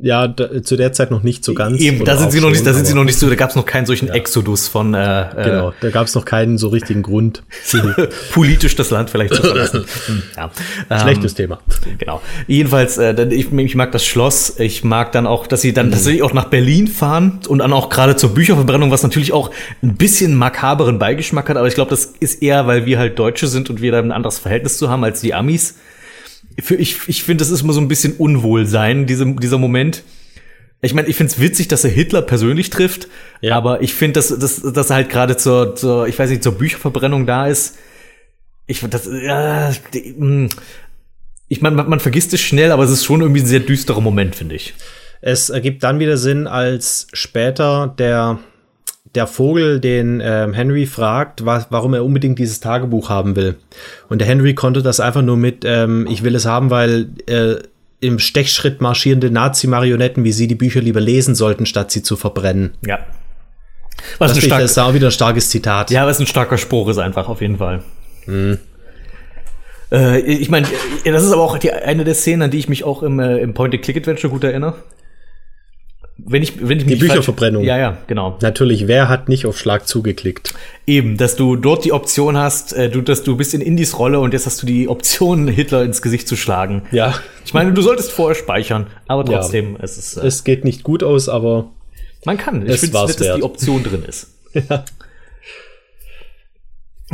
ja, da, zu der Zeit noch nicht so ganz. Eben, da sind sie noch nicht, da sind sie noch nicht so, da gab es noch keinen solchen ja. Exodus von. Äh, äh genau, da gab es noch keinen so richtigen Grund, [LAUGHS] politisch das Land vielleicht zu verlassen. [LAUGHS] ja. Schlechtes ähm, Thema. Genau. Jedenfalls, äh, ich, ich, mag das Schloss. Ich mag dann auch, dass sie dann mhm. tatsächlich auch nach Berlin fahren und dann auch gerade zur Bücherverbrennung, was natürlich auch ein bisschen makaberen Beigeschmack hat. Aber ich glaube, das ist eher, weil wir halt Deutsche sind und wir da ein anderes Verhältnis zu haben als die Amis für, ich, ich finde, das ist immer so ein bisschen Unwohlsein, diese, dieser Moment. Ich meine, ich finde es witzig, dass er Hitler persönlich trifft, ja. aber ich finde, dass, dass, dass er halt gerade zur, zur, ich weiß nicht, zur Bücherverbrennung da ist. Ich das, ja, hm. ich meine, man, man vergisst es schnell, aber es ist schon irgendwie ein sehr düsterer Moment, finde ich. Es ergibt dann wieder Sinn, als später der der Vogel den ähm, Henry fragt, was, warum er unbedingt dieses Tagebuch haben will. Und der Henry konnte das einfach nur mit, ähm, ich will es haben, weil äh, im Stechschritt marschierende Nazi-Marionetten wie sie die Bücher lieber lesen sollten, statt sie zu verbrennen. Ja. Was das, ein stark, das ist auch wieder ein starkes Zitat. Ja, was ein starker Spruch ist einfach, auf jeden Fall. Mhm. Äh, ich meine, das ist aber auch die, eine der Szenen, an die ich mich auch im, äh, im Point-and-Click-Adventure gut erinnere wenn ich, wenn ich die Bücherverbrennung. Ja, ja, genau. Natürlich, wer hat nicht auf Schlag zugeklickt? Eben, dass du dort die Option hast, äh, du, dass du bist in Indies Rolle und jetzt hast du die Option, [LAUGHS] Hitler ins Gesicht zu schlagen. Ja. Ich meine, du solltest vorher speichern, aber trotzdem, ja. es ist. Äh, es geht nicht gut aus, aber. Man kann. Ich finde es nett, dass die Option drin ist. [LAUGHS] ja.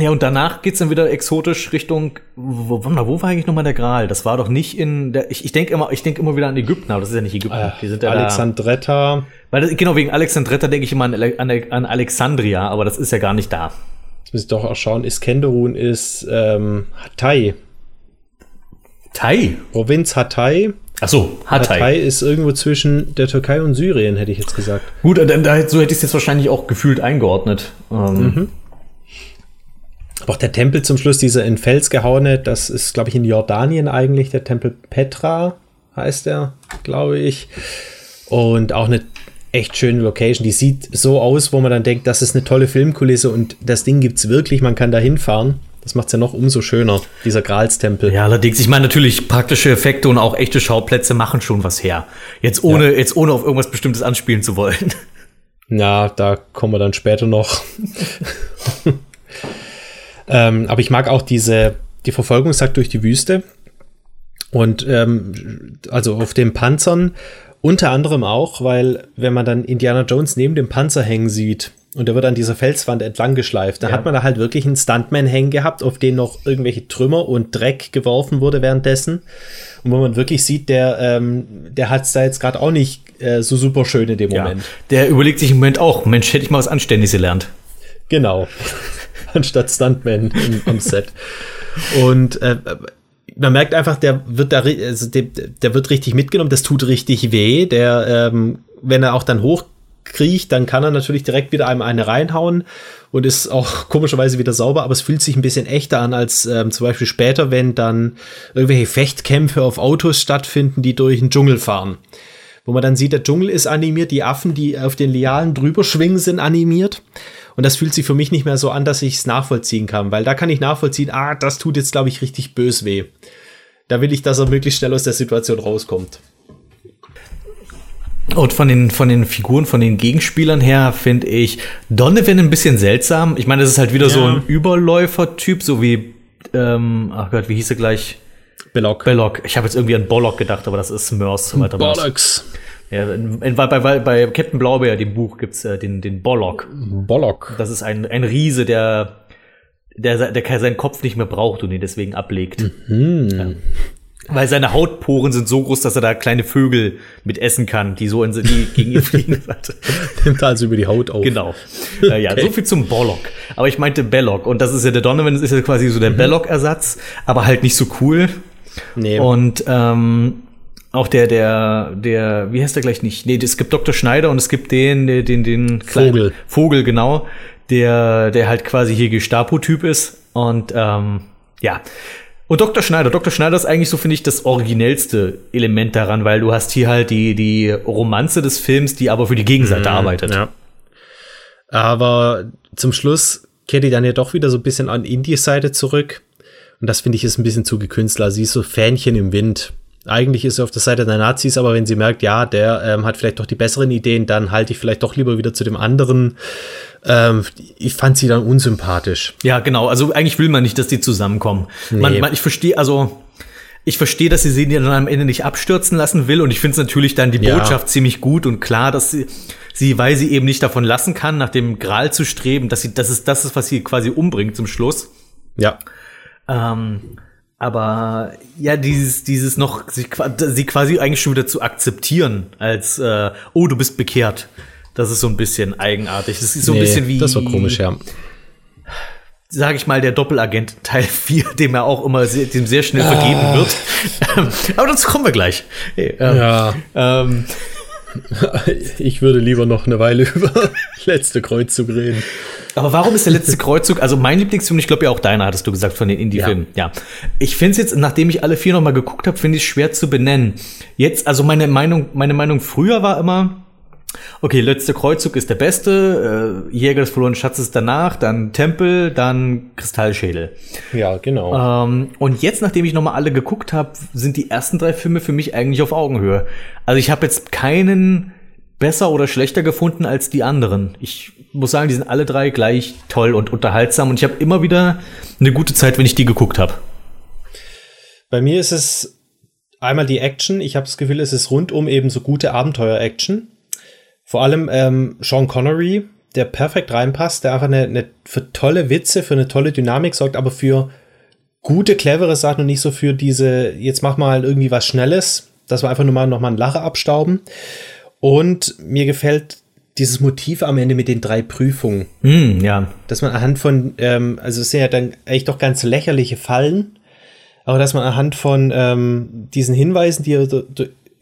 Ja, und danach geht's dann wieder exotisch Richtung, wo, wo, wo war eigentlich nochmal der Gral? Das war doch nicht in der, ich, ich denke immer, ich denke immer wieder an Ägypten, aber das ist ja nicht Ägypten. Äh, die sind ja Alexandretta. Da, weil das, genau, wegen Alexandretta denke ich immer an, an, an, Alexandria, aber das ist ja gar nicht da. Jetzt muss ich doch auch schauen, Iskenderun ist ähm, Hatay. Hatay? Provinz Hatay. Ach so, Hatay. Hatay ist irgendwo zwischen der Türkei und Syrien, hätte ich jetzt gesagt. Gut, da, so hätte ich es jetzt wahrscheinlich auch gefühlt eingeordnet. Ähm, mhm. Auch der Tempel zum Schluss, dieser in Fels gehauene, das ist, glaube ich, in Jordanien eigentlich, der Tempel Petra heißt der, glaube ich. Und auch eine echt schöne Location. Die sieht so aus, wo man dann denkt, das ist eine tolle Filmkulisse und das Ding gibt es wirklich, man kann da hinfahren. Das macht es ja noch umso schöner, dieser Gralstempel. Ja, allerdings, ich meine natürlich, praktische Effekte und auch echte Schauplätze machen schon was her. Jetzt ohne, ja. jetzt ohne auf irgendwas Bestimmtes anspielen zu wollen. Ja, da kommen wir dann später noch. [LAUGHS] Ähm, aber ich mag auch diese, die Verfolgungsjagd durch die Wüste. Und ähm, also auf den Panzern unter anderem auch, weil wenn man dann Indiana Jones neben dem Panzer hängen sieht und der wird an dieser Felswand entlang geschleift, dann ja. hat man da halt wirklich einen Stuntman hängen gehabt, auf den noch irgendwelche Trümmer und Dreck geworfen wurde währenddessen. Und wo man wirklich sieht, der, ähm, der hat es da jetzt gerade auch nicht äh, so super schön in dem Moment. Ja. Der überlegt sich im Moment auch, Mensch, hätte ich mal was Anständiges gelernt. Genau. [LAUGHS] anstatt Stuntman im, am Set. Und äh, man merkt einfach, der wird da, also der, der, wird richtig mitgenommen, das tut richtig weh. Der, ähm, wenn er auch dann hochkriecht, dann kann er natürlich direkt wieder einem eine reinhauen und ist auch [LAUGHS] komischerweise wieder sauber, aber es fühlt sich ein bisschen echter an als ähm, zum Beispiel später, wenn dann irgendwelche Fechtkämpfe auf Autos stattfinden, die durch den Dschungel fahren. Wo man dann sieht, der Dschungel ist animiert, die Affen, die auf den Lialen drüber schwingen, sind animiert. Und das fühlt sich für mich nicht mehr so an, dass ich es nachvollziehen kann, weil da kann ich nachvollziehen, ah, das tut jetzt, glaube ich, richtig bös weh. Da will ich, dass er möglichst schnell aus der Situation rauskommt. Und von den, von den Figuren, von den Gegenspielern her finde ich Donovan ein bisschen seltsam. Ich meine, das ist halt wieder ja. so ein Überläufer-Typ, so wie, ähm, ach Gott, wie hieß er gleich? Belloc. Belloc. Ich habe jetzt irgendwie an Bollock gedacht, aber das ist Mörs. Bollocks. Ja, in, in, bei, bei, bei Captain Blaubeer, dem Buch, gibt's äh, den, den Bollock. Bollock. Das ist ein, ein Riese, der, der, der seinen Kopf nicht mehr braucht und ihn deswegen ablegt. Mhm. Ja. Weil seine Hautporen sind so groß, dass er da kleine Vögel mit essen kann, die so in die gegen ihn [LAUGHS] fliegen. Nimmt also über die Haut auf. Genau. Äh, ja, okay. so viel zum Bollock. Aber ich meinte Belloc. Und das ist ja der Donovan, das ist ja quasi so der mhm. Belloc-Ersatz, aber halt nicht so cool. Nee. Und ähm, auch der, der, der, wie heißt der gleich nicht? Nee, es gibt Dr. Schneider und es gibt den, den, den, den Vogel. Vogel, genau. Der, der halt quasi hier Gestapo-Typ ist. Und ähm, ja. Und Dr. Schneider, Dr. Schneider ist eigentlich so, finde ich, das originellste Element daran, weil du hast hier halt die, die Romanze des Films, die aber für die Gegenseite mhm, arbeitet. Ja. Aber zum Schluss kehrt die dann ja doch wieder so ein bisschen an Indies Seite zurück. Und das finde ich ist ein bisschen zu gekünstler. Sie ist so Fähnchen im Wind. Eigentlich ist sie auf der Seite der Nazis, aber wenn sie merkt, ja, der ähm, hat vielleicht doch die besseren Ideen, dann halte ich vielleicht doch lieber wieder zu dem anderen. Ähm, ich fand sie dann unsympathisch. Ja, genau. Also eigentlich will man nicht, dass die zusammenkommen. Nee. Man, man, ich verstehe, also ich verstehe, dass sie sie dann am Ende nicht abstürzen lassen will und ich finde es natürlich dann die Botschaft ja. ziemlich gut und klar, dass sie, sie, weil sie eben nicht davon lassen kann, nach dem Gral zu streben, dass sie, das ist das ist, was sie quasi umbringt zum Schluss. Ja. Ähm, aber ja, dieses, dieses noch, sie, sie quasi eigentlich schon wieder zu akzeptieren, als äh, oh, du bist bekehrt. Das ist so ein bisschen eigenartig. Das ist so ein nee, bisschen wie. Das war komisch, ja. Sag ich mal, der Doppelagent Teil [LAUGHS] 4, dem er auch immer sehr, dem sehr schnell vergeben ah. wird. [LAUGHS] Aber dazu kommen wir gleich. Hey, ähm, ja. Ähm, ich würde lieber noch eine Weile [LAUGHS] über letzte Kreuzzug reden. Aber warum ist der letzte Kreuzzug? Also mein Lieblingsfilm, ich glaube ja auch deiner, hattest du gesagt, von den Indie-Filmen. Ja. ja. Ich finde es jetzt, nachdem ich alle vier nochmal geguckt habe, finde ich es schwer zu benennen. Jetzt, also meine Meinung, meine Meinung früher war immer, Okay, letzter Kreuzzug ist der beste, äh, Jäger des verlorenen Schatzes danach, dann Tempel, dann Kristallschädel. Ja, genau. Ähm, und jetzt, nachdem ich nochmal alle geguckt habe, sind die ersten drei Filme für mich eigentlich auf Augenhöhe. Also ich habe jetzt keinen besser oder schlechter gefunden als die anderen. Ich muss sagen, die sind alle drei gleich toll und unterhaltsam und ich habe immer wieder eine gute Zeit, wenn ich die geguckt habe. Bei mir ist es einmal die Action. Ich habe das Gefühl, es ist rundum eben so gute Abenteuer-Action. Vor allem ähm, Sean Connery, der perfekt reinpasst, der einfach eine, eine für tolle Witze, für eine tolle Dynamik sorgt, aber für gute, clevere Sachen und nicht so für diese, jetzt mach mal irgendwie was Schnelles, dass wir einfach nur mal noch mal einen Lacher abstauben. Und mir gefällt dieses Motiv am Ende mit den drei Prüfungen. Mm, ja. Dass man anhand von, ähm, also es sind ja dann eigentlich doch ganz lächerliche Fallen, aber dass man anhand von ähm, diesen Hinweisen, die er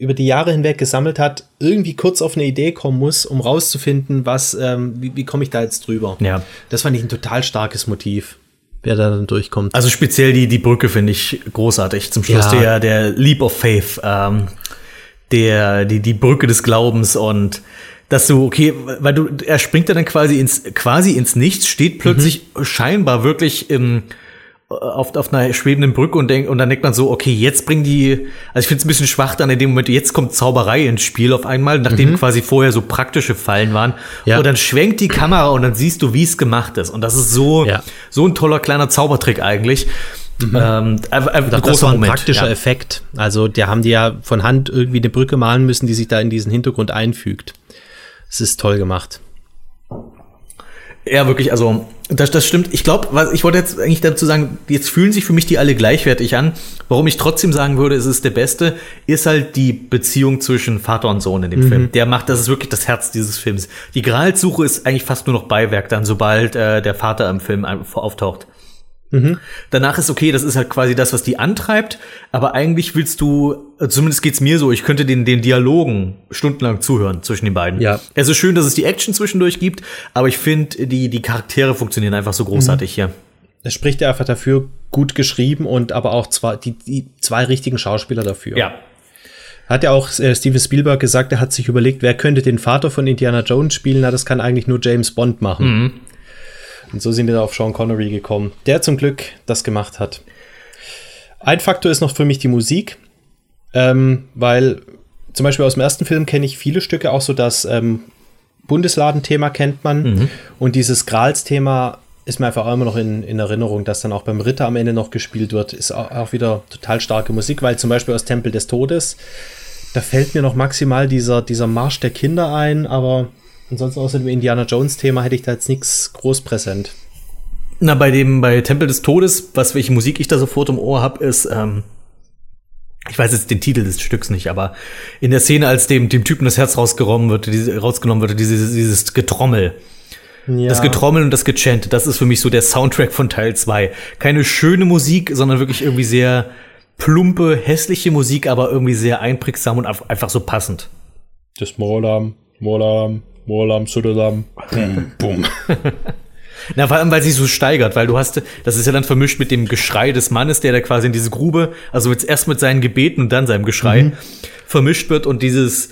über die Jahre hinweg gesammelt hat, irgendwie kurz auf eine Idee kommen muss, um rauszufinden, was, ähm, wie, wie komme ich da jetzt drüber. Ja. Das fand ich ein total starkes Motiv wer da dann durchkommt. Also speziell die, die Brücke finde ich großartig. Zum Schluss ja. der, der Leap of Faith, ähm, der, die, die Brücke des Glaubens und dass du, okay, weil du, er springt ja dann quasi ins, quasi ins Nichts, steht plötzlich mhm. scheinbar wirklich im, auf, auf einer schwebenden Brücke und denkt, und dann denkt man so, okay, jetzt bringen die, also ich finde es ein bisschen schwach dann in dem Moment, jetzt kommt Zauberei ins Spiel auf einmal, nachdem mhm. quasi vorher so praktische Fallen waren. Ja. Und dann schwenkt die Kamera und dann siehst du, wie es gemacht ist. Und das ist so, ja. so ein toller kleiner Zaubertrick eigentlich. Mhm. Ähm, das, das war ein Moment, praktischer ja. Effekt. Also, der haben die ja von Hand irgendwie eine Brücke malen müssen, die sich da in diesen Hintergrund einfügt. Es ist toll gemacht. Ja, wirklich, also das, das stimmt. Ich glaube, was ich wollte jetzt eigentlich dazu sagen, jetzt fühlen sich für mich die alle gleichwertig an. Warum ich trotzdem sagen würde, es ist der beste, ist halt die Beziehung zwischen Vater und Sohn in dem mhm. Film. Der macht, das ist wirklich das Herz dieses Films. Die Gralsuche ist eigentlich fast nur noch Beiwerk dann, sobald äh, der Vater im Film auftaucht. Mhm. Danach ist okay, das ist halt quasi das, was die antreibt, aber eigentlich willst du, zumindest geht's mir so, ich könnte den, den Dialogen stundenlang zuhören zwischen den beiden. Ja. Es ist schön, dass es die Action zwischendurch gibt, aber ich finde, die, die Charaktere funktionieren einfach so großartig mhm. hier. Es spricht ja einfach dafür, gut geschrieben und aber auch zwei, die, die zwei richtigen Schauspieler dafür. Ja. Hat ja auch äh, Steven Spielberg gesagt, er hat sich überlegt, wer könnte den Vater von Indiana Jones spielen? Na, das kann eigentlich nur James Bond machen. Mhm. Und so sind wir auf Sean Connery gekommen, der zum Glück das gemacht hat. Ein Faktor ist noch für mich die Musik, ähm, weil zum Beispiel aus dem ersten Film kenne ich viele Stücke, auch so das ähm, Bundesladen-Thema kennt man mhm. und dieses Grals-Thema ist mir einfach immer noch in, in, Erinnerung, dass dann auch beim Ritter am Ende noch gespielt wird, ist auch, auch wieder total starke Musik, weil zum Beispiel aus Tempel des Todes, da fällt mir noch maximal dieser, dieser Marsch der Kinder ein, aber Ansonsten außer dem Indiana Jones-Thema hätte ich da jetzt nichts groß präsent. Na, bei dem, bei Tempel des Todes, was welche Musik ich da sofort im Ohr habe, ist ähm, ich weiß jetzt den Titel des Stücks nicht, aber in der Szene, als dem, dem Typen das Herz rausgenommen wird, diese, rausgenommen wird, dieses, dieses Getrommel. Ja. Das Getrommel und das Gechant, das ist für mich so der Soundtrack von Teil 2. Keine schöne Musik, sondern wirklich irgendwie sehr plumpe, hässliche Musik, aber irgendwie sehr einprägsam und einfach so passend. Das Molam, Molam, Molam, Sudalam, bum, bum. [LAUGHS] Na, vor allem, weil sie so steigert, weil du hast, das ist ja dann vermischt mit dem Geschrei des Mannes, der da quasi in diese Grube, also jetzt erst mit seinen Gebeten und dann seinem Geschrei mhm. vermischt wird und dieses,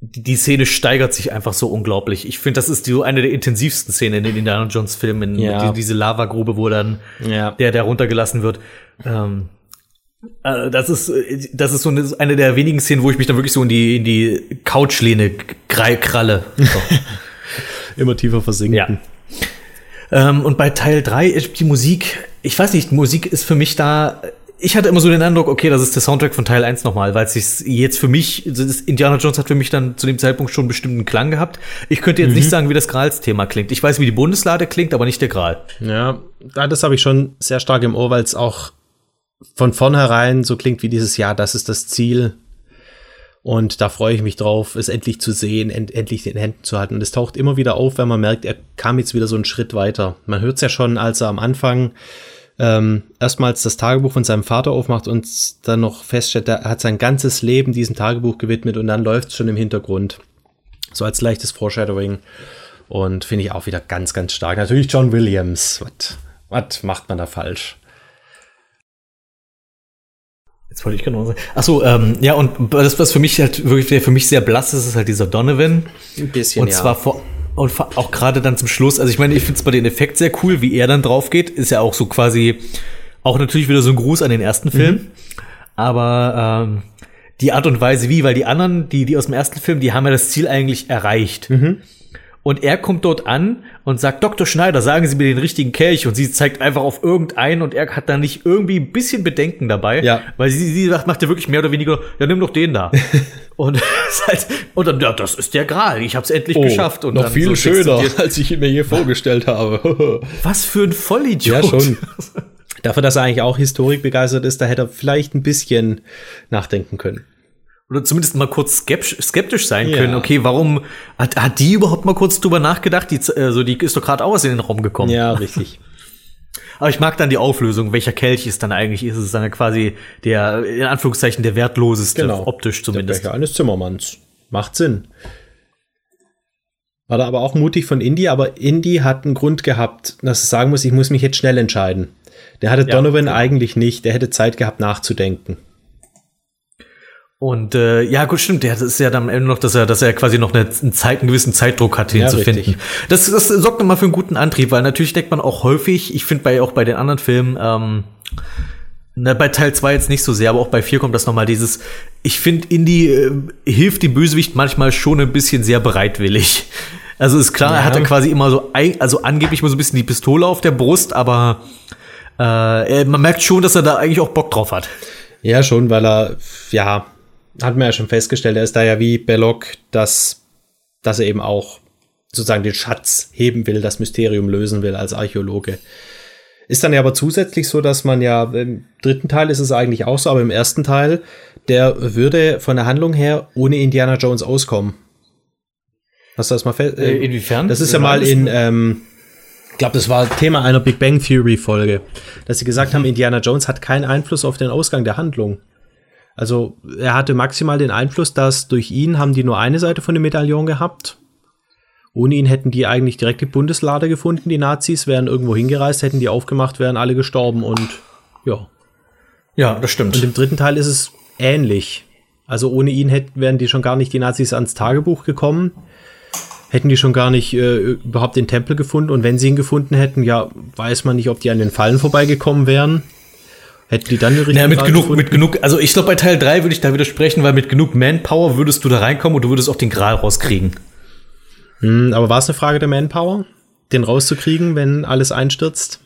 die Szene steigert sich einfach so unglaublich. Ich finde, das ist die, eine der intensivsten Szenen in den Indiana Jones Filmen, ja. die, diese Lavagrube, wo dann ja. der, der runtergelassen wird. Ähm, äh, das ist, das ist so eine, eine, der wenigen Szenen, wo ich mich dann wirklich so in die, in die Couchlehne kralle. So. [LAUGHS] Immer tiefer versinken. Ja. Ähm, und bei Teil 3 ist die Musik, ich weiß nicht, Musik ist für mich da, ich hatte immer so den Eindruck, okay, das ist der Soundtrack von Teil 1 nochmal, weil es sich jetzt für mich, Indiana Jones hat für mich dann zu dem Zeitpunkt schon einen bestimmten Klang gehabt. Ich könnte jetzt mhm. nicht sagen, wie das Grals-Thema klingt. Ich weiß, wie die Bundeslade klingt, aber nicht der Gral. Ja, das habe ich schon sehr stark im Ohr, weil es auch von vornherein so klingt wie dieses Jahr, das ist das Ziel, und da freue ich mich drauf, es endlich zu sehen, end endlich in den Händen zu halten. Und es taucht immer wieder auf, wenn man merkt, er kam jetzt wieder so einen Schritt weiter. Man hört es ja schon, als er am Anfang ähm, erstmals das Tagebuch von seinem Vater aufmacht und dann noch feststellt, er hat sein ganzes Leben diesem Tagebuch gewidmet und dann läuft es schon im Hintergrund. So als leichtes Foreshadowing. Und finde ich auch wieder ganz, ganz stark. Natürlich John Williams. Was macht man da falsch? Jetzt wollte ich genau sagen. Achso, ähm, ja, und das, was für mich halt wirklich, für mich sehr blass ist, ist halt dieser Donovan. Ein bisschen, Und ja. zwar vor, und auch gerade dann zum Schluss, also ich meine, ich finde es bei den Effekt sehr cool, wie er dann drauf geht. Ist ja auch so quasi, auch natürlich wieder so ein Gruß an den ersten Film. Mhm. Aber ähm, die Art und Weise wie, weil die anderen, die, die aus dem ersten Film, die haben ja das Ziel eigentlich erreicht. Mhm. Und er kommt dort an und sagt, Dr. Schneider, sagen Sie mir den richtigen Kelch. Und sie zeigt einfach auf irgendeinen und er hat da nicht irgendwie ein bisschen Bedenken dabei. Ja. Weil sie, sie macht, macht ja wirklich mehr oder weniger, ja, nimm doch den da. [LAUGHS] und, [LAUGHS] halt, und dann, ja, das ist der Gral. Ich hab's endlich oh, geschafft. Und noch viel so schöner, als ich ihn mir hier [LAUGHS] vorgestellt habe. Was für ein Vollidiot. Ja, schon. Dafür, dass er eigentlich auch Historik begeistert ist, da hätte er vielleicht ein bisschen nachdenken können oder zumindest mal kurz skeptisch sein können. Ja. Okay, warum hat, hat die überhaupt mal kurz drüber nachgedacht? Die, also die ist doch gerade auch aus in den Raum gekommen. Ja, richtig. [LAUGHS] Aber ich mag dann die Auflösung, welcher Kelch es dann eigentlich ist. Es ist dann quasi der, in Anführungszeichen, der wertloseste, genau. optisch zumindest. Der Becher eines Zimmermanns. Macht Sinn. War da aber auch mutig von Indy, aber Indy hat einen Grund gehabt, dass er sagen muss, ich muss mich jetzt schnell entscheiden. Der hatte ja, Donovan genau. eigentlich nicht, der hätte Zeit gehabt nachzudenken. Und äh, ja, gut, stimmt. Der ist ja dann am Ende noch, dass er, dass er quasi noch eine, einen, Zeit, einen gewissen Zeitdruck hat, ihn ja, zu finden. Das, das sorgt nochmal für einen guten Antrieb, weil natürlich denkt man auch häufig, ich finde bei auch bei den anderen Filmen, ähm, na, bei Teil 2 jetzt nicht so sehr, aber auch bei 4 kommt das nochmal dieses, ich finde, Indy äh, hilft dem Bösewicht manchmal schon ein bisschen sehr bereitwillig. Also ist klar, ja. er hat dann quasi immer so, also angeblich immer so ein bisschen die Pistole auf der Brust, aber äh, man merkt schon, dass er da eigentlich auch Bock drauf hat. Ja, schon, weil er, ja, hat man ja schon festgestellt, er ist da ja wie Belloc, dass, dass er eben auch sozusagen den Schatz heben will, das Mysterium lösen will als Archäologe. Ist dann ja aber zusätzlich so, dass man ja, im dritten Teil ist es eigentlich auch so, aber im ersten Teil, der würde von der Handlung her ohne Indiana Jones auskommen. Hast du das mal fest? Äh, inwiefern? Das ist ja mal in, ähm, ich glaube, das war Thema einer Big Bang Theory Folge, dass sie gesagt haben, Indiana Jones hat keinen Einfluss auf den Ausgang der Handlung. Also er hatte maximal den Einfluss, dass durch ihn haben die nur eine Seite von dem Medaillon gehabt. Ohne ihn hätten die eigentlich direkt die Bundeslade gefunden, die Nazis, wären irgendwo hingereist, hätten die aufgemacht, wären alle gestorben und ja. Ja, das stimmt. Und im dritten Teil ist es ähnlich. Also ohne ihn hätten, wären die schon gar nicht die Nazis ans Tagebuch gekommen. Hätten die schon gar nicht äh, überhaupt den Tempel gefunden. Und wenn sie ihn gefunden hätten, ja, weiß man nicht, ob die an den Fallen vorbeigekommen wären. Hätten die dann die richtige naja, mit genug, gefunden? mit genug, also ich glaube, bei Teil 3 würde ich da widersprechen, weil mit genug Manpower würdest du da reinkommen und du würdest auch den Gral rauskriegen. Hm, aber war es eine Frage der Manpower, den rauszukriegen, wenn alles einstürzt?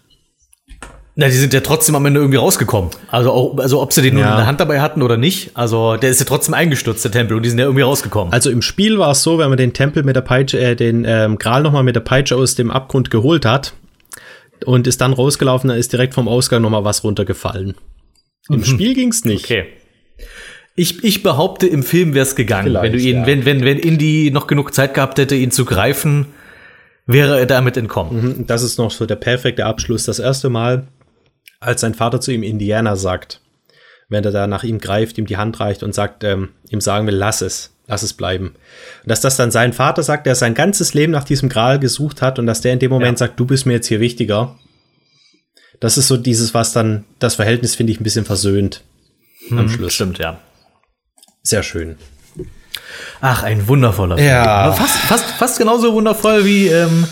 Na, die sind ja trotzdem am Ende irgendwie rausgekommen. Also, auch, also ob sie den ja. nur in der Hand dabei hatten oder nicht. Also der ist ja trotzdem eingestürzt, der Tempel, und die sind ja irgendwie rausgekommen. Also im Spiel war es so, wenn man den Tempel mit der Peitsche, äh, den ähm, Gral nochmal mit der Peitsche aus dem Abgrund geholt hat, und ist dann rausgelaufen, da ist direkt vom Ausgang noch mal was runtergefallen. Im mhm. Spiel ging's nicht. Okay. Ich, ich behaupte, im Film wäre es gegangen. Vielleicht, wenn du ihn, ja. wenn, wenn, wenn Indy noch genug Zeit gehabt hätte, ihn zu greifen, wäre er damit entkommen. Mhm, Das ist noch so der perfekte Abschluss. Das erste Mal, als sein Vater zu ihm Indiana sagt, wenn er da nach ihm greift, ihm die Hand reicht und sagt, ähm, ihm sagen will, lass es, lass es bleiben. Und dass das dann sein Vater sagt, der sein ganzes Leben nach diesem Gral gesucht hat und dass der in dem Moment Ja. sagt, du bist mir jetzt hier wichtiger. Das ist so dieses, was dann das Verhältnis, finde ich, ein bisschen versöhnt am Schluss. Stimmt, ja. Sehr schön. Ach, ein wundervoller Film. Ja. Fast, fast, fast genauso wundervoll wie ähm,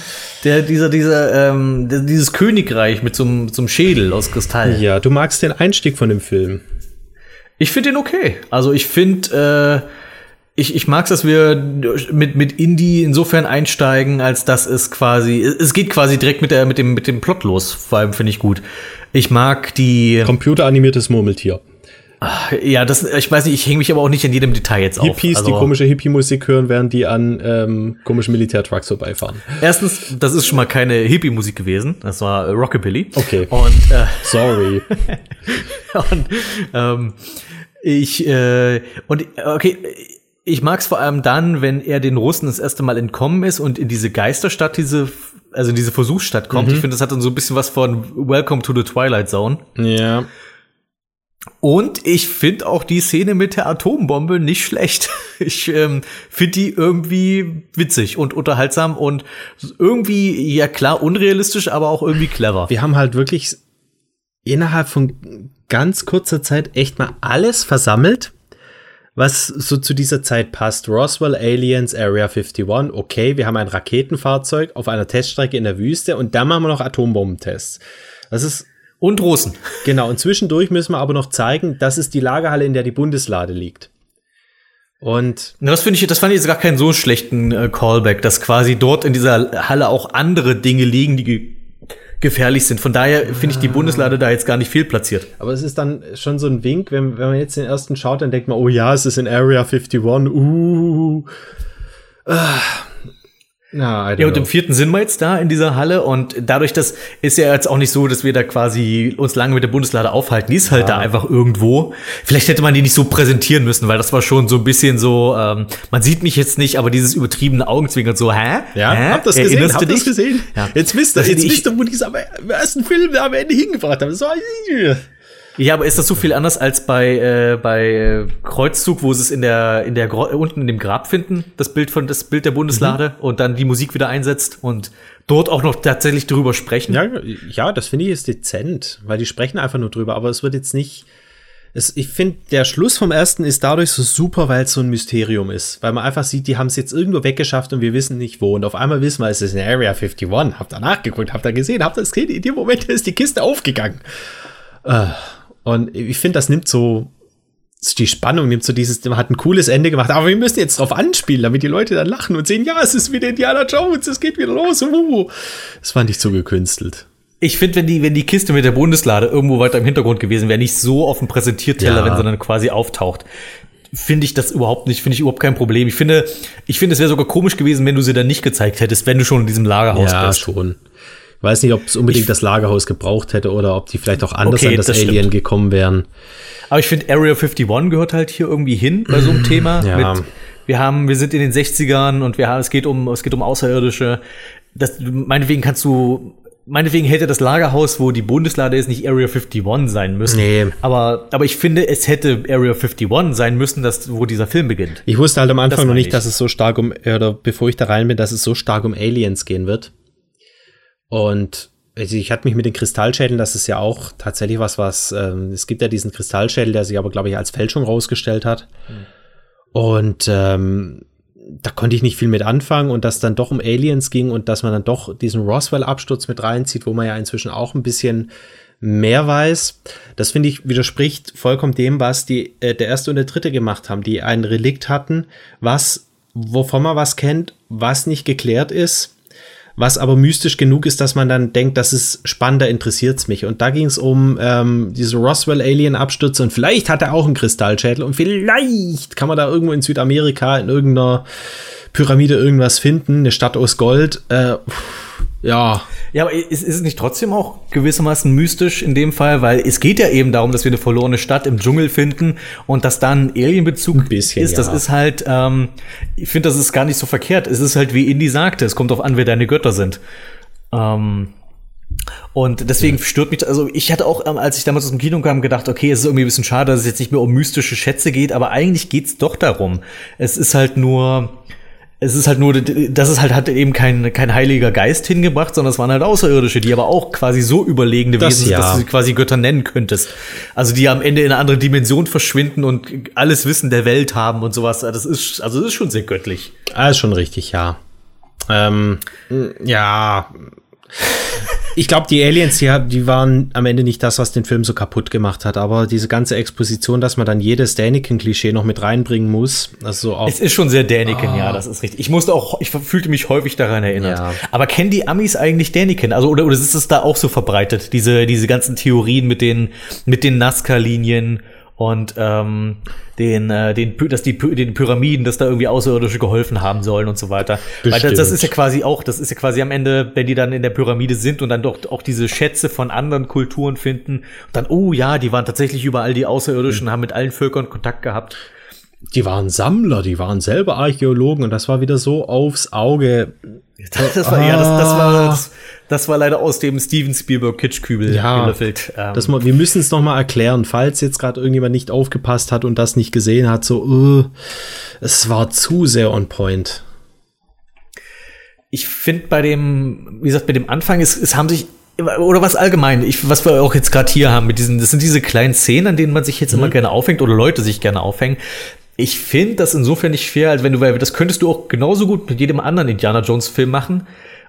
der, dieser, dieser, ähm, dieses Königreich mit so einem, so einem Schädel aus Kristall. Ja, du magst den Einstieg von dem Film. Ich finde den okay. Also ich finde, äh, ich, ich mag es, dass wir mit, mit Indie insofern einsteigen, als dass es quasi, es geht quasi direkt mit, der, mit, dem, mit dem Plot los. Vor allem finde ich gut. Ich mag die, Computeranimiertes Murmeltier. ja, das, ich weiß nicht, ich hänge mich aber auch nicht in jedem Detail jetzt auf. Hippies, Also, die komische Hippie-Musik hören, während die an ähm, komischen Militärtrucks vorbeifahren. Erstens, das ist schon mal keine Hippie-Musik gewesen. Das war Rockabilly. Okay. Und, äh, Sorry. [LAUGHS] und ähm, ich äh, und okay, ich mag es vor allem dann, wenn er den Russen das erste Mal entkommen ist und in diese Geisterstadt, diese also in diese Versuchsstadt kommt. Ich finde, das hat dann so ein bisschen was von Welcome to the Twilight Zone. ja. Und ich finde auch die Szene mit der Atombombe nicht schlecht. [LAUGHS] Ich ähm, finde die irgendwie witzig und unterhaltsam und irgendwie, ja klar, unrealistisch, aber auch irgendwie clever. Wir haben halt wirklich innerhalb von ganz kurzer Zeit echt mal alles versammelt, was so zu dieser Zeit passt. Roswell, Aliens, Area 51, okay, wir haben ein Raketenfahrzeug auf einer Teststrecke in der Wüste und dann machen wir noch Atombombentests. Das ist Und Russen. [LAUGHS] Genau, und zwischendurch müssen wir aber noch zeigen, das ist die Lagerhalle, in der die Bundeslade liegt. Und Na, das finde ich, das fand ich jetzt gar keinen so schlechten äh, Callback, dass quasi dort in dieser Halle auch andere Dinge liegen, die gefährlich sind. Von daher finde ich die Bundeslade da jetzt gar nicht fehlplatziert. aber es ist dann schon so ein Wink, wenn, wenn man jetzt den ersten schaut, dann denkt man, oh ja, es ist in Area 51, uh. Ah. Don't Ja, und know. im vierten sind wir jetzt da in dieser Halle und dadurch, das ist ja jetzt auch nicht so, dass wir da quasi uns lange mit der Bundeslade aufhalten. Die ist halt da einfach irgendwo. Vielleicht hätte man die nicht so präsentieren müssen, weil das war schon so ein bisschen so, ähm, man sieht mich jetzt nicht, aber dieses übertriebene Augenzwinkern so, hä? ja, hä? habt ihr das gesehen? Erinnerst du Habt das gesehen? Ja. Jetzt wisst ihr, jetzt ich- wisst ihr, wo die es am ersten Film am Ende hingebracht haben. So, Ja, aber ist das so viel anders als bei äh, bei äh, Kreuzzug, wo sie es in der in der unten in dem Grab finden, das Bild von das Bild der Bundeslade und dann die Musik wieder einsetzt und dort auch noch tatsächlich drüber sprechen. Ja, ja, das finde ich ist dezent, weil die sprechen einfach nur drüber, aber es wird jetzt nicht. Es, ich finde, der Schluss vom ersten ist dadurch so super, weil es so ein Mysterium ist. Weil man einfach sieht, die haben es jetzt irgendwo weggeschafft und wir wissen nicht wo. Und auf einmal wissen wir, es ist in Area 51. Habt ihr nachgeguckt, habt ihr gesehen, habt ihr es gesehen? In dem Moment ist die Kiste aufgegangen. Äh, Und ich finde, das nimmt so die Spannung, nimmt so dieses, hat ein cooles Ende gemacht, aber wir müssen jetzt drauf anspielen, damit die Leute dann lachen und sehen, ja, es ist wieder Indiana Jones, es geht wieder los. Uh. Das fand ich zu gekünstelt. Ich finde, wenn die wenn die Kiste mit der Bundeslade irgendwo weiter im Hintergrund gewesen wäre, nicht so auf dem Präsentierteller, Ja. dann quasi auftaucht. Finde ich das überhaupt nicht, finde ich überhaupt kein Problem. Ich finde, ich finde, es wäre sogar komisch gewesen, wenn du sie dann nicht gezeigt hättest, wenn du schon in diesem Lagerhaus Ja, bist. schon. Ich weiß nicht, ob es unbedingt das Lagerhaus gebraucht hätte oder ob die vielleicht auch anders Okay, an das, das Alien stimmt. gekommen wären. Aber ich finde, Area 51 gehört halt hier irgendwie hin bei so einem [CLEARS THROAT] Thema. Ja. Mit, wir haben, wir sind in den 60ern und wir haben, es geht um, es geht um Außerirdische. Das, meinetwegen kannst du, meinetwegen hätte das Lagerhaus, wo die Bundeslade ist, nicht Area 51 sein müssen. Nee. Aber, aber ich finde, es hätte Area 51 sein müssen, dass, wo dieser Film beginnt. Ich wusste halt am Anfang noch nicht, ich. dass es so stark um, oder bevor ich da rein bin, dass es so stark um Aliens gehen wird. Und also ich hatte mich mit den Kristallschädeln, das ist ja auch tatsächlich was, was, ähm, es gibt ja diesen Kristallschädel, der sich aber, glaube ich, als Fälschung rausgestellt hat. Und ähm, da konnte ich nicht viel mit anfangen und dass dann doch um Aliens ging und dass man dann doch diesen Roswell-Absturz mit reinzieht, wo man ja inzwischen auch ein bisschen mehr weiß. Das finde ich widerspricht vollkommen dem, was die äh, der erste und der dritte gemacht haben, die ein Relikt hatten, was wovon man was kennt, was nicht geklärt ist, was aber mystisch genug ist, dass man dann denkt, das ist spannender, interessiert's mich. Und da ging es um ähm, diese Roswell-Alien-Abstürze und vielleicht hat er auch einen Kristallschädel und vielleicht kann man da irgendwo in Südamerika in irgendeiner Pyramide irgendwas finden, eine Stadt aus Gold. Äh, Ja. Ja, aber ist, ist es nicht trotzdem auch gewissermaßen mystisch in dem Fall? Weil es geht ja eben darum, dass wir eine verlorene Stadt im Dschungel finden und dass dann Alien-Bezug ist. Das ja. ist halt, ähm, ich finde, das ist gar nicht so verkehrt. Es ist halt, wie Indy sagte, es kommt auf an, wer deine Götter sind. Ähm, und deswegen stört mich, also ich hatte auch, ähm, als ich damals aus dem Kino kam, gedacht, okay, es ist irgendwie ein bisschen schade, dass es jetzt nicht mehr um mystische Schätze geht, aber eigentlich geht's doch darum. Es ist halt nur, es ist halt nur, das ist halt, hat eben kein, kein heiliger Geist hingebracht, sondern es waren halt Außerirdische, die aber auch quasi so überlegene das, Wesen, ja. dass du sie quasi Götter nennen könntest. Also die am Ende in eine andere Dimension verschwinden und alles Wissen der Welt haben und sowas. Das ist, also das ist schon sehr göttlich. Ah, ist schon richtig, ja. Ähm, ja, ich glaube, die Aliens, die, die waren am Ende nicht das, was den Film so kaputt gemacht hat. Aber diese ganze Exposition, dass man dann jedes Däniken-Klischee noch mit reinbringen muss. Also auch es ist schon sehr Däniken, oh. ja, das ist richtig. Ich musste auch, ich fühlte mich häufig daran erinnert. Ja. Aber kennen die Amis eigentlich Däniken? Also, oder, oder ist es da auch so verbreitet? Diese, diese ganzen Theorien mit den, mit den Nazca-Linien und ähm, den, äh, den, dass die den Pyramiden, dass da irgendwie Außerirdische geholfen haben sollen und so weiter. Bestimmt. Weil das, das ist ja quasi auch, das ist ja quasi am Ende, wenn die dann in der Pyramide sind und dann doch auch diese Schätze von anderen Kulturen finden, dann, oh ja, die waren tatsächlich überall die Außerirdischen, mhm. haben mit allen Völkern Kontakt gehabt. Die waren Sammler, die waren selber Archäologen und das war wieder so aufs Auge. Das, [LAUGHS] das war, ah. ja, das, das war, das, das war leider aus dem Steven Spielberg Kitschkübel ja, gelöffelt. Ähm. Das, wir müssen es noch mal erklären, falls jetzt gerade irgendjemand nicht aufgepasst hat und das nicht gesehen hat. So, uh, es war zu sehr on point. Ich finde bei dem, wie gesagt, bei dem Anfang, es, es haben sich oder was allgemein, ich, was wir auch jetzt gerade hier haben mit diesen, das sind diese kleinen Szenen, an denen man sich jetzt mhm. immer gerne aufhängt oder Leute sich gerne aufhängen. Ich finde das insofern nicht fair, als wenn du, weil das könntest du auch genauso gut mit jedem anderen Indiana Jones Film machen.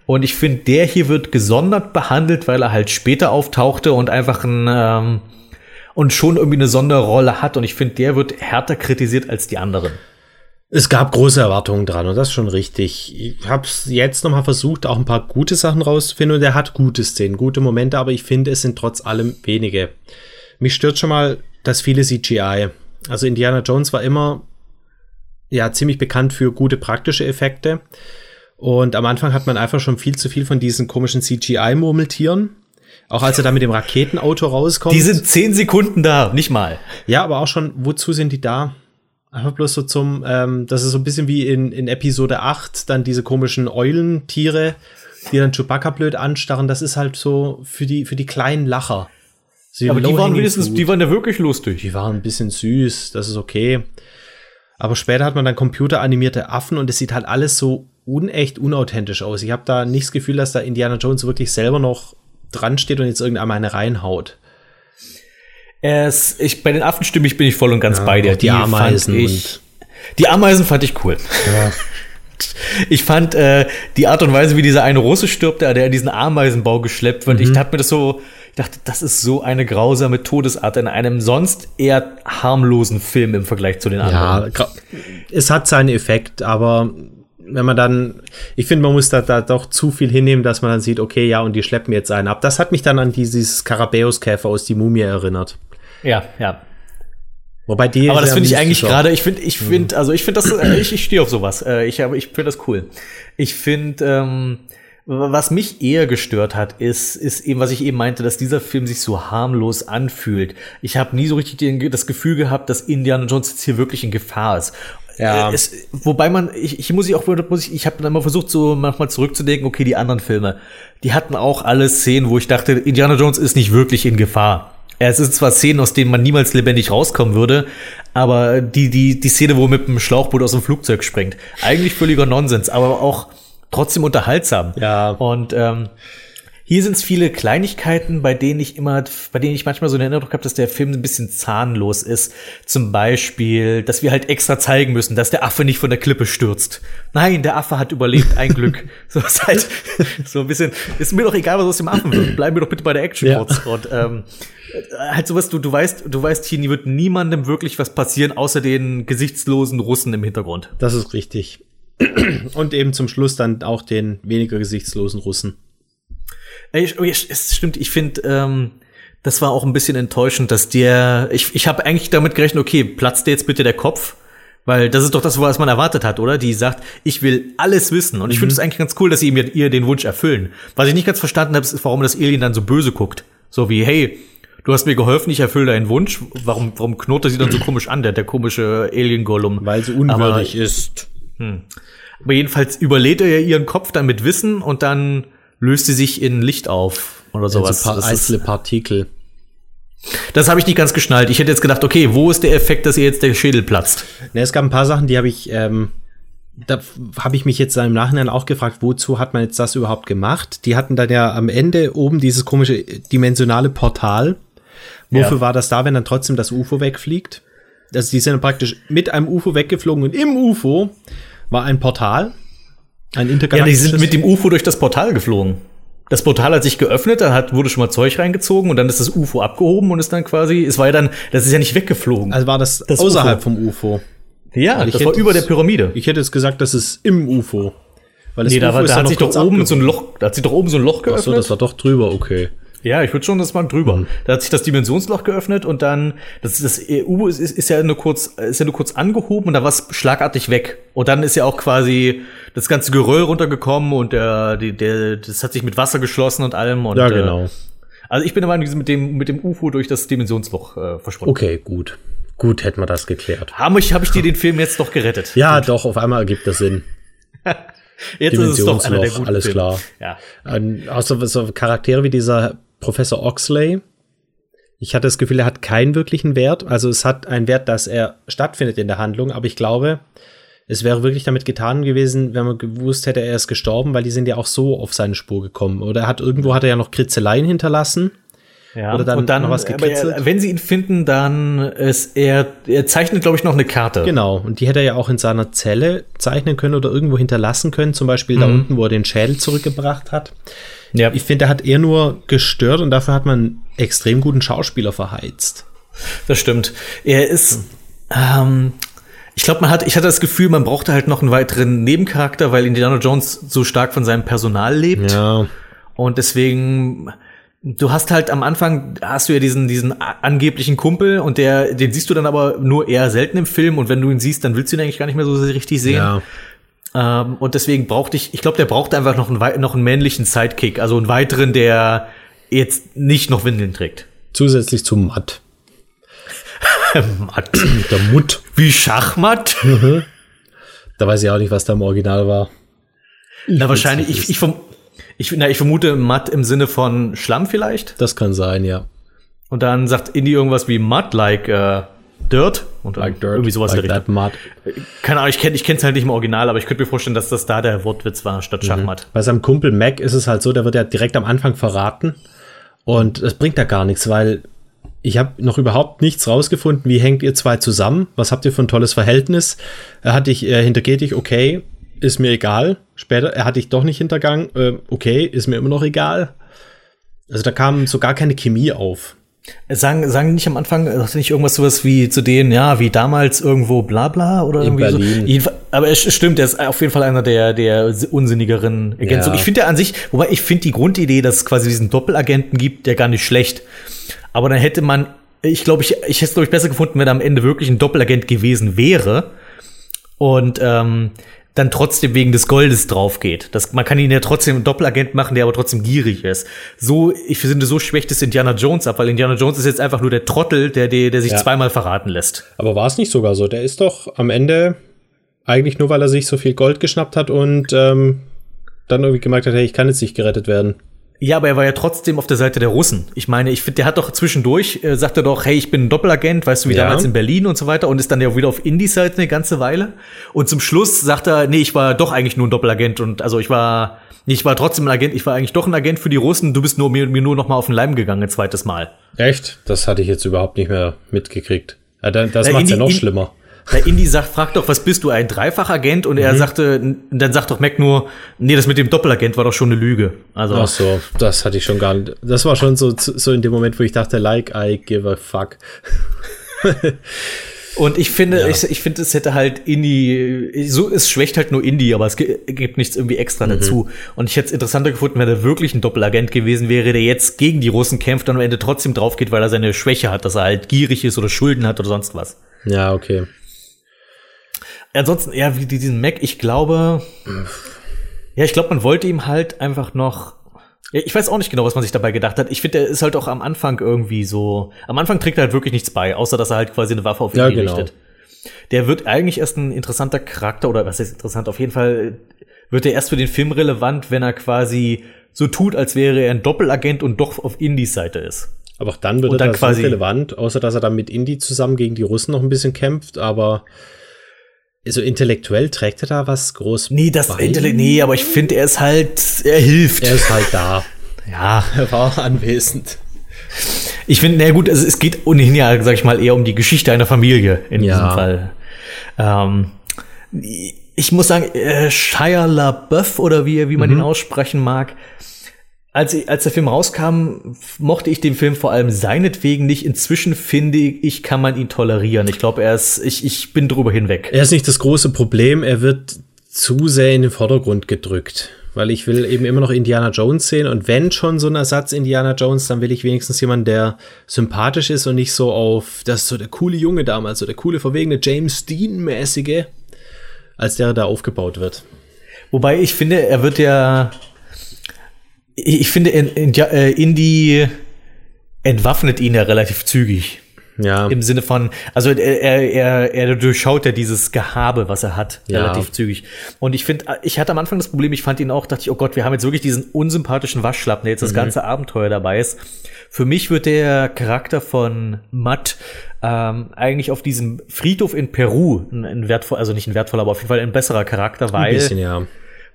Und ich finde, der hier wird gesondert behandelt, weil er halt später auftauchte und einfach ein ähm, und schon irgendwie eine Sonderrolle hat. Und ich finde, der wird härter kritisiert als die anderen. Es gab große Erwartungen dran und das ist schon richtig. Ich habe jetzt noch mal versucht, auch ein paar gute Sachen rauszufinden und er hat gute Szenen, gute Momente, aber ich finde, es sind trotz allem wenige. Mich stört schon mal das viele CGI. Also Indiana Jones war immer ja ziemlich bekannt für gute praktische Effekte. Und am Anfang hat man einfach schon viel zu viel von diesen komischen CGI-Murmeltieren. Auch als er da mit dem Raketenauto rauskommt. Die sind zehn Sekunden da, nicht mal. Ja, aber auch schon, wozu sind die da? Einfach bloß so zum, ähm, das ist so ein bisschen wie in, in Episode 8, dann diese komischen Eulentiere, die dann Chewbacca blöd anstarren. Das ist halt so für die, für die kleinen Lacher. Sie aber die waren wenigstens, die waren ja wirklich lustig. Die waren ein bisschen süß, das ist okay. Aber später hat man dann computeranimierte Affen und es sieht halt alles so unecht, unauthentisch aus. Ich habe da nicht das Gefühl, dass da Indiana Jones wirklich selber noch dran steht und jetzt irgendeiner eine reinhaut. Es, ich, bei den Affen stimme ich, bin ich voll und ganz ja, bei dir. Die, die Ameisen. Ich, die Ameisen fand ich cool. Ja. [LAUGHS] Ich fand äh, die Art und Weise, wie dieser eine Russe stirbt, der, der in diesen Ameisenbau geschleppt wird, mhm. ich dachte mir das so, ich dachte, das ist so eine grausame Todesart in einem sonst eher harmlosen Film im Vergleich zu den anderen. Ja, es hat seinen Effekt, aber wenn man dann, ich finde, man muss da, da doch zu viel hinnehmen, dass man dann sieht, okay, ja, und die schleppen jetzt einen ab. Das hat mich dann an dieses Karabäus-Käfer aus die Mumie erinnert. Ja, ja. Wobei die. Aber das finde ich eigentlich gerade, ich finde, ich finde, also ich finde das, äh, ich, ich stehe auf sowas. Äh, ich habe, ich finde das cool. Ich finde, ähm, was mich eher gestört hat, ist, ist eben, was ich eben meinte, dass dieser Film sich so harmlos anfühlt. Ich habe nie so richtig das Gefühl gehabt, dass Indiana Jones jetzt hier wirklich in Gefahr ist. Ja. Äh, es, wobei man, ich, ich muss ich auch, muss ich, ich habe dann immer versucht, so manchmal zurückzudenken, okay, die anderen Filme, die hatten auch alle Szenen, wo ich dachte, Indiana Jones ist nicht wirklich in Gefahr. Es sind zwar Szenen, aus denen man niemals lebendig rauskommen würde, aber die, die, die Szene, wo er mit dem Schlauchboot aus dem Flugzeug springt, eigentlich völliger Nonsens, aber auch trotzdem unterhaltsam. Ja. Und ähm, hier sind es viele Kleinigkeiten, bei denen ich immer, bei denen ich manchmal so den Eindruck habe, dass der Film ein bisschen zahnlos ist. Zum Beispiel, dass wir halt extra zeigen müssen, dass der Affe nicht von der Klippe stürzt. Nein, der Affe hat überlebt, ein Glück. [LAUGHS] So ist halt so ein bisschen, ist mir doch egal, was aus dem Affen wird. Bleiben wir doch bitte bei der Action ja. Und ähm, halt sowas, du, du weißt, du weißt, hier wird niemandem wirklich was passieren, außer den gesichtslosen Russen im Hintergrund. Das ist richtig. Und eben zum Schluss dann auch den weniger gesichtslosen Russen. Oh, es stimmt, ich finde, ähm, das war auch ein bisschen enttäuschend, dass der, ich, ich habe eigentlich damit gerechnet, okay, platzt dir jetzt bitte der Kopf, Weil das ist doch das, was man erwartet hat, oder? Die sagt, ich will alles wissen. Und ich finde es eigentlich ganz cool, dass sie ihr, ihr den Wunsch erfüllen. Was ich nicht ganz verstanden habe, ist, warum das Alien dann so böse guckt. So wie, hey, du hast mir geholfen, ich erfülle deinen Wunsch. Warum, warum knurrt er sie dann so komisch an, der, der komische Alien-Gollum? Weil sie unwürdig Aber, ist. Hm. Aber jedenfalls überlädt er ja ihren Kopf dann mit Wissen und dann löst sie sich in Licht auf oder sowas. Also einzelne Partikel. Das habe ich nicht ganz geschnallt. Ich hätte jetzt gedacht, okay, wo ist der Effekt, dass ihr jetzt der Schädel platzt? Ne, es gab ein paar Sachen, die habe ich, ähm, da habe ich mich jetzt im Nachhinein auch gefragt, wozu hat man jetzt das überhaupt gemacht? Die hatten dann ja am Ende oben dieses komische dimensionale Portal. Wofür ja. war das da, wenn dann trotzdem das UFO wegfliegt? Also die sind praktisch mit einem UFO weggeflogen und im UFO war ein Portal. Ein intergalaktisches. Ja, die sind mit dem UFO durch das Portal geflogen das Portal hat sich geöffnet, da hat, wurde schon mal Zeug reingezogen und dann ist das UFO abgehoben und ist dann quasi, es war ja dann, das ist ja nicht weggeflogen. Also war das, das außerhalb UFO. vom UFO. Ja, das war über der Pyramide. Ich hätte jetzt gesagt, das ist im UFO. Weil das nee, UFO da, war, da hat sich doch oben so ein Loch, da hat sich doch oben so ein Loch geöffnet. Ach so, das war doch drüber, okay. Ja, ich würde schon, das war drüber. Mhm. Da hat sich das Dimensionsloch geöffnet und dann, das, das EU ist, ist, ist ja nur kurz, ist ja nur kurz angehoben und da war es schlagartig weg. Und dann ist ja auch quasi das ganze Geröll runtergekommen und der, die, der, das hat sich mit Wasser geschlossen und allem. Und, ja, äh, genau. Äh, also ich bin der Meinung, die sind mit dem, mit dem UFO durch das Dimensionsloch äh, verschwunden. Okay, gut. Gut, hätten wir das geklärt. Habe ich, hab ich dir den Film jetzt doch gerettet? Ja, gut. doch, auf einmal ergibt das Sinn. [LAUGHS] Jetzt ist es doch einer der guten alles Filme. klar. Ja. Ähm, außer so Charaktere wie dieser Professor Oxley. Ich hatte das Gefühl, er hat keinen wirklichen Wert. Also es hat einen Wert, dass er stattfindet in der Handlung, aber ich glaube, es wäre wirklich damit getan gewesen, wenn man gewusst hätte, er ist gestorben, weil die sind ja auch so auf seine Spur gekommen. Oder er hat irgendwo hat er ja noch Kritzeleien hinterlassen. Ja, oder dann, und dann noch was gekritzelt. Er, wenn sie ihn finden, dann ist er, er zeichnet, glaube ich, noch eine Karte. Genau, und die hätte er ja auch in seiner Zelle zeichnen können oder irgendwo hinterlassen können, zum Beispiel mhm. da unten, wo er den Schädel zurückgebracht hat. Ja. Ich finde, er hat eher nur gestört und dafür hat man extrem guten Schauspieler verheizt. Das stimmt. Er ist, ähm, ich glaube, man hat, ich hatte das Gefühl, man brauchte halt noch einen weiteren Nebencharakter, weil Indiana Jones so stark von seinem Personal lebt. Ja. Und deswegen, du hast halt am Anfang, hast du ja diesen, diesen angeblichen Kumpel und der, den siehst du dann aber nur eher selten im Film und wenn du ihn siehst, dann willst du ihn eigentlich gar nicht mehr so richtig sehen. Ja. Ähm, und deswegen brauchte ich, ich glaube, der braucht einfach noch einen, noch einen männlichen Sidekick, also einen weiteren, der jetzt nicht noch Windeln trägt. Zusätzlich zu Matt. [LAUGHS] Matt. Der Mutt. Wie Schachmatt. Mhm. Da weiß ich auch nicht, was da im Original war. Ich na, wahrscheinlich, ich, ich, ich, na, ich vermute Matt im Sinne von Schlamm vielleicht. Das kann sein, ja. Und dann sagt Indy irgendwas wie Matt, like, uh, Dirt und like Dirt, irgendwie sowas like in der Richtung. Keine Ahnung, ich kenne ich kenn's halt nicht im Original, aber ich könnte mir vorstellen, dass das da der Wortwitz war statt mhm. Schachmatt. Bei seinem Kumpel Mac ist es halt so, der wird ja direkt am Anfang verraten und das bringt ja gar nichts, weil ich habe noch überhaupt nichts rausgefunden, wie hängt ihr zwei zusammen, was habt ihr für ein tolles Verhältnis, er hat dich, er hintergeht dich, okay, ist mir egal, später, er hat dich doch nicht hintergangen, äh, okay, ist mir immer noch egal. Also da kam so gar keine Chemie auf. Sagen, sagen nicht am Anfang, sagte nicht irgendwas sowas wie zu denen, ja, wie damals irgendwo bla bla oder In irgendwie so. Aber es stimmt, er ist auf jeden Fall einer der, der unsinnigeren Ergänzungen. Ja. Ich finde ja an sich, wobei ich finde die Grundidee, dass es quasi diesen Doppelagenten gibt, der gar nicht schlecht. Aber dann hätte man, ich glaube, ich, ich hätte es, glaube ich, besser gefunden, wenn er am Ende wirklich ein Doppelagent gewesen wäre. Und ähm, dann trotzdem wegen des Goldes drauf geht. Das, man kann ihn ja trotzdem einen Doppelagent machen, der aber trotzdem gierig ist. So, ich finde, so schwächt es Indiana Jones ab, weil Indiana Jones ist jetzt einfach nur der Trottel, der, der, der sich ja. zweimal verraten lässt. Aber war es nicht sogar so? Der ist doch am Ende eigentlich nur, weil er sich so viel Gold geschnappt hat und ähm, dann irgendwie gemerkt hat, hey, ich kann jetzt nicht gerettet werden. Ja, aber er war ja trotzdem auf der Seite der Russen. Ich meine, ich finde, der hat doch zwischendurch, äh, sagt er doch, hey, ich bin ein Doppelagent, weißt du, wie ja. damals in Berlin und so weiter und ist dann ja wieder auf Indie-Seite eine ganze Weile. Und zum Schluss sagt er, nee, ich war doch eigentlich nur ein Doppelagent und also ich war, ich war trotzdem ein Agent, ich war eigentlich doch ein Agent für die Russen, du bist nur mir, mir nur noch mal auf den Leim gegangen, ein zweites Mal. Echt? Das hatte ich jetzt überhaupt nicht mehr mitgekriegt. Ja, das macht's ja noch schlimmer. Der Indy sagt, fragt doch, was bist du, ein Dreifachagent? Und er mhm. sagte, dann sagt doch Mac nur, nee, das mit dem Doppelagent war doch schon eine Lüge. Also. Ach so, das hatte ich schon gar nicht. Das war schon so, so in dem Moment, wo ich dachte, like, I give a fuck. [LAUGHS] Und ich finde, ja. ich, ich finde, es hätte halt Indie, so, es schwächt halt nur Indie, aber es gibt nichts irgendwie extra mhm. dazu. Und ich hätte es interessanter gefunden, wenn er wirklich ein Doppelagent gewesen wäre, der jetzt gegen die Russen kämpft und am Ende trotzdem drauf geht, weil er seine Schwäche hat, dass er halt gierig ist oder Schulden hat oder sonst was. Ja, okay. Ansonsten, ja, wie diesen Mac, ich glaube, ja, ich glaube, man wollte ihm halt einfach noch ich weiß auch nicht genau, was man sich dabei gedacht hat. Ich finde, er ist halt auch am Anfang irgendwie so. Am Anfang trägt er halt wirklich nichts bei, außer dass er halt quasi eine Waffe auf ihn ja, genau. richtet. Der wird eigentlich erst ein interessanter Charakter, oder was ist interessant? Auf jeden Fall wird er erst für den Film relevant, wenn er quasi so tut, als wäre er ein Doppelagent und doch auf Indies Seite ist. Aber auch dann wird und er dann quasi so relevant, außer dass er dann mit Indie zusammen gegen die Russen noch ein bisschen kämpft, aber so intellektuell trägt er da was groß? Nee, das Intellekt, nee, aber ich finde, er ist halt, er hilft. Er ist halt da. [LAUGHS] ja. Er war anwesend. Ich finde, na gut, also es geht ohnehin ja, sag ich mal, eher um die Geschichte einer Familie in ja. diesem Fall. Ähm, ich muss sagen, äh, Shia LaBeouf oder wie, wie man mhm. ihn aussprechen mag, als, ich, als der Film rauskam, mochte ich den Film vor allem seinetwegen nicht. Inzwischen finde ich, kann man ihn tolerieren. Ich glaube, er ist, ich, ich bin drüber hinweg. Er ist nicht das große Problem. Er wird zu sehr in den Vordergrund gedrückt. Weil ich will eben immer noch Indiana Jones sehen. Und wenn schon so ein Ersatz Indiana Jones, dann will ich wenigstens jemanden, der sympathisch ist und nicht so auf, das ist so der coole Junge damals, so der coole, verwegene James Dean-mäßige, als der da aufgebaut wird. Wobei ich finde, er wird ja ich finde, in, in, äh, Indie entwaffnet ihn ja relativ zügig. Ja. Im Sinne von, also er, er, er durchschaut ja dieses Gehabe, was er hat, ja. relativ zügig. Und ich finde, ich hatte am Anfang das Problem, ich fand ihn auch, dachte ich, oh Gott, wir haben jetzt wirklich diesen unsympathischen Waschlappen, der jetzt mhm. das ganze Abenteuer dabei ist. Für mich wird der Charakter von Matt ähm, eigentlich auf diesem Friedhof in Peru ein, ein wertvoll, also nicht ein wertvoller, aber auf jeden Fall ein besserer Charakter, weil ein bisschen, ja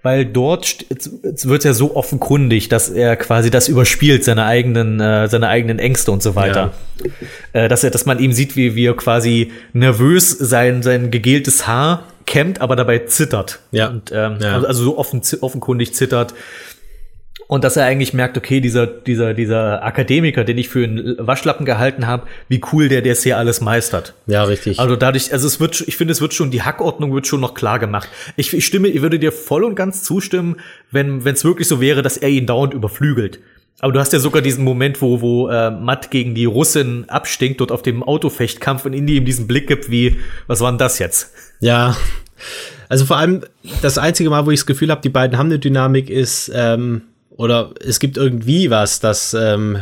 weil dort wird ja so offenkundig, dass er quasi das überspielt, seine eigenen, äh, seine eigenen Ängste und so weiter. Ja. Äh, dass er, dass man ihm sieht, wie, wie er quasi nervös sein, sein gegeltes Haar kämmt, aber dabei zittert. Ja. Und, ähm, ja. Also, also so offen, offenkundig zittert. Und dass er eigentlich merkt, okay, dieser, dieser, dieser Akademiker, den ich für einen Waschlappen gehalten habe, wie cool der das hier alles meistert. Ja, richtig. Also dadurch, also es wird, ich finde, es wird schon, die Hackordnung wird schon noch klar gemacht. Ich, ich stimme, ich würde dir voll und ganz zustimmen, wenn es wirklich so wäre, dass er ihn dauernd überflügelt. Aber du hast ja sogar diesen Moment, wo, wo äh, Matt gegen die Russin abstinkt, dort auf dem Autofechtkampf und Indy ihm diesen Blick gibt, wie, was war denn das jetzt? Ja. Also vor allem das einzige Mal, wo ich das Gefühl habe, die beiden haben eine Dynamik, ist, ähm, oder es gibt irgendwie was, dass ähm,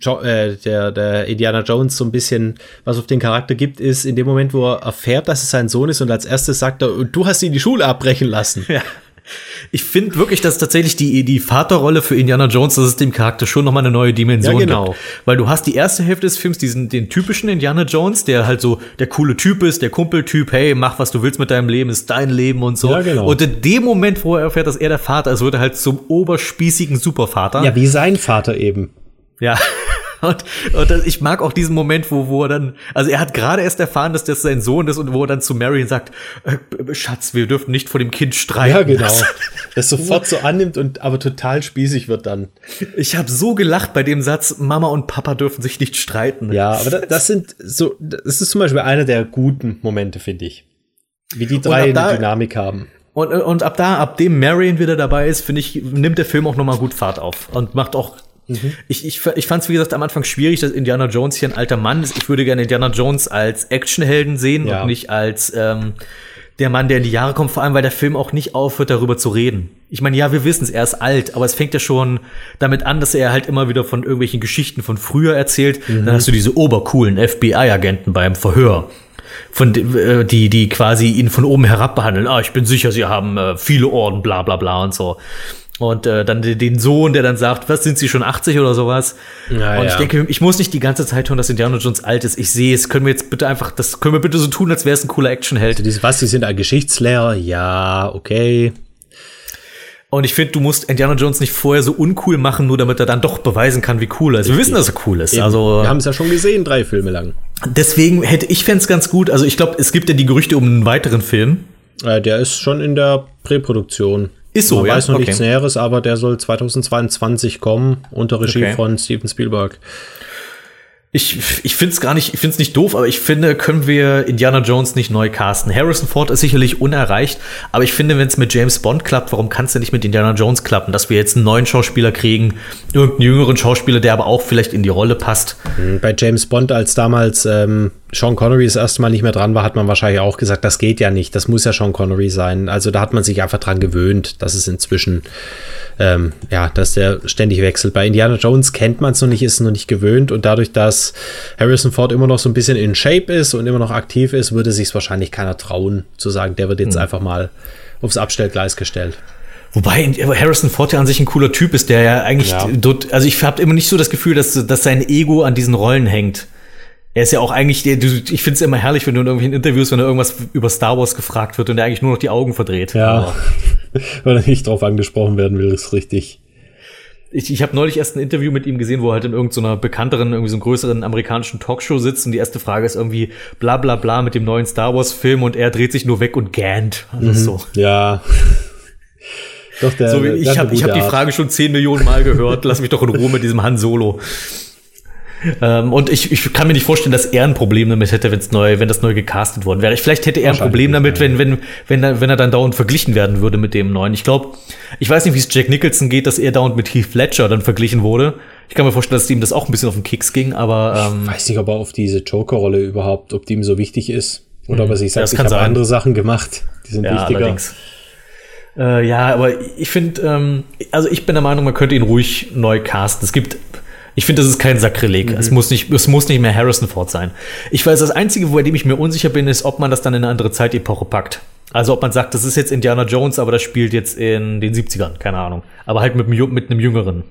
jo äh, der, der Indiana Jones so ein bisschen was auf den Charakter gibt, ist in dem Moment, wo er erfährt, dass es sein Sohn ist und als erstes sagt er, du hast ihn die Schule abbrechen lassen. Ja. Ich finde wirklich, dass tatsächlich die, die Vaterrolle für Indiana Jones, dass es dem Charakter schon nochmal eine neue Dimension ja, genau. gibt. Weil du hast die erste Hälfte des Films, diesen, den typischen Indiana Jones, der halt so der coole Typ ist, der Kumpeltyp, hey, mach was du willst mit deinem Leben, ist dein Leben und so. Ja, genau. Und in dem Moment, wo er erfährt, dass er der Vater ist, wird er halt zum oberspießigen Supervater. Ja, wie sein Vater eben. Ja. Und, und das, ich mag auch diesen Moment, wo, wo er dann, also er hat gerade erst erfahren, dass das sein Sohn ist und wo er dann zu Marion sagt, äh, Schatz, wir dürfen nicht vor dem Kind streiten. Ja, genau. Das sofort [LAUGHS] so annimmt und aber total spießig wird dann. Ich habe so gelacht bei dem Satz, Mama und Papa dürfen sich nicht streiten. Ja, aber das, das sind so, das ist zum Beispiel einer der guten Momente, finde ich. Wie die drei eine Dynamik haben. Und, und ab da, ab dem Marion wieder dabei ist, finde ich, nimmt der Film auch nochmal gut Fahrt auf und macht auch Mhm. Ich, ich, ich fand es, wie gesagt, am Anfang schwierig, dass Indiana Jones hier ein alter Mann ist. Ich würde gerne Indiana Jones als Actionhelden sehen ja. und nicht als ähm, der Mann, der in die Jahre kommt, vor allem weil der Film auch nicht aufhört, darüber zu reden. Ich meine, ja, wir wissen es, er ist alt, aber es fängt ja schon damit an, dass er halt immer wieder von irgendwelchen Geschichten von früher erzählt. Mhm. Dann hast du diese obercoolen FBI-Agenten beim Verhör von äh, die die quasi ihn von oben herab behandeln. Ah, ich bin sicher, sie haben äh, viele Orden, bla bla bla und so. Und äh, dann den Sohn, der dann sagt, was sind sie schon 80 oder sowas? Ja, und ich ja. denke, ich muss nicht die ganze Zeit hören, dass Indiana Jones alt ist. Ich sehe es. Können wir jetzt bitte einfach, das können wir bitte so tun, als wäre es ein cooler Actionheld. Also was, sie sind ein Geschichtslehrer? Ja, okay. Und ich finde, du musst Indiana Jones nicht vorher so uncool machen, nur damit er dann doch beweisen kann, wie cool er ist. Wir wissen, dass er cool ist. Eben. Also wir haben es ja schon gesehen, drei Filme lang. Deswegen hätte ich fände es ganz gut. Also ich glaube, es gibt ja die Gerüchte um einen weiteren Film. Äh, der ist schon in der Präproduktion. Ist so, Man ja. weiß noch okay. nichts Näheres, aber der soll 2022 kommen, unter Regie okay. von Steven Spielberg. Ich, ich finde es gar nicht, ich finde es nicht doof, aber ich finde, können wir Indiana Jones nicht neu casten. Harrison Ford ist sicherlich unerreicht, aber ich finde, wenn es mit James Bond klappt, warum kann es denn nicht mit Indiana Jones klappen? Dass wir jetzt einen neuen Schauspieler kriegen, irgendeinen jüngeren Schauspieler, der aber auch vielleicht in die Rolle passt. Hm, bei James Bond, als damals ähm, Sean Connery das erste Mal nicht mehr dran war, hat man wahrscheinlich auch gesagt, das geht ja nicht, das muss ja Sean Connery sein. Also da hat man sich einfach dran gewöhnt, dass es inzwischen, ähm, ja, dass der ständig wechselt. Bei Indiana Jones kennt man es noch nicht, ist es noch nicht gewöhnt und dadurch, dass Harrison Ford immer noch so ein bisschen in Shape ist und immer noch aktiv ist, würde sich wahrscheinlich keiner trauen zu sagen, der wird jetzt hm. einfach mal aufs Abstellgleis gestellt. Wobei Harrison Ford ja an sich ein cooler Typ ist, der ja eigentlich ja. dort, also ich habe immer nicht so das Gefühl, dass, dass sein Ego an diesen Rollen hängt. Er ist ja auch eigentlich, ich finde es immer herrlich, wenn du in irgendwelchen Interviews, wenn er irgendwas über Star Wars gefragt wird und er eigentlich nur noch die Augen verdreht. Ja, [LAUGHS] weil er nicht drauf angesprochen werden will, ist richtig. Ich, ich habe neulich erst ein Interview mit ihm gesehen, wo er halt in irgendeiner so bekannteren, irgendwie so einem größeren amerikanischen Talkshow sitzt und die erste Frage ist irgendwie bla bla bla mit dem neuen Star Wars Film und er dreht sich nur weg und gähnt. Also mhm, so. Ja. Doch, der, so, ich habe hab die Frage schon zehn Millionen Mal gehört. Lass mich doch in Ruhe mit diesem Han Solo. Ähm, und ich, ich kann mir nicht vorstellen, dass er ein Problem damit hätte, wenn's neu, wenn das neu gecastet worden wäre. Vielleicht hätte er ein Problem damit, wenn, wenn, wenn, er, wenn er dann dauernd verglichen werden würde mit dem neuen. Ich glaube, ich weiß nicht, wie es Jack Nicholson geht, dass er dauernd mit Heath Ledger dann verglichen wurde. Ich kann mir vorstellen, dass ihm das auch ein bisschen auf den Keks ging, aber. Ähm, ich weiß nicht, ob er auf diese Joker-Rolle überhaupt, ob die ihm so wichtig ist. Oder ob er sich sagt, ich habe andere Sachen gemacht, die sind ja, wichtiger. Allerdings. Äh, ja, aber ich finde, ähm, also ich bin der Meinung, man könnte ihn ruhig neu casten. Es gibt, ich finde, das ist kein Sakrileg. Mhm. Es muss nicht, es muss nicht mehr Harrison Ford sein. Ich weiß, das Einzige, bei dem ich mir unsicher bin, ist, ob man das dann in eine andere Zeitepoche packt. Also ob man sagt, das ist jetzt Indiana Jones, aber das spielt jetzt in den 70ern, keine Ahnung. Aber halt mit, mit einem Jüngeren.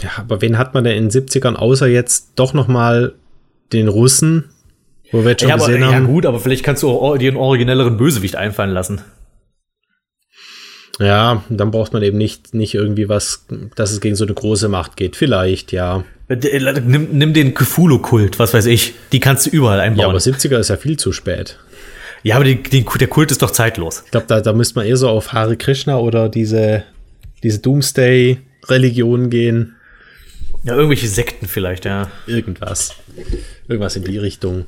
Ja, aber wen hat man denn in den 70ern, außer jetzt doch noch mal den Russen, wo wir jetzt schon ja, gesehen aber, haben? Ja gut, aber vielleicht kannst du dir einen originelleren Bösewicht einfallen lassen. Ja, dann braucht man eben nicht, nicht irgendwie was, dass es gegen so eine große Macht geht. Vielleicht, ja. Nimm, nimm den Cthulhu-Kult, was weiß ich. Die kannst du überall einbauen. Ja, aber 70er ist ja viel zu spät. Ja, aber die, die, der Kult ist doch zeitlos. Ich glaube, da, da müsste man eher so auf Hare Krishna oder diese, diese Doomsday-Religion gehen. Ja, irgendwelche Sekten vielleicht, ja. Irgendwas. Irgendwas in die Richtung.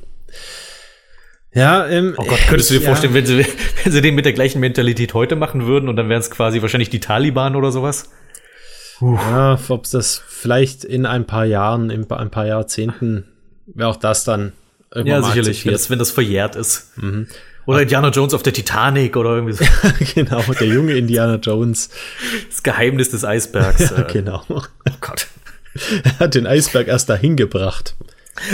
Ja, ähm, Oh Gott, könntest du dir ja. vorstellen, wenn sie, wenn sie den mit der gleichen Mentalität heute machen würden und dann wären es quasi wahrscheinlich die Taliban oder sowas? Uff. Ja, ob es das vielleicht in ein paar Jahren, in ein paar Jahrzehnten, wäre auch das dann irgendwann Ja, sicherlich, wenn das, wenn das verjährt ist. Mhm. Oder Indiana Jones auf der Titanic oder irgendwie so. [LAUGHS] genau, der junge Indiana Jones. Das Geheimnis des Eisbergs. [LAUGHS] ja, genau. Oh Gott. er hat den Eisberg erst dahin gebracht.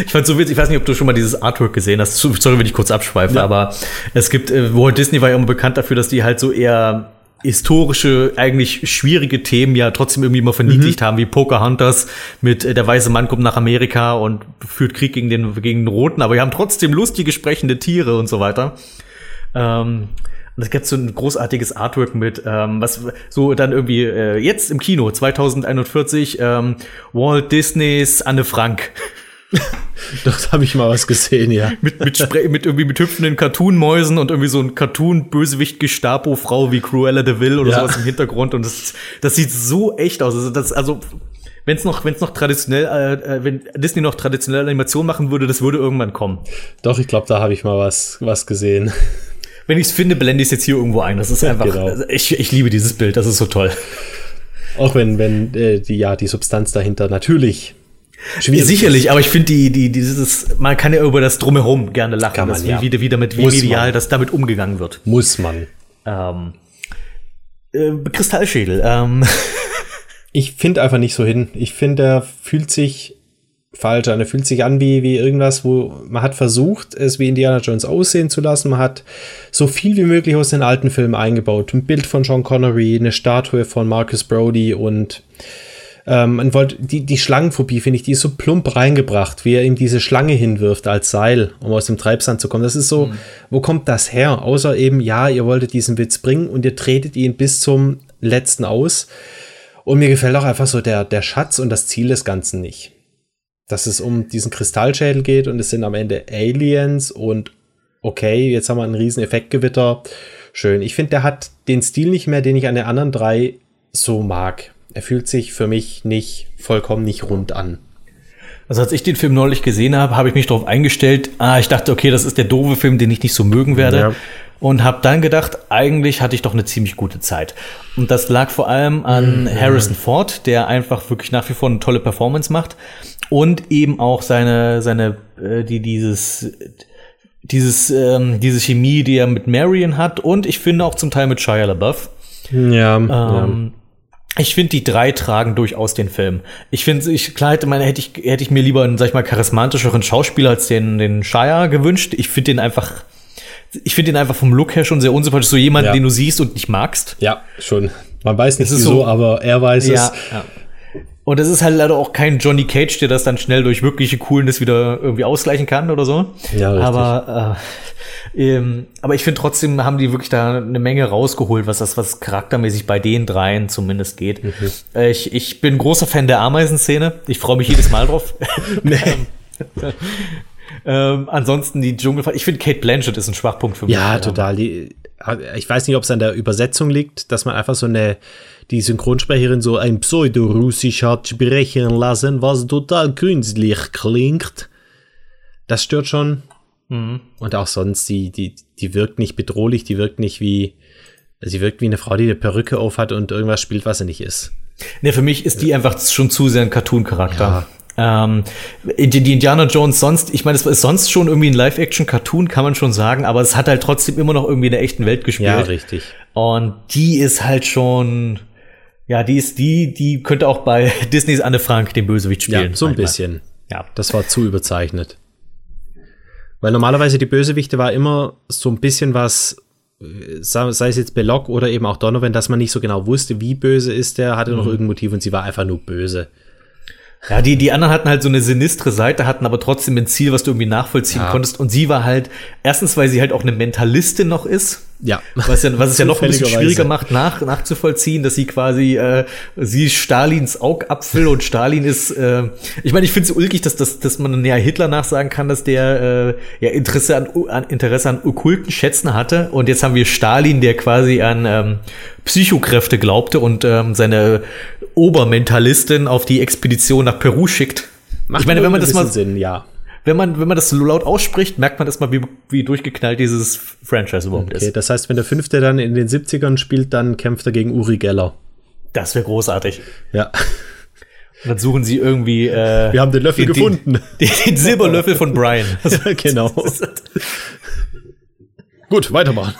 Ich fand so witzig, ich weiß nicht, ob du schon mal dieses Artwork gesehen hast. Sorry, wenn ich kurz abschweife, ja. aber es gibt, äh, Walt Disney war ja immer bekannt dafür, dass die halt so eher historische, eigentlich schwierige Themen ja trotzdem irgendwie immer verniedlicht mhm. haben, wie Pocahontas mit äh, der weiße Mann kommt nach Amerika und führt Krieg gegen den, gegen den Roten, aber wir haben trotzdem lustige, sprechende Tiere und so weiter. Ähm, und es gibt so ein großartiges Artwork mit, ähm, was so dann irgendwie äh, jetzt im Kino 2041 ähm, Walt Disneys Anne Frank. [LAUGHS] [LAUGHS] Doch, habe ich mal was gesehen, ja. mit, mit, mit irgendwie mit hüpfenden Cartoon-Mäusen und irgendwie so ein Cartoon-Bösewicht-Gestapo-Frau wie Cruella de Vil oder ja. sowas im Hintergrund. Und das, das sieht so echt aus. Also, das, also wenn es noch, wenn's noch traditionell, äh, äh, wenn Disney noch traditionelle Animation machen würde, das würde irgendwann kommen. Doch, ich glaube, da habe ich mal was, was gesehen. Wenn ich es finde, blende ich es jetzt hier irgendwo ein. Das ist [LAUGHS] einfach, genau. Also ich, ich liebe dieses Bild, das ist so toll. Auch wenn, wenn äh, die, ja, die Substanz dahinter natürlich Schwierig. Sicherlich, aber ich finde die, die, dieses, man kann ja über das Drumherum gerne lachen, kann man, dass, ja. wie, wie, damit, wie medial das damit umgegangen wird. Muss man. Ähm, äh, Kristallschädel. Ähm. [LAUGHS] Ich finde einfach nicht so hin. Ich finde, er fühlt sich falsch an. Er fühlt sich an wie, wie irgendwas, wo man hat versucht, es wie Indiana Jones aussehen zu lassen. Man hat so viel wie möglich aus den alten Filmen eingebaut. Ein Bild von Sean Connery, eine Statue von Marcus Brody und ähm, man wollte, die, die Schlangenphobie, finde ich, die ist so plump reingebracht, wie er ihm diese Schlange hinwirft als Seil, um aus dem Treibsand zu kommen. Das ist so, mhm. wo kommt das her? Außer eben, ja, ihr wolltet diesen Witz bringen und ihr tretet ihn bis zum letzten aus. Und mir gefällt auch einfach so der, der Schatz und das Ziel des Ganzen nicht. Dass es um diesen Kristallschädel geht und es sind am Ende Aliens und okay, jetzt haben wir einen riesen Effektgewitter. Schön. Ich finde, der hat den Stil nicht mehr, den ich an den anderen drei so mag er fühlt sich für mich nicht vollkommen nicht rund an. Also als ich den Film neulich gesehen habe, habe ich mich darauf eingestellt, ah, ich dachte, okay, das ist der doofe Film, den ich nicht so mögen werde. Ja. Und habe dann gedacht, eigentlich hatte ich doch eine ziemlich gute Zeit. Und das lag vor allem an mhm. Harrison Ford, der einfach wirklich nach wie vor eine tolle Performance macht. Und eben auch seine, seine, äh, die, dieses, dieses, ähm, diese Chemie, die er mit Marion hat und ich finde auch zum Teil mit Shia LaBeouf. Ja, Ähm, ja. Ich finde, die drei tragen durchaus den Film. Ich finde, ich, klar hätte, meine, hätte, ich, hätte ich mir lieber einen, sag ich mal, charismatischeren Schauspieler als den, den Shire gewünscht. Ich finde den einfach, ich finde den einfach vom Look her schon sehr unsympathisch. So jemand, Ja. den du siehst und nicht magst. ja, schon. Man weiß nicht wieso, so- aber er weiß Ja, es. ja. Und es ist halt leider auch kein Johnny Cage, der das dann schnell durch wirkliche Coolness wieder irgendwie ausgleichen kann oder so. Ja, richtig. Aber, äh, ähm, aber ich finde trotzdem haben die wirklich da eine Menge rausgeholt, was das, was charaktermäßig bei den dreien zumindest geht. Mhm. Äh, ich, ich bin großer Fan der Ameisenszene. Ich freue mich jedes Mal drauf. [LAUGHS] [LAUGHS] ähm, ansonsten die Dschungelfahrt. Ich finde Kate Blanchett ist ein Schwachpunkt für mich. Ja, Ähm, total. Die, ich weiß nicht, ob es an der Übersetzung liegt, dass man einfach so eine, die Synchronsprecherin so ein Pseudo-Russisch hat sprechen lassen, was total künstlich klingt. Das stört schon. Mhm. Und auch sonst, die, die, die wirkt nicht bedrohlich, die wirkt nicht wie, sie wirkt wie eine Frau, die eine Perücke aufhat und irgendwas spielt, was sie nicht ist. Ne, für mich ist die einfach schon zu sehr ein Cartoon-Charakter. Ähm, die, die Indiana Jones sonst, ich meine, es ist sonst schon irgendwie ein Live-Action-Cartoon, kann man schon sagen, aber es hat halt trotzdem immer noch irgendwie in der echten Welt gespielt. Ja, richtig. Und die ist halt schon, ja, die ist die, die könnte auch bei [LAUGHS] Disneys Anne Frank den Bösewicht Ja, spielen. so ein manchmal. bisschen. Ja. Das war zu überzeichnet. Weil normalerweise die Bösewichte war immer so ein bisschen was, äh, sei sei es jetzt Belloc oder eben auch Donovan, dass man nicht so genau wusste, wie böse ist der, hatte Mhm. noch irgendein Motiv und sie war einfach nur böse. Ja, die, die anderen hatten halt so eine sinistre Seite, hatten aber trotzdem ein Ziel, was du irgendwie nachvollziehen Ja. konntest. Und sie war halt, erstens, weil sie halt auch eine Mentalistin noch ist. Ja. [LAUGHS] Was, ja, was es ja noch ein bisschen schwieriger macht, nach, nachzuvollziehen, dass sie quasi, äh, sie ist Stalins Augapfel und Stalin ist, äh, ich meine, ich finde es ulkig, dass, dass, dass man ja Hitler nachsagen kann, dass der äh, ja Interesse an, an Interesse an okkulten Schätzen hatte. Und jetzt haben wir Stalin, der quasi an ähm, Psychokräfte glaubte und ähm, seine Obermentalistin auf die Expedition nach Peru schickt. ich meine, wenn man das mal, Sinn, ja. Wenn man, wenn man das so laut ausspricht, merkt man erstmal, wie, wie durchgeknallt dieses Franchise überhaupt Okay, ist. das heißt, wenn der fünfte dann in den 70ern spielt, dann kämpft er gegen Uri Geller. Das wäre großartig. Ja. Und dann suchen sie irgendwie. Äh, Wir haben den Löffel den, gefunden. [LAUGHS] Den, den Silberlöffel von Brian. [LAUGHS] genau. [LAUGHS] Gut, weitermachen.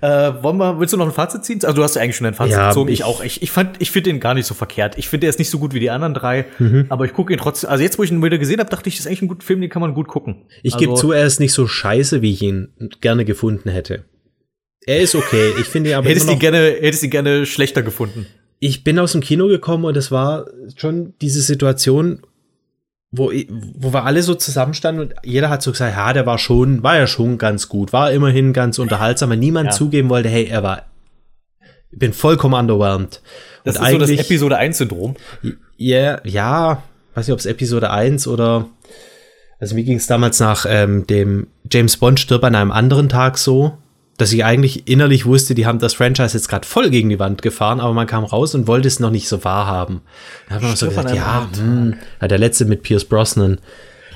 Äh, wollen wir, willst du noch ein Fazit ziehen? Also du hast ja eigentlich schon ein Fazit Ja, gezogen. Ich, ich- auch. Ich, ich fand, ich finde den gar nicht so verkehrt. Ich finde, er ist nicht so gut wie die anderen drei, Mhm. aber ich gucke ihn trotzdem. Also jetzt, wo ich ihn wieder gesehen habe, dachte ich, das ist eigentlich ein guter Film, den kann man gut gucken. Ich also, gebe zu, er ist nicht so scheiße, wie ich ihn gerne gefunden hätte. Er ist okay. Ich finde ihn aber Hättest immer du noch, ihn gerne, hättest du ihn gerne schlechter gefunden. ich bin aus dem Kino gekommen und es war schon diese Situation, wo, wo wir alle so zusammenstanden und jeder hat so gesagt, ja, der war schon, war ja schon ganz gut, war immerhin ganz unterhaltsam, aber niemand Ja. zugeben wollte, hey, er war, ich bin vollkommen underwhelmed. Das und ist so das Episode 1-Syndrom. ja, ja, weiß nicht, ob es Episode 1 oder, also mir ging es damals nach ähm, dem James Bond stirbt an einem anderen Tag so, dass ich eigentlich innerlich wusste, die haben das Franchise jetzt gerade voll gegen die Wand gefahren, aber man kam raus und wollte es noch nicht so wahrhaben. Da hat man so gesagt, ja, anderen hm, der letzte mit Pierce Brosnan,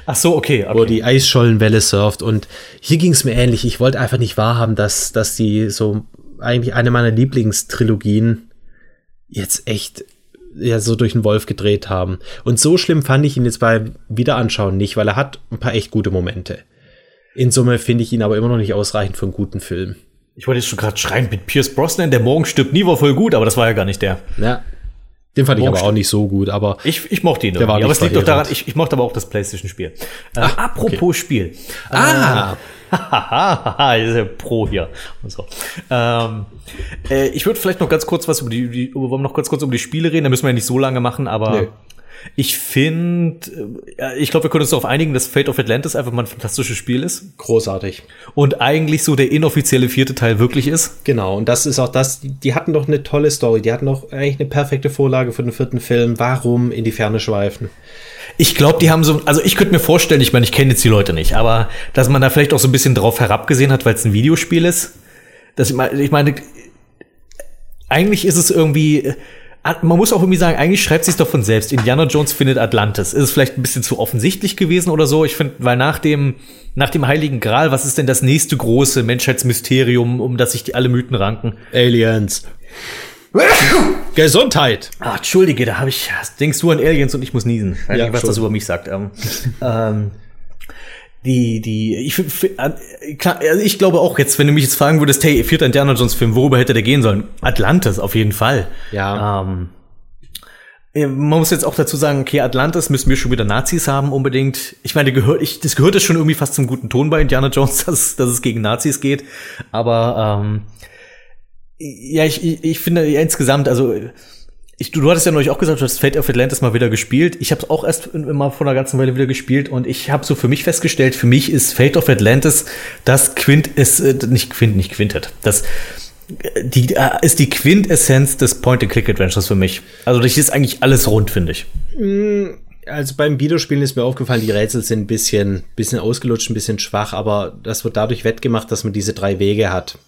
Ach so, okay. okay. wo die Eisschollenwelle surft und hier ging es mir ähnlich. Ich wollte einfach nicht wahrhaben, dass, dass die so eigentlich eine meiner Lieblingstrilogien jetzt echt ja so durch den Wolf gedreht haben. Und so schlimm fand ich ihn jetzt beim Wiederanschauen nicht, weil er hat ein paar echt gute Momente. In Summe finde ich ihn aber immer noch nicht ausreichend für einen guten Film. Ich wollte jetzt schon gerade schreien mit Pierce Brosnan, der morgen stirbt nie, war voll gut, aber das war ja gar nicht der. Ja. Den fand ich aber auch nicht so gut, aber Ich, ich mochte ihn Der war irgendwie, aber es nicht liegt doch daran, ich, ich mochte aber auch das PlayStation-Spiel. Äh, apropos Spiel. Ah! Hahaha, [LAUGHS] ist ja Pro hier und so. Ähm, äh, ich würde vielleicht noch ganz kurz was über die, die über, wollen wir noch ganz kurz über die Spiele reden, da müssen wir ja nicht so lange machen, aber Nee. Ich finde, äh, ich glaube, wir können uns darauf einigen, dass Fate of Atlantis einfach mal ein fantastisches Spiel ist großartig. und eigentlich so der inoffizielle vierte Teil wirklich ist. Genau, und das ist auch das, die, hatten doch eine tolle Story, die hatten doch eigentlich eine perfekte Vorlage für den vierten Film. Warum in die Ferne schweifen? Ich glaube, die haben so, also ich könnte mir vorstellen, ich meine, ich kenne jetzt die Leute nicht, aber dass man da vielleicht auch so ein bisschen drauf herabgesehen hat, weil es ein Videospiel ist. Dass ich meine, ich meine, eigentlich ist es irgendwie, man muss auch irgendwie sagen, eigentlich schreibt sich doch von selbst. Indiana Jones findet Atlantis. Ist es vielleicht ein bisschen zu offensichtlich gewesen oder so? Ich finde, weil nach dem, nach dem Heiligen Gral, was ist denn das nächste große Menschheitsmysterium, um das sich die alle Mythen ranken? Aliens. Gesundheit. Ah, entschuldige, da habe ich, denkst du an Aliens und ich muss niesen. Ich weiß Ja, nicht, was das über mich sagt. Ähm, [LAUGHS] ähm, die, die, ich, klar, also ich glaube auch jetzt, wenn du mich jetzt fragen würdest, hey, vierter Indiana Jones Film, worüber hätte der gehen sollen? Atlantis, auf jeden Fall. Ja. Ähm, man muss jetzt auch dazu sagen, okay, Atlantis müssen wir schon wieder Nazis haben unbedingt. Ich meine, gehört, ich, das gehört schon irgendwie fast zum guten Ton bei Indiana Jones, [LAUGHS] dass, dass es gegen Nazis geht. Aber ähm, ja, ich, ich, ich finde ja, insgesamt, also ich, du, du hattest ja neulich auch gesagt, du hast Fate of Atlantis mal wieder gespielt. Ich habe es auch erst immer vor einer ganzen Weile wieder gespielt und ich habe so für mich festgestellt, für mich ist Fate of Atlantis das Quint ist äh, nicht Quint, nicht Quintet. Das die äh, ist die Quintessenz des Point-and-Click-Adventures für mich. Also das ist eigentlich alles rund, finde ich. Mm, also beim Videospielen ist mir aufgefallen, die Rätsel sind ein bisschen, bisschen ausgelutscht, ein bisschen schwach, aber das wird dadurch wettgemacht, dass man diese drei Wege hat.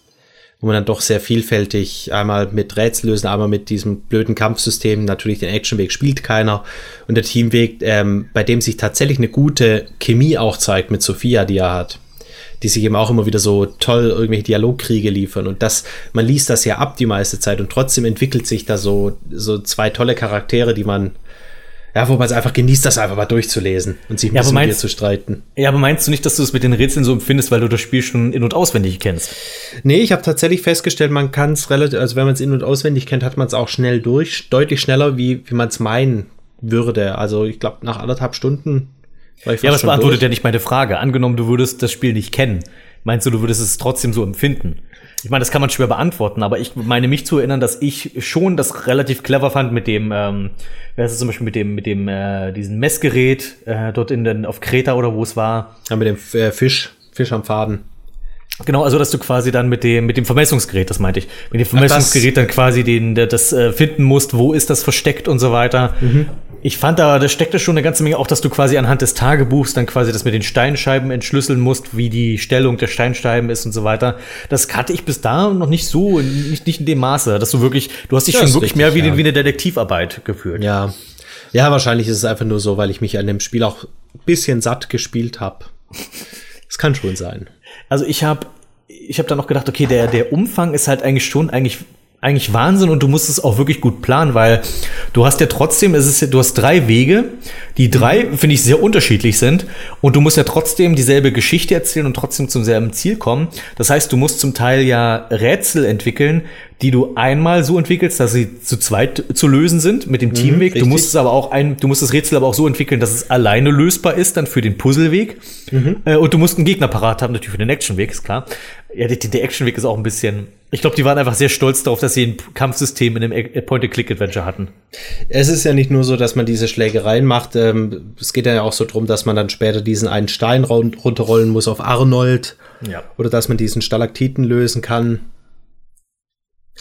Wo man dann doch sehr vielfältig einmal mit Rätsel lösen, einmal mit diesem blöden Kampfsystem. Natürlich den Actionweg spielt keiner. Und der Teamweg, ähm, bei dem sich tatsächlich eine gute Chemie auch zeigt mit Sophia, die er hat die sich eben auch immer wieder so toll irgendwelche Dialogkriege liefern. Und das, man liest das ja ab die meiste Zeit und trotzdem entwickelt sich da so, so zwei tolle Charaktere, die man ja, wo man es einfach genießt, das einfach mal durchzulesen und sich ein ja, bisschen meinst, mit dir zu streiten. Ja, aber meinst du nicht, dass du es mit den Rätseln so empfindest, weil du das Spiel schon in- und auswendig kennst? Nee, ich habe tatsächlich festgestellt, man kann es relativ, also wenn man es in- und auswendig kennt, hat man es auch schnell durch, deutlich schneller, wie, wie man es meinen würde. Also ich glaube, nach anderthalb Stunden ja, aber das beantwortet durch. ja nicht meine Frage. Angenommen, du würdest das Spiel nicht kennen. Meinst du, du würdest es trotzdem so empfinden? Ich meine, das kann man schwer beantworten, aber ich meine mich zu erinnern, dass ich schon das relativ clever fand mit dem, ähm, wer ist es zum Beispiel mit dem, mit dem, äh, diesen Messgerät äh, dort in den, auf Kreta oder wo es war. Ja, mit dem äh, Fisch, Fisch am Faden. Genau, also dass du quasi dann mit dem mit dem Vermessungsgerät, das meinte ich, mit dem Vermessungsgerät dann quasi den das äh, finden musst, wo ist das versteckt und so weiter. Mhm. Ich fand da, da steckte schon eine ganze Menge auch, dass du quasi anhand des Tagebuchs dann quasi das mit den Steinscheiben entschlüsseln musst, wie die Stellung der Steinscheiben ist und so weiter. Das hatte ich bis da noch nicht so, nicht, nicht in dem Maße, dass du wirklich, du hast dich das schon wirklich richtig, mehr wie, ja. wie eine Detektivarbeit gefühlt. Ja. Ja, wahrscheinlich ist es einfach nur so, weil ich mich an dem Spiel auch ein bisschen satt gespielt habe. Es kann schon sein. Also ich habe ich habe dann noch gedacht, okay, der der Umfang ist halt eigentlich schon eigentlich eigentlich Wahnsinn und du musst es auch wirklich gut planen, weil du hast ja trotzdem, es ist, du hast drei Wege, die drei, finde ich, sehr unterschiedlich sind und du musst ja trotzdem dieselbe Geschichte erzählen und trotzdem zum selben Ziel kommen. Das heißt, du musst zum Teil ja Rätsel entwickeln, die du einmal so entwickelst, dass sie zu zweit zu lösen sind mit dem mhm, Teamweg. Richtig. Du musst es aber auch ein, du musst das Rätsel aber auch so entwickeln, dass es alleine lösbar ist, dann für den Puzzleweg. Mhm. Äh, und du musst einen Gegner parat haben, natürlich für den Actionweg, ist klar. Ja, der, der Actionweg ist auch ein bisschen. Ich glaube, die waren einfach sehr stolz darauf, dass sie ein Kampfsystem in einem Point-and-Click-Adventure hatten. Es ist ja nicht nur so, dass man diese Schlägereien macht. Ähm, es geht ja auch so drum, dass man dann später diesen einen Stein runterrollen muss auf Arnold. Ja. Oder dass man diesen Stalaktiten lösen kann.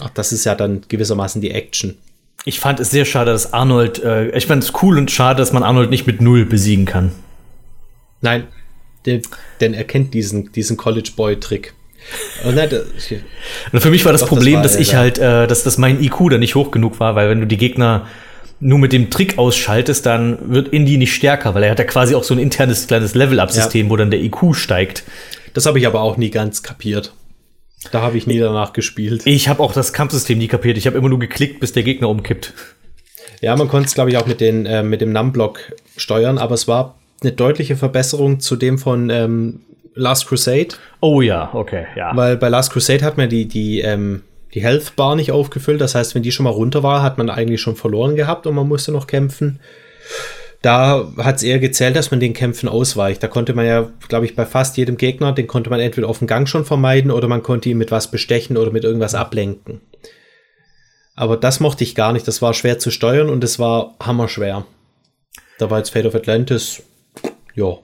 Ach, das ist ja dann gewissermaßen die Action. Ich fand es sehr schade, dass Arnold, äh, ich fand es cool und schade, dass man Arnold nicht mit Null besiegen kann. Nein, der, denn er kennt diesen, diesen College-Boy-Trick. Und, und für mich war das Doch, Problem, das war, dass ich ja. halt, äh, dass, dass mein IQ da nicht hoch genug war, weil wenn du die Gegner nur mit dem Trick ausschaltest, dann wird Indy nicht stärker, weil er hat ja quasi auch so ein internes kleines Level-Up-System, ja. wo dann der IQ steigt. Das habe ich aber auch nie ganz kapiert. Da habe ich nie danach gespielt. Ich habe auch das Kampfsystem nie kapiert. Ich habe immer nur geklickt, bis der Gegner umkippt. Ja, man konnte es, glaube ich, auch mit, den, äh, mit dem Numblock steuern, aber es war eine deutliche Verbesserung zu dem von ähm, Last Crusade. Oh ja, okay, ja. Weil bei Last Crusade hat man die, die, ähm, die Health Bar nicht aufgefüllt. Das heißt, wenn die schon mal runter war, hat man eigentlich schon verloren gehabt und man musste noch kämpfen. Da hat es eher gezählt, dass man den Kämpfen ausweicht. Da konnte man ja, glaube ich, bei fast jedem Gegner, den konnte man entweder auf dem Gang schon vermeiden oder man konnte ihn mit was bestechen oder mit irgendwas ablenken. Aber das mochte ich gar nicht. Das war schwer zu steuern und es war hammerschwer. Da war jetzt Fate of Atlantis, ja.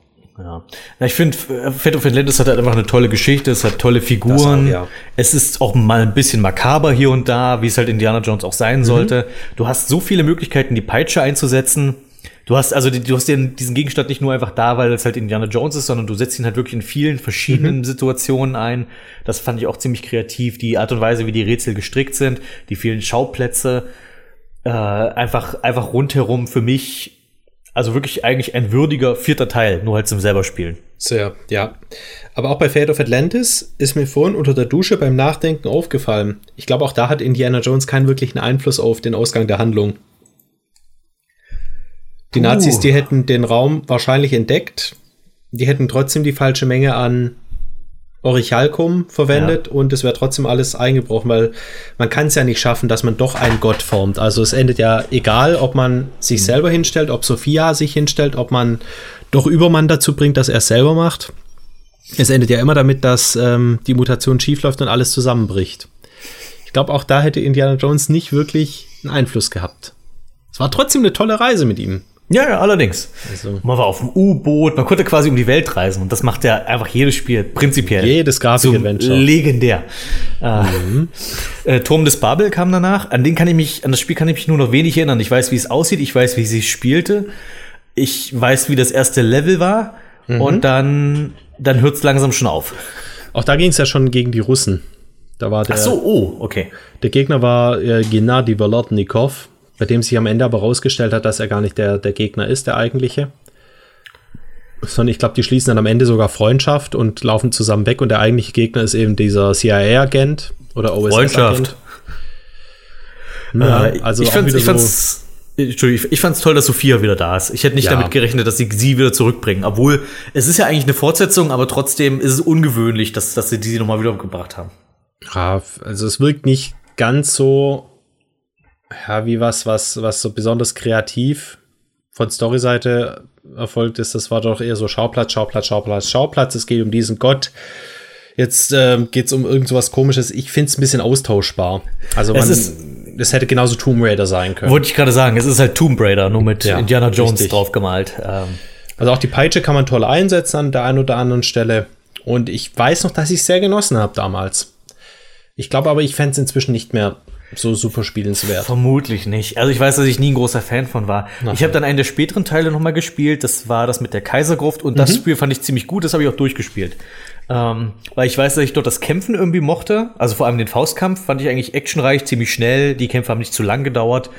Ja. ich finde, Fate of Atlantis hat halt einfach eine tolle Geschichte, es hat tolle Figuren. Auch, ja. Es ist auch mal ein bisschen makaber hier und da, wie es halt Indiana Jones auch sein mhm. sollte. Du hast so viele Möglichkeiten, die Peitsche einzusetzen. Du hast also du hast diesen Gegenstand nicht nur einfach da, weil es halt Indiana Jones ist, sondern du setzt ihn halt wirklich in vielen verschiedenen mhm. Situationen ein. Das fand ich auch ziemlich kreativ. Die Art und Weise, wie die Rätsel gestrickt sind, die vielen Schauplätze, äh, einfach einfach rundherum für mich also wirklich eigentlich ein würdiger vierter Teil, nur halt zum selber spielen. Sehr, ja. Aber auch bei Fate of Atlantis ist mir vorhin unter der Dusche beim Nachdenken aufgefallen. Ich glaube, auch da hat Indiana Jones keinen wirklichen Einfluss auf den Ausgang der Handlung. Die Nazis, uh. die hätten den Raum wahrscheinlich entdeckt, die hätten trotzdem die falsche Menge an Orichalkum verwendet ja. und es wäre trotzdem alles eingebrochen, weil man kann es ja nicht schaffen, dass man doch einen Gott formt. Also es endet ja egal, ob man sich mhm. selber hinstellt, ob Sophia sich hinstellt, ob man doch Übermann dazu bringt, dass er es selber macht. Es endet ja immer damit, dass ähm, die Mutation schiefläuft und alles zusammenbricht. Ich glaube, auch da hätte Indiana Jones nicht wirklich einen Einfluss gehabt. Es war trotzdem eine tolle Reise mit ihm. Ja, ja, allerdings. Also. Man war auf dem U-Boot, man konnte quasi um die Welt reisen und das macht ja einfach jedes Spiel prinzipiell. Jedes Grafik-Adventure. Legendär. Äh, mhm. [LAUGHS] Äh, Turm des Babel kam danach. An den kann ich mich, an das Spiel kann ich mich nur noch wenig erinnern. Ich weiß, wie es aussieht, ich weiß, wie sie spielte. Ich weiß, wie das erste Level war. Mhm. Und dann, dann hört es langsam schon auf. Auch da ging es ja schon gegen die Russen. Da war der, Ach so, oh, okay. Der Gegner war äh, Gennady Volodnikov bei dem sich am Ende aber rausgestellt hat, dass er gar nicht der, der Gegner ist, der eigentliche. Sondern ich glaube, die schließen dann am Ende sogar Freundschaft und laufen zusammen weg und der eigentliche Gegner ist eben dieser CIA-Agent oder OSS-Agent. Ja, äh, also ich, fand, ich fand's Entschuldigung, ich fand's toll, dass Sophia wieder da ist. Ich hätte nicht ja. damit gerechnet, dass sie sie wieder zurückbringen. Obwohl, es ist ja eigentlich eine Fortsetzung, aber trotzdem ist es ungewöhnlich, dass, dass sie die nochmal wiedergebracht haben. Ja, also es wirkt nicht ganz so ja, wie was, was, was so besonders kreativ von Storyseite erfolgt ist, das war doch eher so Schauplatz, Schauplatz, Schauplatz, Schauplatz. Es geht um diesen Gott. Jetzt ähm, geht es um irgend so was komisches. Ich finde es ein bisschen austauschbar. Also man, es, es hätte genauso Tomb Raider sein können. Wollte ich gerade sagen, es ist halt Tomb Raider, nur mit ja, Indiana Jones richtig. drauf gemalt. Ähm. Also auch die Peitsche kann man toll einsetzen an der einen oder anderen Stelle. Und ich weiß noch, dass ich es sehr genossen habe damals. Ich glaube aber, ich fände es inzwischen nicht mehr so super spielenswert. Vermutlich nicht. Also ich weiß, dass ich nie ein großer Fan von war. Ach, ich habe dann einen der späteren Teile nochmal gespielt. Das war das mit der Kaisergruft und mhm. das Spiel fand ich ziemlich gut. Das habe ich auch durchgespielt. Ähm, weil ich weiß, dass ich dort das Kämpfen irgendwie mochte. Also vor allem den Faustkampf fand ich eigentlich actionreich, ziemlich schnell. Die Kämpfe haben nicht zu lang gedauert.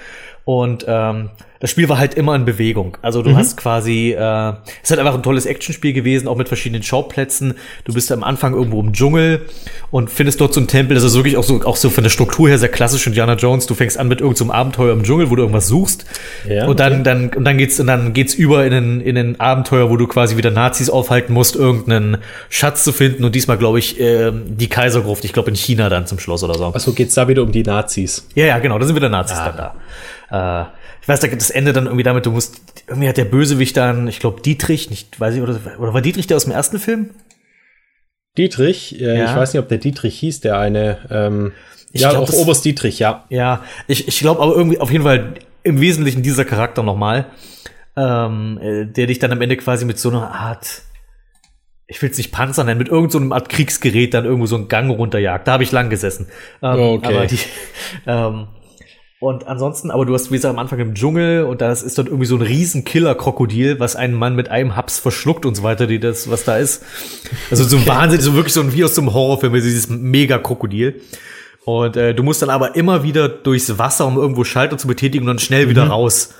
Und ähm, das Spiel war halt immer in Bewegung. Also du mhm. hast quasi, äh, es ist halt einfach ein tolles Actionspiel gewesen, auch mit verschiedenen Schauplätzen. Du bist am Anfang irgendwo im Dschungel und findest dort so einen Tempel. Das ist wirklich auch so, auch so von der Struktur her sehr klassisch Indiana Jones. Du fängst an mit irgendeinem so Abenteuer im Dschungel, wo du irgendwas suchst. Ja, und dann, okay. dann, und dann geht's, und dann geht's über in ein, in ein Abenteuer, wo du quasi wieder Nazis aufhalten musst, irgendeinen Schatz zu finden. Und diesmal, glaube ich, äh, die Kaisergruft. Ich glaube in China dann zum Schluss oder so. Achso, geht's da wieder um die Nazis? Ja, ja, genau. Da sind wieder Nazis ah. dann da. Äh, ich weiß, da gibt das Ende dann irgendwie damit, du musst, irgendwie hat der Bösewicht dann, ich glaube, Dietrich, nicht, weiß ich, oder, oder war Dietrich der aus dem ersten Film? Dietrich, äh, ja. ich weiß nicht, ob der Dietrich hieß, der eine, ähm, ich ja, glaub, auch Oberst Dietrich, ja. Ja, ich, ich glaube aber irgendwie auf jeden Fall im Wesentlichen dieser Charakter nochmal, ähm, äh, der dich dann am Ende quasi mit so einer Art, ich will es nicht Panzer nennen, mit irgendeinem so Art Kriegsgerät dann irgendwo so einen Gang runterjagt. Da habe ich lang gesessen. Ähm, okay. Aber die, [LAUGHS] ähm, und ansonsten, aber du hast, wie gesagt, am Anfang im Dschungel und das ist dort irgendwie so ein riesen Killer-Krokodil, was einen Mann mit einem Haps verschluckt und so weiter, die das, was da ist. Also so ein Wahnsinn, so wirklich so ein wie aus so einem Horrorfilm, dieses Mega-Krokodil. Und äh, du musst dann aber immer wieder durchs Wasser, um irgendwo Schalter zu betätigen und dann schnell mhm. wieder raus.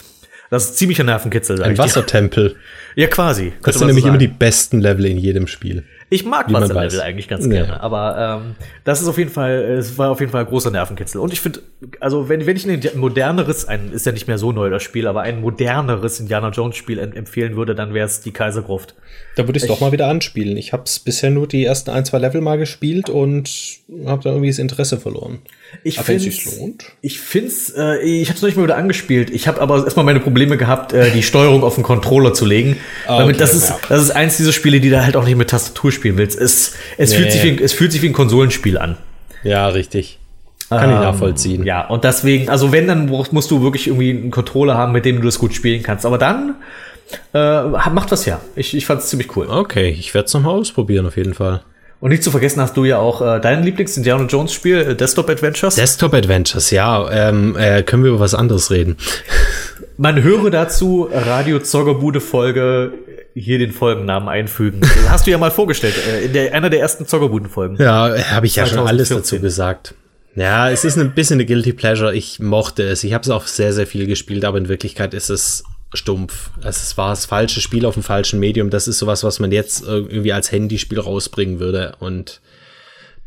Das ist ziemlicher Nervenkitzel. Ein Wassertempel. Ja, quasi. Das sind nämlich so immer die besten Level in jedem Spiel. Ich mag Wasserlevel eigentlich ganz gerne, ja. aber ähm, das ist auf jeden Fall, es war auf jeden Fall ein großer Nervenkitzel. Und ich finde, also wenn, wenn ich ein moderneres, ein ist ja nicht mehr so neu das Spiel, aber ein moderneres Indiana Jones Spiel empfehlen würde, dann wäre es die Kaisergruft. Da würde ich es doch mal wieder anspielen. Ich habe es bisher nur die ersten ein, zwei Level mal gespielt und habe da irgendwie das Interesse verloren. Ich finde ich find's, äh, ich habe es noch nicht mal wieder angespielt. Ich habe aber erstmal meine Probleme gehabt, äh, die Steuerung auf den Controller zu legen. Ah, okay, damit das ist, ja. das ist eins dieser Spiele, die da halt auch nicht mit Tastatur spielen willst. Es, es nee. fühlt sich wie, es fühlt sich wie ein Konsolenspiel an. Ja, richtig. Kann ähm, ich nachvollziehen. Ja, und deswegen, also wenn, dann musst du wirklich irgendwie einen Controller haben, mit dem du das gut spielen kannst. Aber dann äh, macht was her. Ich, ich fand es ziemlich cool. Okay, ich werde es nochmal ausprobieren, auf jeden Fall. Und nicht zu vergessen hast du ja auch äh, dein Lieblings-Indiana Jones-Spiel, äh, Desktop Adventures. Desktop Adventures, ja. Ähm, äh, können wir über was anderes reden? Man höre dazu Radio Zoggerbude Folge hier den Folgennamen einfügen. [LAUGHS] Hast du ja mal vorgestellt, äh, in der, einer der ersten Zoggerbuden-Folgen. Ja, habe ich ja schon alles dazu gesagt. Ja, es ist ein bisschen eine Guilty Pleasure. Ich mochte es. Ich habe es auch sehr, sehr viel gespielt, aber in Wirklichkeit ist es stumpf. Es war das falsche Spiel auf dem falschen Medium. Das ist sowas, was man jetzt irgendwie als Handyspiel rausbringen würde. Und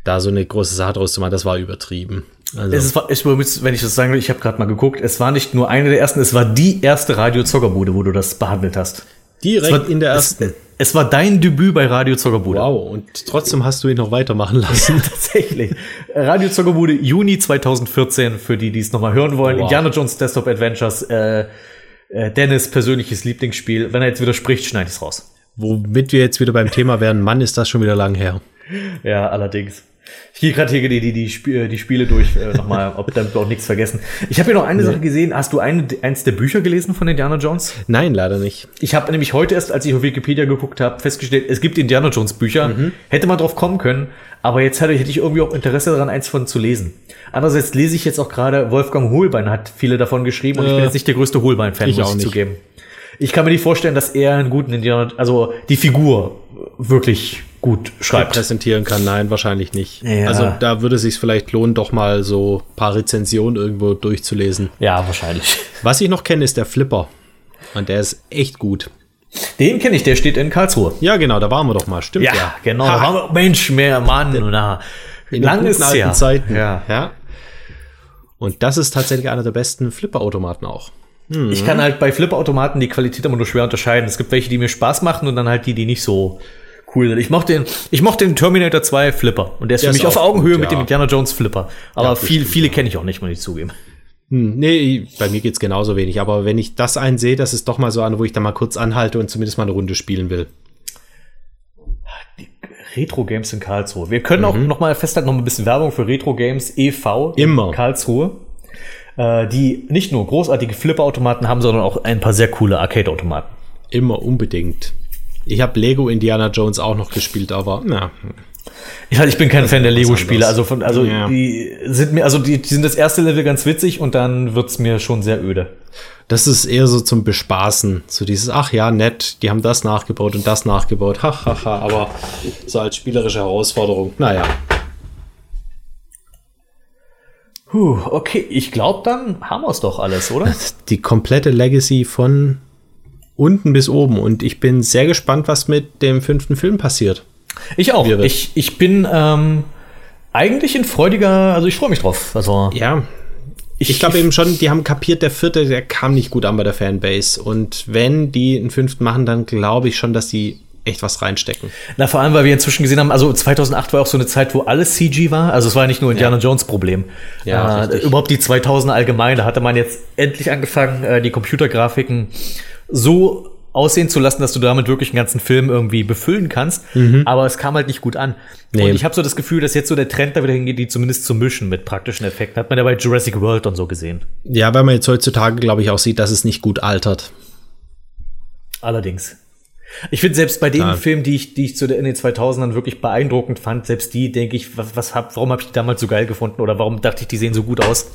da so eine große Sache draus zu machen, das war übertrieben. Also. Es ist, ich, wenn ich das sagen will, ich habe gerade mal geguckt, es war nicht nur eine der ersten, es war die erste Radio-Zockerbude, wo du das behandelt hast. Direkt in der ersten. Es, es, war dein Debüt bei Radio Zockerbude. Wow, und trotzdem hast du ihn noch weitermachen lassen. [LAUGHS] Tatsächlich. Radio Zockerbude, Juni 2014, für die, die es nochmal hören wollen. Wow. Indiana Jones Desktop Adventures, äh, äh, Dennis persönliches Lieblingsspiel. Wenn er jetzt widerspricht, schneide ich es raus. Womit wir jetzt wieder beim Thema wären, Mann, ist das schon wieder lang her. Ja, allerdings. Ich gehe gerade hier die, die, die, Sp die Spiele durch, äh, nochmal, ob damit auch nichts vergessen. Ich habe hier noch eine nee. Sache gesehen. Hast du eine, eins der Bücher gelesen von Indiana Jones? Nein, leider nicht. Ich habe nämlich heute erst, als ich auf Wikipedia geguckt habe, festgestellt, es gibt Indiana Jones Bücher. Mhm. Hätte man drauf kommen können, aber jetzt hätte, hätte ich irgendwie auch Interesse daran, eins von zu lesen. Andererseits lese ich jetzt auch gerade, Wolfgang Hohlbein hat viele davon geschrieben und äh, ich bin jetzt nicht der größte Hohlbein-Fan, muss ich zugeben. Ich kann mir nicht vorstellen, dass er einen guten Indiana, also die Figur wirklich gut schreibt. Präsentieren kann, nein, wahrscheinlich nicht. Ja. Also da würde es sich vielleicht lohnen, doch mal so paar Rezensionen irgendwo durchzulesen. Ja, wahrscheinlich. [LAUGHS] Was ich noch kenne, ist der Flipper. Und der ist echt gut. Den kenne ich, der steht in Karlsruhe. Ja, genau, da waren wir doch mal, stimmt ja. Ja, genau. Da waren wir, Mensch, mehr Mann. Na, in langen alten Zeiten. Ja. ja. Und das ist tatsächlich einer der besten Flipper-Automaten auch. Hm. Ich kann halt bei Flipper-Automaten die Qualität immer nur schwer unterscheiden. Es gibt welche, die mir Spaß machen und dann halt die, die nicht so cool sind. Ich mochte den, ich mochte den Terminator 2 Flipper. Und der ist der für mich auf Augenhöhe gut, mit dem Indiana Jones Flipper. Aber ja, viel, viele kenne ich auch nicht, muss ich zugeben. Hm, nee, bei mir geht's genauso wenig. Aber wenn ich das einsehe, das ist doch mal so eine, wo ich da mal kurz anhalte und zumindest mal eine Runde spielen will. Retro Games in Karlsruhe. Wir können mhm. auch noch mal festhalten, noch ein bisschen Werbung für Retro Games e.V. Immer. in Karlsruhe. Äh, die nicht nur großartige Flipper-Automaten haben, sondern auch ein paar sehr coole Arcade-Automaten. Immer unbedingt. Ich habe Lego Indiana Jones auch noch gespielt, aber na. Ich, ich bin kein Fan der Lego-Spiele. Also von, also ja. die sind mir, also die, die sind das erste Level ganz witzig und dann wird's mir schon sehr öde. Das ist eher so zum Bespaßen. So dieses, ach ja, nett, die haben das nachgebaut und das nachgebaut. Hahaha, aber so als spielerische Herausforderung. Naja. Puh, okay, ich glaube, dann haben wir es doch alles, oder? [LAUGHS] Die komplette Legacy von unten bis oben. Und ich bin sehr gespannt, was mit dem fünften Film passiert. Ich auch. Ich, ich bin ähm, eigentlich in freudiger, also ich freue mich drauf. Also ja. Ich, ich glaube eben schon, die haben kapiert, der vierte, der kam nicht gut an bei der Fanbase. Und wenn die einen fünften machen, dann glaube ich schon, dass die echt was reinstecken. Na, vor allem, weil wir inzwischen gesehen haben, also 2008 war auch so eine Zeit, wo alles CG war. Also es war nicht nur Indiana ja. Jones Problem. Ja, äh, überhaupt die 2000 allgemein, da hatte man jetzt endlich angefangen, äh, die Computergrafiken so aussehen zu lassen, dass du damit wirklich einen ganzen Film irgendwie befüllen kannst. Mhm. Aber es kam halt nicht gut an. Nee. Und ich habe so das Gefühl, dass jetzt so der Trend da wieder hingeht, die zumindest zu mischen mit praktischen Effekten. Hat man ja bei Jurassic World und so gesehen. Ja, weil man jetzt heutzutage, glaube ich, auch sieht, dass es nicht gut altert. Allerdings. Ich finde selbst bei den ja. Filmen, die ich, die ich zu der in den 2000ern wirklich beeindruckend fand, selbst die denke ich, was, was hab, warum habe ich die damals so geil gefunden oder warum dachte ich, die sehen so gut aus?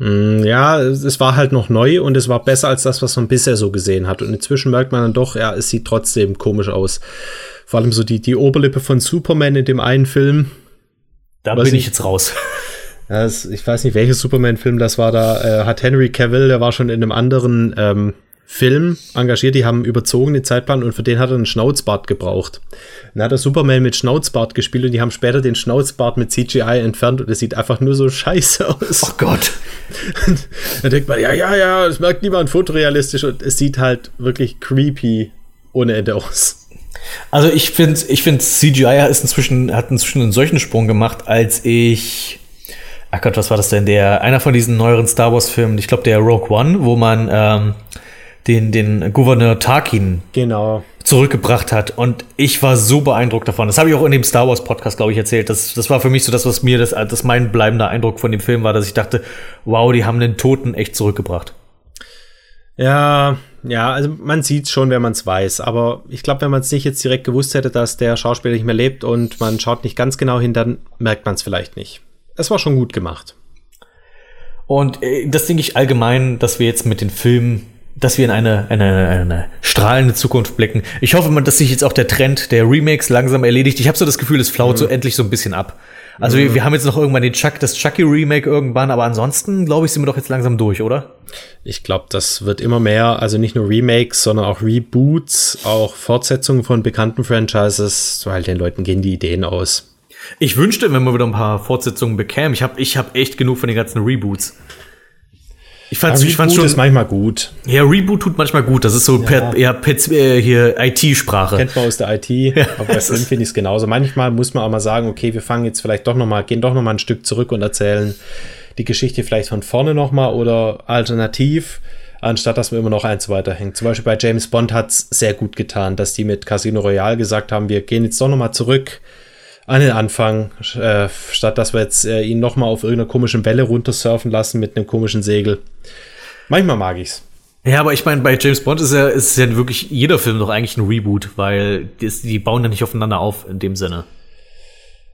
Mm, ja, es war halt noch neu und es war besser als das, was man bisher so gesehen hat. Und inzwischen merkt man dann doch, ja, es sieht trotzdem komisch aus. Vor allem so die, die Oberlippe von Superman in dem einen Film. Da bin ich jetzt raus. [LAUGHS] Das, ich weiß nicht, welcher Superman-Film das war. Da äh, hat Henry Cavill, der war schon in einem anderen ähm, Film engagiert, die haben überzogen den Zeitplan und für den hat er einen Schnauzbart gebraucht. Dann hat er Superman mit Schnauzbart gespielt und die haben später den Schnauzbart mit CGI entfernt und es sieht einfach nur so scheiße aus. Oh Gott. [LAUGHS] dann denkt man, ja, ja, ja, es merkt niemand fotorealistisch und es sieht halt wirklich creepy ohne Ende aus. Also ich finde, ich finde CGI ist inzwischen, hat inzwischen einen solchen Sprung gemacht, als ich Ach Gott, was war das denn? Der, einer von diesen neueren Star Wars-Filmen, ich glaube der Rogue One, wo man ähm, den, den Gouverneur Tarkin genau. zurückgebracht hat. Und ich war so beeindruckt davon. Das habe ich auch in dem Star Wars Podcast, glaube ich, erzählt. Das, das war für mich so das, was mir das, das mein bleibender Eindruck von dem Film war, dass ich dachte, wow, die haben den Toten echt zurückgebracht. Ja, ja, also man sieht schon, wenn man es weiß. Aber ich glaube, wenn man es nicht jetzt direkt gewusst hätte, dass der Schauspieler nicht mehr lebt und man schaut nicht ganz genau hin, dann merkt man es vielleicht nicht. Es war schon gut gemacht. Und äh, das denke ich allgemein, dass wir jetzt mit den Filmen dass wir in eine, eine, eine strahlende Zukunft blicken. Ich hoffe, dass sich jetzt auch der Trend der Remakes langsam erledigt. Ich habe so das Gefühl, es flaut mhm. so endlich so ein bisschen ab. Also mhm. wir, wir haben jetzt noch irgendwann den Chuck, das Chucky Remake irgendwann, aber ansonsten glaube ich, sind wir doch jetzt langsam durch, oder? Ich glaube, das wird immer mehr, also nicht nur Remakes, sondern auch Reboots, auch Fortsetzungen von bekannten Franchises, weil den Leuten gehen die Ideen aus. Ich wünschte, wenn wir wieder ein paar Fortsetzungen bekämen. Ich habe ich hab echt genug von den ganzen Reboots. Ich fand, ich fand schon ist manchmal gut. Ja, Reboot tut manchmal gut. Das ist so ja. per, ja, per, äh, hier IT-Sprache. Kennt man aus der IT. Ja, aber [LAUGHS] bei Film finde ich es genauso. Manchmal muss man auch mal sagen, okay, wir fangen jetzt vielleicht doch noch mal, gehen doch noch mal ein Stück zurück und erzählen die Geschichte vielleicht von vorne noch mal oder alternativ, anstatt dass wir immer noch eins weiterhängen. Zum Beispiel bei James Bond hat es sehr gut getan, dass die mit Casino Royale gesagt haben, wir gehen jetzt doch noch mal zurück an den Anfang, äh, statt dass wir jetzt äh, ihn nochmal auf irgendeiner komischen Welle runtersurfen lassen mit einem komischen Segel. Manchmal mag ich's. Ja, aber ich meine, bei James Bond ist ja, ist ja wirklich jeder Film doch eigentlich ein Reboot, weil die, die bauen ja nicht aufeinander auf in dem Sinne.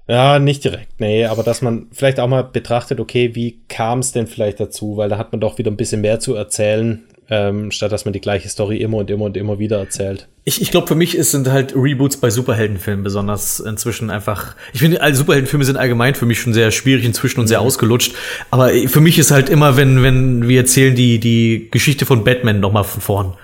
Ja, nicht direkt, nee, aber dass man vielleicht auch mal betrachtet, okay, wie kam es denn vielleicht dazu, weil da hat man doch wieder ein bisschen mehr zu erzählen, ähm, statt dass man die gleiche Story immer und immer und immer wieder erzählt. Ich, ich glaube, für mich ist, sind halt Reboots bei Superheldenfilmen besonders inzwischen einfach. Ich finde, also Superheldenfilme sind allgemein für mich schon sehr schwierig inzwischen und sehr mhm. ausgelutscht. Aber für mich ist halt immer, wenn, wenn wir erzählen die, die Geschichte von Batman nochmal von vorn.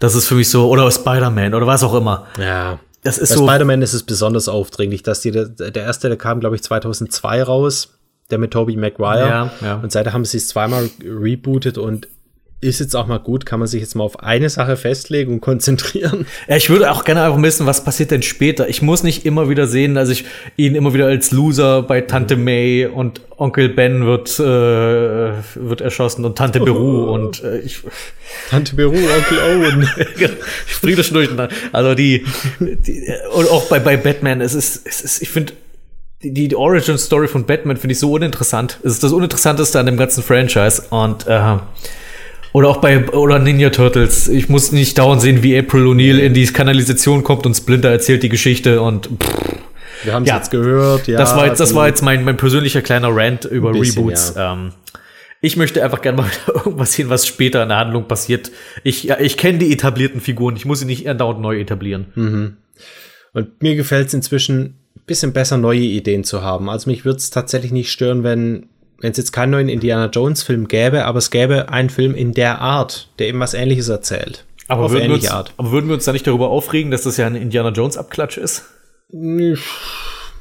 Das ist für mich so, oder Spider-Man oder was auch immer. Ja. Das ist Bei so. Spider-Man ist es besonders aufdringlich, dass die, der erste, der kam, glaube ich, 2002 raus, der mit Tobey Maguire. Ja, ja. Und seitdem haben sie es zweimal rebootet und ist jetzt auch mal gut, kann man sich jetzt mal auf eine Sache festlegen und [LAUGHS] konzentrieren. Ja, ich würde auch gerne einfach wissen, was passiert denn später. Ich muss nicht immer wieder sehen, dass ich ihn immer wieder als Loser bei Tante mhm. May und Onkel Ben wird, äh, wird erschossen und Tante Beru oh. und äh, ich. Tante Beru, Onkel Owen. [LAUGHS] ich bringe das schon durcheinander. Also die, die und auch bei, bei Batman, es ist, es ist, ich finde, die, die Origin Story von Batman finde ich so uninteressant. Es ist das Uninteressanteste an dem ganzen Franchise und äh, oder auch bei oder Ninja Turtles. Ich muss nicht dauernd sehen, wie April O'Neil in die Kanalisation kommt und Splinter erzählt die Geschichte und pff. wir haben es ja, jetzt gehört. Ja, das war jetzt, das war jetzt mein, mein persönlicher kleiner Rant über bisschen, Reboots. Ja. Ähm, ich möchte einfach gerne mal [LAUGHS] irgendwas sehen, was später in der Handlung passiert. Ich, ja, ich kenne die etablierten Figuren. Ich muss sie nicht andauernd neu etablieren. Mhm. Und mir gefällt es inzwischen ein bisschen besser, neue Ideen zu haben. Also mich würde es tatsächlich nicht stören, wenn wenn es jetzt keinen neuen Indiana Jones Film gäbe, aber es gäbe einen Film in der Art, der eben was Ähnliches erzählt. Aber, würden, ähnliche uns, Art. aber würden wir uns da nicht darüber aufregen, dass das ja ein Indiana Jones Abklatsch ist?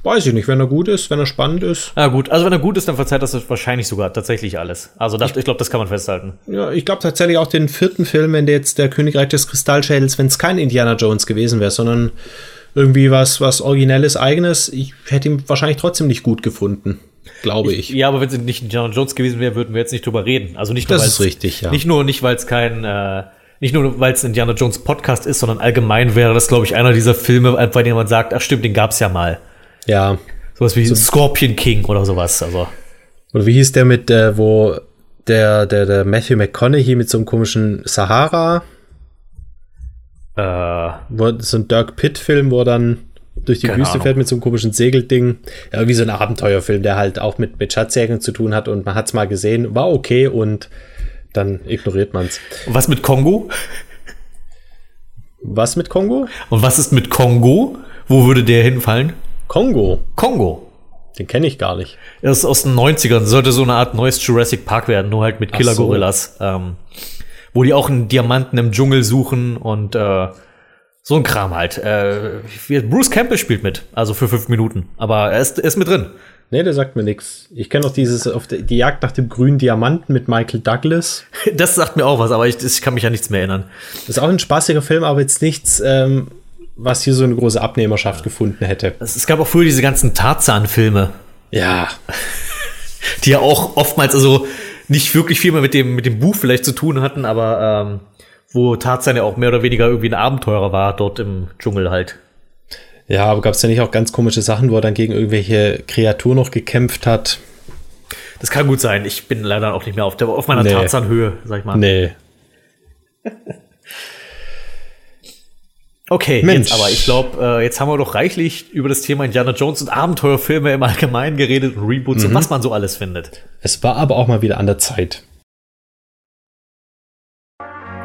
Weiß ich nicht, wenn er gut ist, wenn er spannend ist. Ja, gut. Also, wenn er gut ist, dann verzeiht das wahrscheinlich sogar tatsächlich alles. Also, das, ich, ich glaube, das kann man festhalten. Ja, ich glaube tatsächlich auch den vierten Film, wenn der jetzt der Königreich des Kristallschädels, wenn es kein Indiana Jones gewesen wäre, sondern irgendwie was, was Originelles, Eigenes, ich hätte ihn wahrscheinlich trotzdem nicht gut gefunden glaube ich. ich. Ja, aber wenn es nicht Indiana Jones gewesen wäre, würden wir jetzt nicht drüber reden. Also nicht nur, das ist richtig, ja. Nicht nur, nicht weil es kein, äh, nicht nur, weil es Indiana Jones Podcast ist, sondern allgemein wäre das, glaube ich, einer dieser Filme, bei denen man sagt, ach stimmt, den gab's ja mal. Ja. Sowas wie so Scorpion King oder sowas. Also. Oder wie hieß der mit, äh, wo der, der, der Matthew McConaughey mit so einem komischen Sahara? Äh. Wo, so ein Dirk Pitt-Film, wo dann durch die Keine Wüste Ahnung. fährt mit so einem komischen Segelding. Ja, wie so ein Abenteuerfilm, der halt auch mit, mit Schatzjägern zu tun hat und man hat es mal gesehen, war okay und dann ignoriert man es. Was mit Kongo? Was mit Kongo? Und was ist mit Kongo? Wo würde der hinfallen? Kongo. Kongo. Den kenne ich gar nicht. Er ist aus den 90ern. Sollte so eine Art neues Jurassic Park werden, nur halt mit Killer-Gorillas. So. Ähm, wo die auch einen Diamanten im Dschungel suchen und äh, so ein Kram halt. Äh, Bruce Campbell spielt mit, also für fünf Minuten. Aber er ist, er ist mit drin. Nee, der sagt mir nichts. Ich kenne noch dieses auf die, die Jagd nach dem grünen Diamanten mit Michael Douglas. [LAUGHS] Das sagt mir auch was, aber ich, ich kann mich an nichts mehr erinnern. Das ist auch ein spaßiger Film, aber jetzt nichts, ähm, was hier so eine große Abnehmerschaft gefunden hätte. Es, es gab auch früher diese ganzen Tarzan-Filme. Ja. [LAUGHS] Die ja auch oftmals also nicht wirklich viel mehr mit dem, mit dem Buch vielleicht zu tun hatten, aber ähm, wo Tarzan ja auch mehr oder weniger irgendwie ein Abenteurer war, dort im Dschungel halt. Ja, aber gab es ja nicht auch ganz komische Sachen, wo er dann gegen irgendwelche Kreaturen noch gekämpft hat? Das kann gut sein. Ich bin leider auch nicht mehr auf, der, auf meiner nee. Tarzan-Höhe, sag ich mal. Nee. [LAUGHS] Okay, Mensch. aber ich glaube, äh, jetzt haben wir doch reichlich über das Thema Indiana Jones und Abenteuerfilme im Allgemeinen geredet und Reboots mhm. und was man so alles findet. Es war aber auch mal wieder an der Zeit.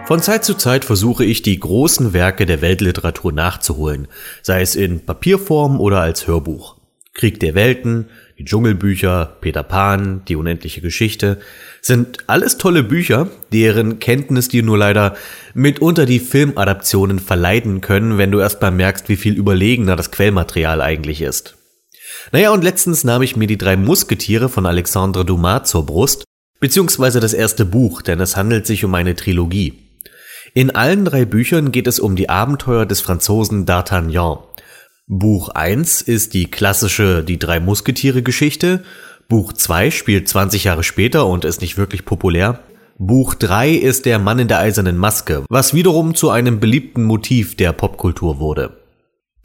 Von Zeit zu Zeit versuche ich, die großen Werke der Weltliteratur nachzuholen, sei es in Papierform oder als Hörbuch. Krieg der Welten, die Dschungelbücher, Peter Pan, die unendliche Geschichte sind alles tolle Bücher, deren Kenntnis dir nur leider mitunter die Filmadaptionen verleiden können, wenn du erstmal merkst, wie viel überlegener das Quellmaterial eigentlich ist. Naja, und letztens nahm ich mir die drei Musketiere von Alexandre Dumas zur Brust Beziehungsweise das erste Buch, denn es handelt sich um eine Trilogie. In allen drei Büchern geht es um die Abenteuer des Franzosen D'Artagnan. Buch 1 ist die klassische Die drei Musketiere Geschichte. Buch 2 spielt 20 Jahre später und ist nicht wirklich populär. Buch 3 ist der Mann in der eisernen Maske, was wiederum zu einem beliebten Motiv der Popkultur wurde.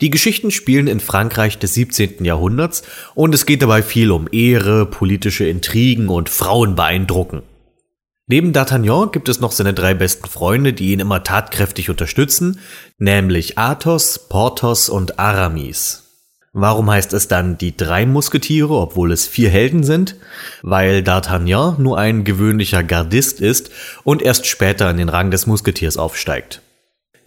Die Geschichten spielen in Frankreich des 17. Jahrhunderts und es geht dabei viel um Ehre, politische Intrigen und Frauen beeindrucken. Neben D'Artagnan gibt es noch seine drei besten Freunde, die ihn immer tatkräftig unterstützen, nämlich Athos, Porthos und Aramis. Warum heißt es dann die drei Musketiere, obwohl es vier Helden sind? Weil D'Artagnan nur ein gewöhnlicher Gardist ist und erst später in den Rang des Musketiers aufsteigt.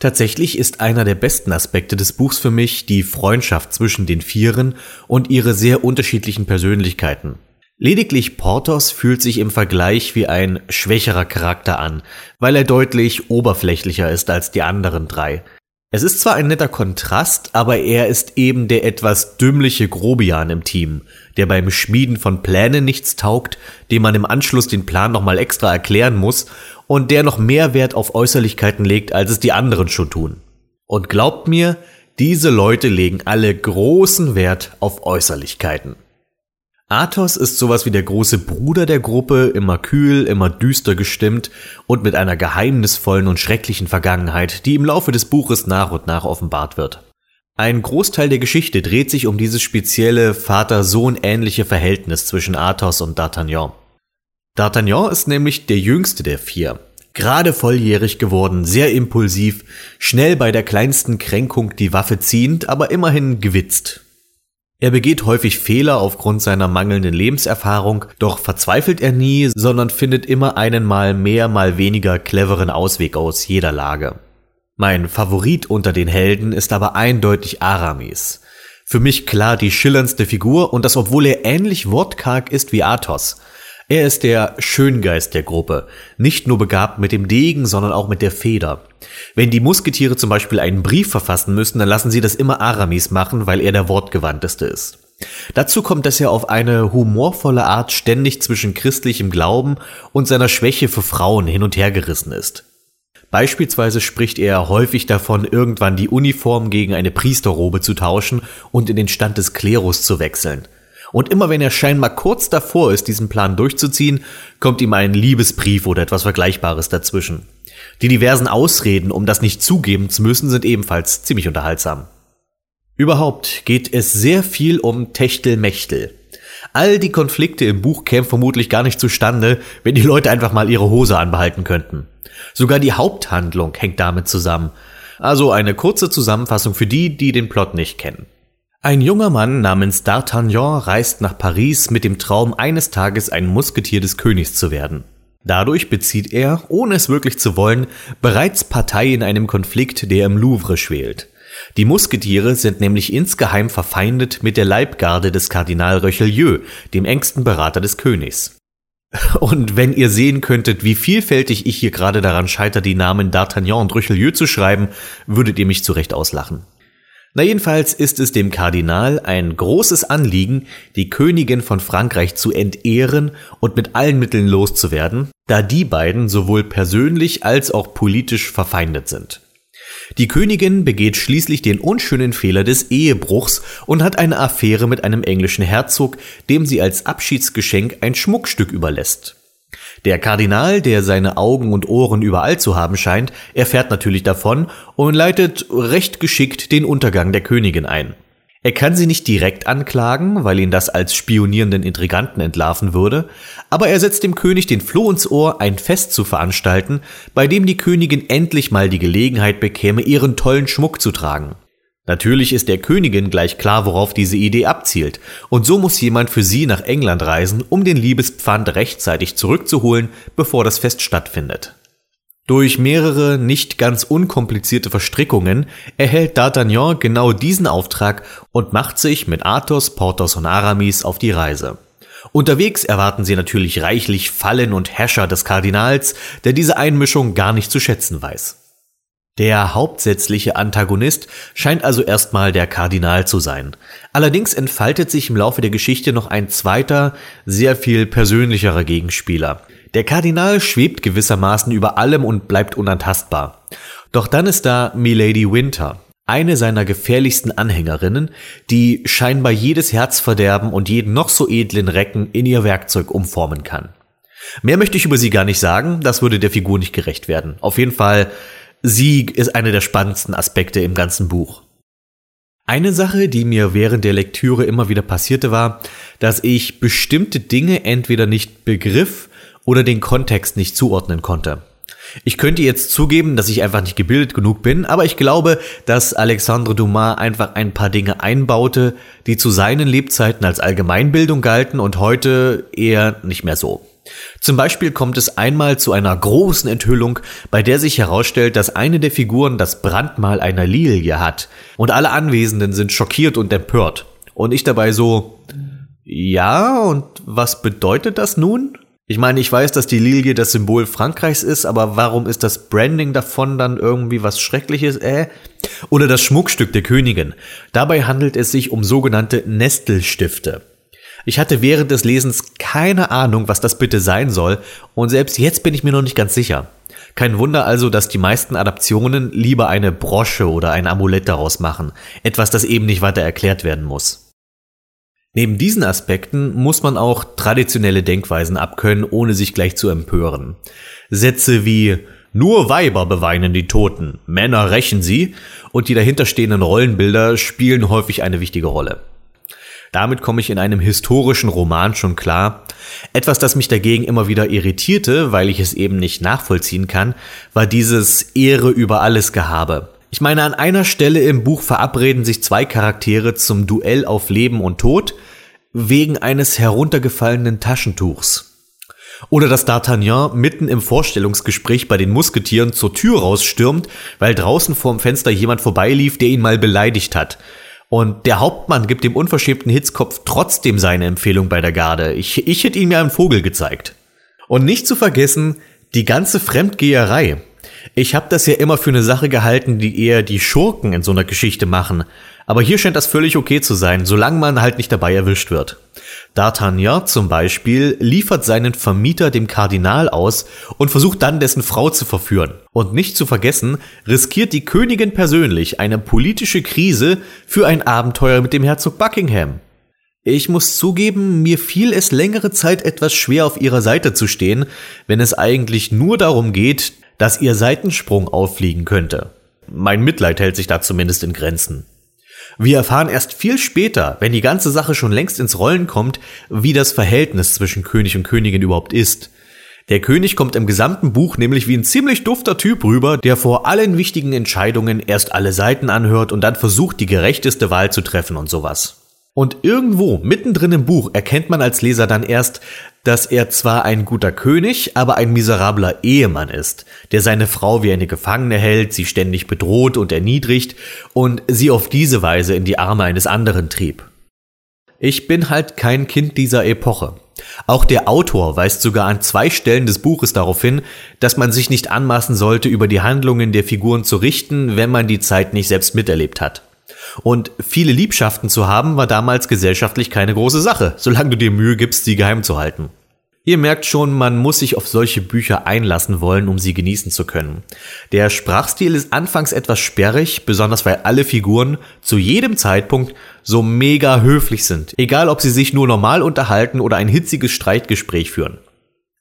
Tatsächlich ist einer der besten Aspekte des Buchs für mich die Freundschaft zwischen den Vieren und ihre sehr unterschiedlichen Persönlichkeiten. Lediglich Porthos fühlt sich im Vergleich wie ein schwächerer Charakter an, weil er deutlich oberflächlicher ist als die anderen drei. Es ist zwar ein netter Kontrast, aber er ist eben der etwas dümmliche Grobian im Team, der beim Schmieden von Plänen nichts taugt, dem man im Anschluss den Plan nochmal extra erklären muss und der noch mehr Wert auf Äußerlichkeiten legt, als es die anderen schon tun. Und glaubt mir, diese Leute legen alle großen Wert auf Äußerlichkeiten. Athos ist sowas wie der große Bruder der Gruppe, immer kühl, immer düster gestimmt und mit einer geheimnisvollen und schrecklichen Vergangenheit, die im Laufe des Buches nach und nach offenbart wird. Ein Großteil der Geschichte dreht sich um dieses spezielle Vater-Sohn-ähnliche Verhältnis zwischen Athos und D'Artagnan. D'Artagnan ist nämlich der jüngste der vier, gerade volljährig geworden, sehr impulsiv, schnell bei der kleinsten Kränkung die Waffe ziehend, aber immerhin gewitzt. Er begeht häufig Fehler aufgrund seiner mangelnden Lebenserfahrung, doch verzweifelt er nie, sondern findet immer einen mal mehr, mal weniger cleveren Ausweg aus jeder Lage. Mein Favorit unter den Helden ist aber eindeutig Aramis. Für mich klar die schillerndste Figur und das obwohl er ähnlich wortkarg ist wie Athos. Er ist der Schöngeist der Gruppe, nicht nur begabt mit dem Degen, sondern auch mit der Feder. Wenn die Musketiere zum Beispiel einen Brief verfassen müssen, dann lassen sie das immer Aramis machen, weil er der wortgewandteste ist. Dazu kommt, dass er auf eine humorvolle Art ständig zwischen christlichem Glauben und seiner Schwäche für Frauen hin und her gerissen ist. Beispielsweise spricht er häufig davon, irgendwann die Uniform gegen eine Priesterrobe zu tauschen und in den Stand des Klerus zu wechseln. Und immer wenn er scheinbar kurz davor ist, diesen Plan durchzuziehen, kommt ihm ein Liebesbrief oder etwas Vergleichbares dazwischen. Die diversen Ausreden, um das nicht zugeben zu müssen, sind ebenfalls ziemlich unterhaltsam. Überhaupt geht es sehr viel um Techtelmechtel. All die Konflikte im Buch kämen vermutlich gar nicht zustande, wenn die Leute einfach mal ihre Hose anbehalten könnten. Sogar die Haupthandlung hängt damit zusammen. Also eine kurze Zusammenfassung für die, die den Plot nicht kennen. Ein junger Mann namens D'Artagnan reist nach Paris mit dem Traum, eines Tages ein Musketier des Königs zu werden. Dadurch bezieht er, ohne es wirklich zu wollen, bereits Partei in einem Konflikt, der im Louvre schwelt. Die Musketiere sind nämlich insgeheim verfeindet mit der Leibgarde des Kardinal Richelieu, dem engsten Berater des Königs. Und wenn ihr sehen könntet, wie vielfältig ich hier gerade daran scheitere, die Namen D'Artagnan und Richelieu zu schreiben, würdet ihr mich zurecht auslachen. Na jedenfalls ist es dem Kardinal ein großes Anliegen, die Königin von Frankreich zu entehren und mit allen Mitteln loszuwerden, da die beiden sowohl persönlich als auch politisch verfeindet sind. Die Königin begeht schließlich den unschönen Fehler des Ehebruchs und hat eine Affäre mit einem englischen Herzog, dem sie als Abschiedsgeschenk ein Schmuckstück überlässt. Der Kardinal, der seine Augen und Ohren überall zu haben scheint, erfährt natürlich davon und leitet recht geschickt den Untergang der Königin ein. Er kann sie nicht direkt anklagen, weil ihn das als spionierenden Intriganten entlarven würde, aber er setzt dem König den Floh ins Ohr, ein Fest zu veranstalten, bei dem die Königin endlich mal die Gelegenheit bekäme, ihren tollen Schmuck zu tragen. Natürlich ist der Königin gleich klar, worauf diese Idee abzielt, und so muss jemand für sie nach England reisen, um den Liebespfand rechtzeitig zurückzuholen, bevor das Fest stattfindet. Durch mehrere nicht ganz unkomplizierte Verstrickungen erhält D'Artagnan genau diesen Auftrag und macht sich mit Athos, Porthos und Aramis auf die Reise. Unterwegs erwarten sie natürlich reichlich Fallen und Häscher des Kardinals, der diese Einmischung gar nicht zu schätzen weiß. Der hauptsächliche Antagonist scheint also erstmal der Kardinal zu sein. Allerdings entfaltet sich im Laufe der Geschichte noch ein zweiter, sehr viel persönlicherer Gegenspieler. Der Kardinal schwebt gewissermaßen über allem und bleibt unantastbar. Doch dann ist da Milady Winter, eine seiner gefährlichsten Anhängerinnen, die scheinbar jedes Herz verderben und jeden noch so edlen Recken in ihr Werkzeug umformen kann. Mehr möchte ich über sie gar nicht sagen, das würde der Figur nicht gerecht werden. Auf jeden Fall, sie ist einer der spannendsten Aspekte im ganzen Buch. Eine Sache, die mir während der Lektüre immer wieder passierte, war, dass ich bestimmte Dinge entweder nicht begriff oder den Kontext nicht zuordnen konnte. Ich könnte jetzt zugeben, dass ich einfach nicht gebildet genug bin, aber ich glaube, dass Alexandre Dumas einfach ein paar Dinge einbaute, die zu seinen Lebzeiten als Allgemeinbildung galten und heute eher nicht mehr so. Zum Beispiel kommt es einmal zu einer großen Enthüllung, bei der sich herausstellt, dass eine der Figuren das Brandmal einer Lilie hat. Und alle Anwesenden sind schockiert und empört. Und ich dabei so, ja, und was bedeutet das nun? Ich meine, ich weiß, dass die Lilie das Symbol Frankreichs ist, aber warum ist das Branding davon dann irgendwie was Schreckliches, äh? Oder das Schmuckstück der Königin. Dabei handelt es sich um sogenannte Nestelstifte. Ich hatte während des Lesens keine Ahnung, was das bitte sein soll, und selbst jetzt bin ich mir noch nicht ganz sicher. Kein Wunder also, dass die meisten Adaptionen lieber eine Brosche oder ein Amulett daraus machen, etwas, das eben nicht weiter erklärt werden muss. Neben diesen Aspekten muss man auch traditionelle Denkweisen abkönnen, ohne sich gleich zu empören. Sätze wie nur Weiber beweinen die Toten, Männer rächen sie und die dahinterstehenden Rollenbilder spielen häufig eine wichtige Rolle. Damit komme ich in einem historischen Roman schon klar. Etwas, das mich dagegen immer wieder irritierte, weil ich es eben nicht nachvollziehen kann, war dieses Ehre über alles Gehabe. Ich meine, an einer Stelle im Buch verabreden sich zwei Charaktere zum Duell auf Leben und Tod wegen eines heruntergefallenen Taschentuchs. Oder dass D'Artagnan mitten im Vorstellungsgespräch bei den Musketieren zur Tür rausstürmt, weil draußen vorm Fenster jemand vorbeilief, der ihn mal beleidigt hat. Und der Hauptmann gibt dem unverschämten Hitzkopf trotzdem seine Empfehlung bei der Garde. Ich, ich hätte ihm ja einen Vogel gezeigt. Und nicht zu vergessen, die ganze Fremdgeherei. Ich habe das ja immer für eine Sache gehalten, die eher die Schurken in so einer Geschichte machen. Aber hier scheint das völlig okay zu sein, solange man halt nicht dabei erwischt wird. D'Artagnan zum Beispiel liefert seinen Vermieter dem Kardinal aus und versucht dann dessen Frau zu verführen. Und nicht zu vergessen, riskiert die Königin persönlich eine politische Krise für ein Abenteuer mit dem Herzog Buckingham. Ich muss zugeben, mir fiel es längere Zeit etwas schwer auf ihrer Seite zu stehen, wenn es eigentlich nur darum geht, dass ihr Seitensprung auffliegen könnte. Mein Mitleid hält sich da zumindest in Grenzen. Wir erfahren erst viel später, wenn die ganze Sache schon längst ins Rollen kommt, wie das Verhältnis zwischen König und Königin überhaupt ist. Der König kommt im gesamten Buch nämlich wie ein ziemlich dufter Typ rüber, der vor allen wichtigen Entscheidungen erst alle Seiten anhört und dann versucht, die gerechteste Wahl zu treffen und sowas. Und irgendwo, mittendrin im Buch, erkennt man als Leser dann erst, dass er zwar ein guter König, aber ein miserabler Ehemann ist, der seine Frau wie eine Gefangene hält, sie ständig bedroht und erniedrigt und sie auf diese Weise in die Arme eines anderen trieb. Ich bin halt kein Kind dieser Epoche. Auch der Autor weist sogar an zwei Stellen des Buches darauf hin, dass man sich nicht anmaßen sollte, über die Handlungen der Figuren zu richten, wenn man die Zeit nicht selbst miterlebt hat. Und viele Liebschaften zu haben, war damals gesellschaftlich keine große Sache, solange du dir Mühe gibst, sie geheim zu halten. Ihr merkt schon, man muss sich auf solche Bücher einlassen wollen, um sie genießen zu können. Der Sprachstil ist anfangs etwas sperrig, besonders weil alle Figuren zu jedem Zeitpunkt so mega höflich sind, egal ob sie sich nur normal unterhalten oder ein hitziges Streitgespräch führen.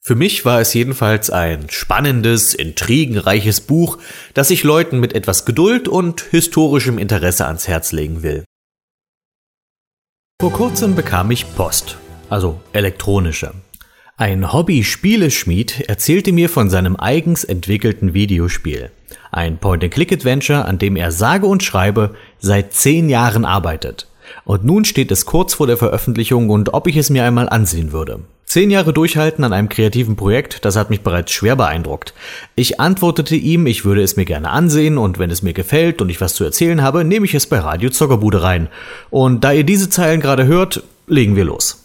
Für mich war es jedenfalls ein spannendes, intrigenreiches Buch, das ich Leuten mit etwas Geduld und historischem Interesse ans Herz legen will. Vor kurzem bekam ich Post, also elektronische. Ein Hobby-Spieleschmied erzählte mir von seinem eigens entwickelten Videospiel. Ein Point-and-Click-Adventure, an dem er sage und schreibe seit zehn Jahren arbeitet. Und nun steht es kurz vor der Veröffentlichung und ob ich es mir einmal ansehen würde. Zehn Jahre durchhalten an einem kreativen Projekt, das hat mich bereits schwer beeindruckt. Ich antwortete ihm, ich würde es mir gerne ansehen und wenn es mir gefällt und ich was zu erzählen habe, nehme ich es bei Radio Zockerbude rein. Und da ihr diese Zeilen gerade hört, legen wir los.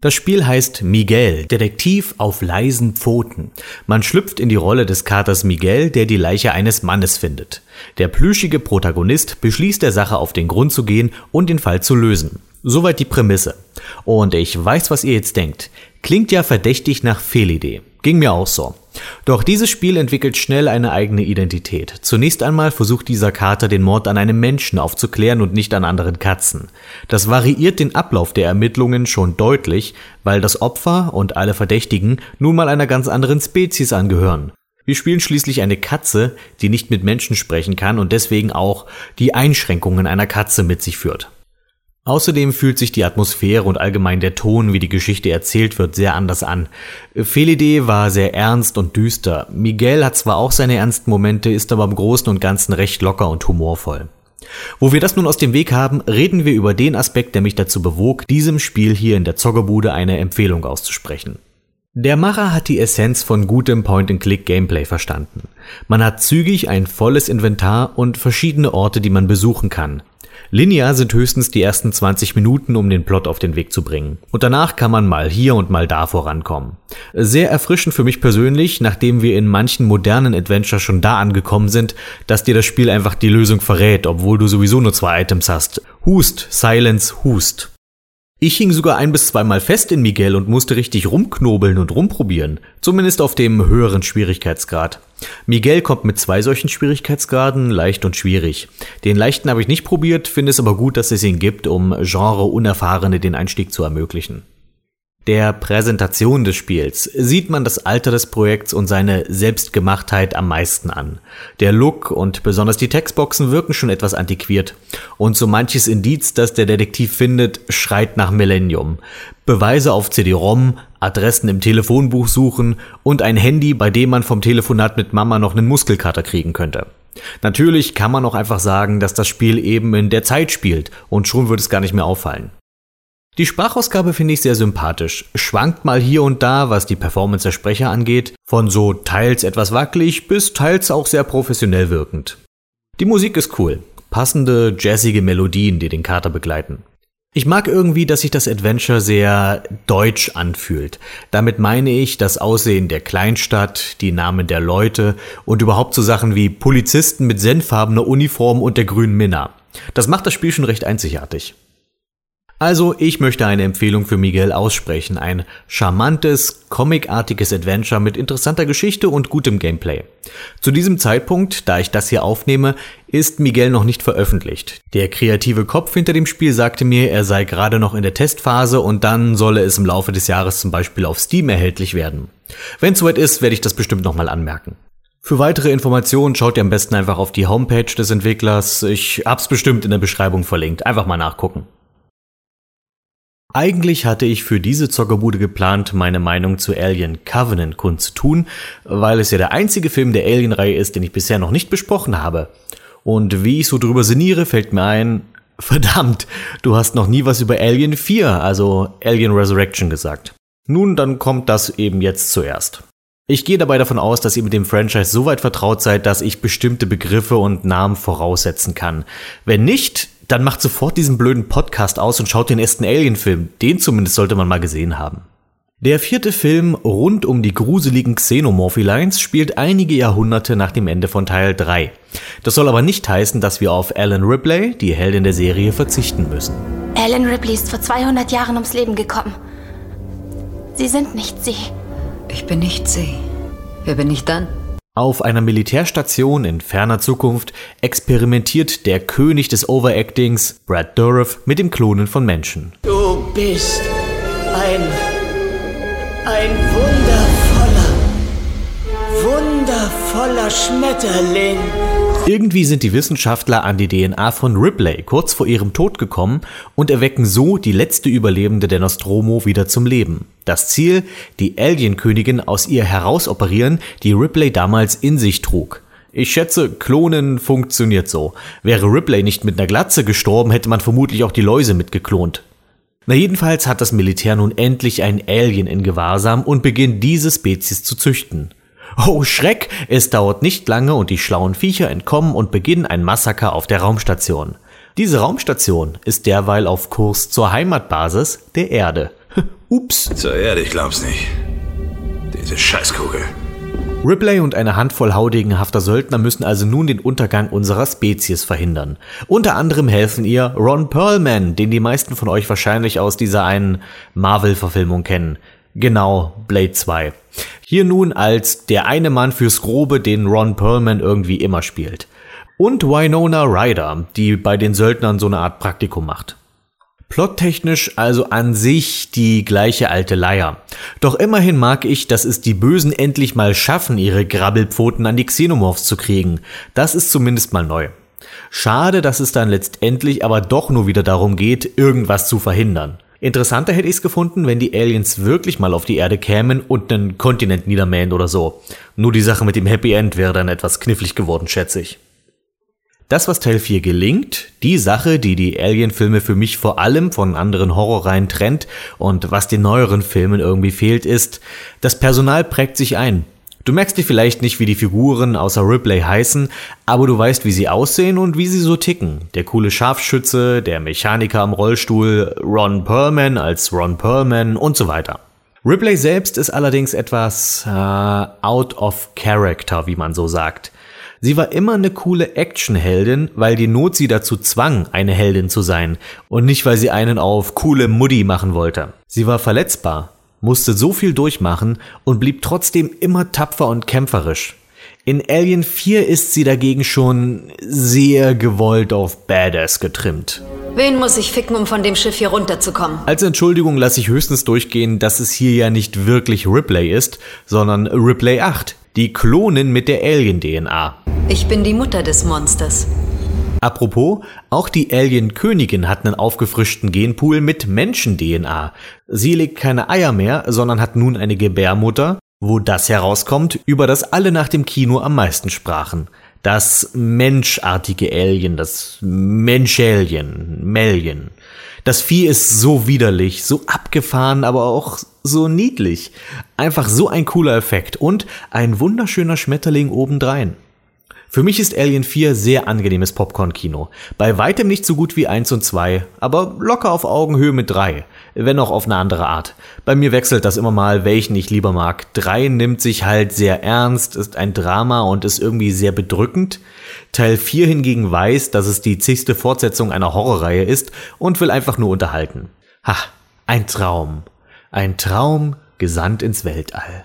Das Spiel heißt Miguel, Detektiv auf leisen Pfoten. Man schlüpft in die Rolle des Katers Miguel, der die Leiche eines Mannes findet. Der plüschige Protagonist beschließt der Sache auf den Grund zu gehen und den Fall zu lösen. Soweit die Prämisse. Und ich weiß, was ihr jetzt denkt. Klingt ja verdächtig nach Fehlidee. Ging mir auch so. Doch dieses Spiel entwickelt schnell eine eigene Identität. Zunächst einmal versucht dieser Kater den Mord an einem Menschen aufzuklären und nicht an anderen Katzen. Das variiert den Ablauf der Ermittlungen schon deutlich, weil das Opfer und alle Verdächtigen nun mal einer ganz anderen Spezies angehören. Wir spielen schließlich eine Katze, die nicht mit Menschen sprechen kann und deswegen auch die Einschränkungen einer Katze mit sich führt. Außerdem fühlt sich die Atmosphäre und allgemein der Ton, wie die Geschichte erzählt wird, sehr anders an. Felide war sehr ernst und düster. Miguel hat zwar auch seine ernsten Momente, ist aber im Großen und Ganzen recht locker und humorvoll. Wo wir das nun aus dem Weg haben, reden wir über den Aspekt, der mich dazu bewog, diesem Spiel hier in der Zockerbude eine Empfehlung auszusprechen. Der Macher hat die Essenz von gutem Point-and-Click-Gameplay verstanden. Man hat zügig ein volles Inventar und verschiedene Orte, die man besuchen kann. Linear sind höchstens die ersten 20 Minuten, um den Plot auf den Weg zu bringen. Und danach kann man mal hier und mal da vorankommen. Sehr erfrischend für mich persönlich, nachdem wir in manchen modernen Adventure schon da angekommen sind, dass dir das Spiel einfach die Lösung verrät, obwohl du sowieso nur zwei Items hast. Hust, Silence, Hust. Ich hing sogar ein bis zweimal fest in Miguel und musste richtig rumknobeln und rumprobieren. Zumindest auf dem höheren Schwierigkeitsgrad. Miguel kommt mit zwei solchen Schwierigkeitsgraden, leicht und schwierig. Den leichten habe ich nicht probiert, finde es aber gut, dass es ihn gibt, um Genre-Unerfahrene den Einstieg zu ermöglichen der Präsentation des Spiels sieht man das Alter des Projekts und seine Selbstgemachtheit am meisten an. Der Look und besonders die Textboxen wirken schon etwas antiquiert. Und so manches Indiz, das der Detektiv findet, schreit nach Millennium. Beweise auf CD-ROM, Adressen im Telefonbuch suchen und ein Handy, bei dem man vom Telefonat mit Mama noch einen Muskelkater kriegen könnte. Natürlich kann man auch einfach sagen, dass das Spiel eben in der Zeit spielt und schon wird es gar nicht mehr auffallen. Die Sprachausgabe finde ich sehr sympathisch, schwankt mal hier und da, was die Performance der Sprecher angeht, von so teils etwas wackelig bis teils auch sehr professionell wirkend. Die Musik ist cool, passende jazzige Melodien, die den Kater begleiten. Ich mag irgendwie, dass sich das Adventure sehr deutsch anfühlt. Damit meine ich das Aussehen der Kleinstadt, die Namen der Leute und überhaupt so Sachen wie Polizisten mit senffarbener Uniform und der grünen Minna. Das macht das Spiel schon recht einzigartig. Also, ich möchte eine Empfehlung für Miguel aussprechen. Ein charmantes, comicartiges Adventure mit interessanter Geschichte und gutem Gameplay. Zu diesem Zeitpunkt, da ich das hier aufnehme, ist Miguel noch nicht veröffentlicht. Der kreative Kopf hinter dem Spiel sagte mir, er sei gerade noch in der Testphase und dann solle es im Laufe des Jahres zum Beispiel auf Steam erhältlich werden. Wenn es soweit ist, werde ich das bestimmt nochmal anmerken. Für weitere Informationen schaut ihr am besten einfach auf die Homepage des Entwicklers. Ich hab's bestimmt in der Beschreibung verlinkt. Einfach mal nachgucken. Eigentlich hatte ich für diese Zockerbude geplant, meine Meinung zu Alien Covenant kundzutun, weil es ja der einzige Film der Alien-Reihe ist, den ich bisher noch nicht besprochen habe. Und wie ich so drüber sinniere, fällt mir ein, [LAUGHS] verdammt, du hast noch nie was über Alien 4, also Alien Resurrection gesagt. Nun, dann kommt das eben jetzt zuerst. Ich gehe dabei davon aus, dass ihr mit dem Franchise so weit vertraut seid, dass ich bestimmte Begriffe und Namen voraussetzen kann. Wenn nicht, dann macht sofort diesen blöden Podcast aus und schaut den ersten Alien-Film. Den zumindest sollte man mal gesehen haben. Der vierte Film rund um die gruseligen Xenomorphi-Lines spielt einige Jahrhunderte nach dem Ende von Teil 3. Das soll aber nicht heißen, dass wir auf Alan Ripley, die Heldin der Serie, verzichten müssen. Alan Ripley ist vor 200 Jahren ums Leben gekommen. Sie sind nicht sie. Ich bin nicht sie. Wer bin ich dann? Auf einer Militärstation in ferner Zukunft experimentiert der König des Overactings, Brad Dourif, mit dem Klonen von Menschen. Du bist ein. ein wundervoller. wundervoller Schmetterling. Irgendwie sind die Wissenschaftler an die DNA von Ripley kurz vor ihrem Tod gekommen und erwecken so die letzte Überlebende der Nostromo wieder zum Leben. Das Ziel, die Alien-Königin aus ihr herausoperieren, die Ripley damals in sich trug. Ich schätze, Klonen funktioniert so. Wäre Ripley nicht mit einer Glatze gestorben, hätte man vermutlich auch die Läuse mitgeklont. Na jedenfalls hat das Militär nun endlich ein Alien in Gewahrsam und beginnt diese Spezies zu züchten. Oh Schreck, es dauert nicht lange und die schlauen Viecher entkommen und beginnen ein Massaker auf der Raumstation. Diese Raumstation ist derweil auf Kurs zur Heimatbasis der Erde. [LAUGHS] Ups. Zur Erde, ich glaub's nicht. Diese Scheißkugel. Ripley und eine Handvoll haudegenhafter Söldner müssen also nun den Untergang unserer Spezies verhindern. Unter anderem helfen ihr Ron Perlman, den die meisten von euch wahrscheinlich aus dieser einen Marvel-Verfilmung kennen. Genau, Blade 2. Hier nun als der eine Mann fürs Grobe, den Ron Perlman irgendwie immer spielt. Und Winona Ryder, die bei den Söldnern so eine Art Praktikum macht. Plottechnisch also an sich die gleiche alte Leier. Doch immerhin mag ich, dass es die Bösen endlich mal schaffen, ihre Grabbelpfoten an die Xenomorphs zu kriegen. Das ist zumindest mal neu. Schade, dass es dann letztendlich aber doch nur wieder darum geht, irgendwas zu verhindern. Interessanter hätte ich es gefunden, wenn die Aliens wirklich mal auf die Erde kämen und einen Kontinent niedermähen oder so. Nur die Sache mit dem Happy End wäre dann etwas knifflig geworden, schätze ich. Das, was Teil 4 gelingt, die Sache, die die Alien-Filme für mich vor allem von anderen Horrorreihen trennt und was den neueren Filmen irgendwie fehlt, ist, das Personal prägt sich ein. Du merkst dir vielleicht nicht, wie die Figuren außer Ripley heißen, aber du weißt, wie sie aussehen und wie sie so ticken. Der coole Scharfschütze, der Mechaniker am Rollstuhl, Ron Perlman als Ron Perlman und so weiter. Ripley selbst ist allerdings etwas äh, out of character, wie man so sagt. Sie war immer eine coole Actionheldin, weil die Not sie dazu zwang, eine Heldin zu sein und nicht, weil sie einen auf coole Muddy machen wollte. Sie war verletzbar, musste so viel durchmachen und blieb trotzdem immer tapfer und kämpferisch. In Alien 4 ist sie dagegen schon sehr gewollt auf Badass getrimmt. Wen muss ich ficken, um von dem Schiff hier runterzukommen? Als Entschuldigung lasse ich höchstens durchgehen, dass es hier ja nicht wirklich Ripley ist, sondern Ripley 8, die Klonin mit der Alien-DNA. Ich bin die Mutter des Monsters. Apropos, auch die Alien-Königin hat einen aufgefrischten Genpool mit Menschen-DNA. Sie legt keine Eier mehr, sondern hat nun eine Gebärmutter, wo das herauskommt, über das alle nach dem Kino am meisten sprachen. Das menschartige Alien, das Menschalien, Melien. Das Vieh ist so widerlich, so abgefahren, aber auch so niedlich. Einfach so ein cooler Effekt und ein wunderschöner Schmetterling obendrein. Für mich ist Alien 4 sehr angenehmes Popcorn-Kino. Bei weitem nicht so gut wie 1 und 2, aber locker auf Augenhöhe mit 3. Wenn auch auf eine andere Art. Bei mir wechselt das immer mal, welchen ich lieber mag. 3 nimmt sich halt sehr ernst, ist ein Drama und ist irgendwie sehr bedrückend. Teil 4 hingegen weiß, dass es die zigste Fortsetzung einer Horrorreihe ist und will einfach nur unterhalten. Ha, ein Traum. Ein Traum gesandt ins Weltall.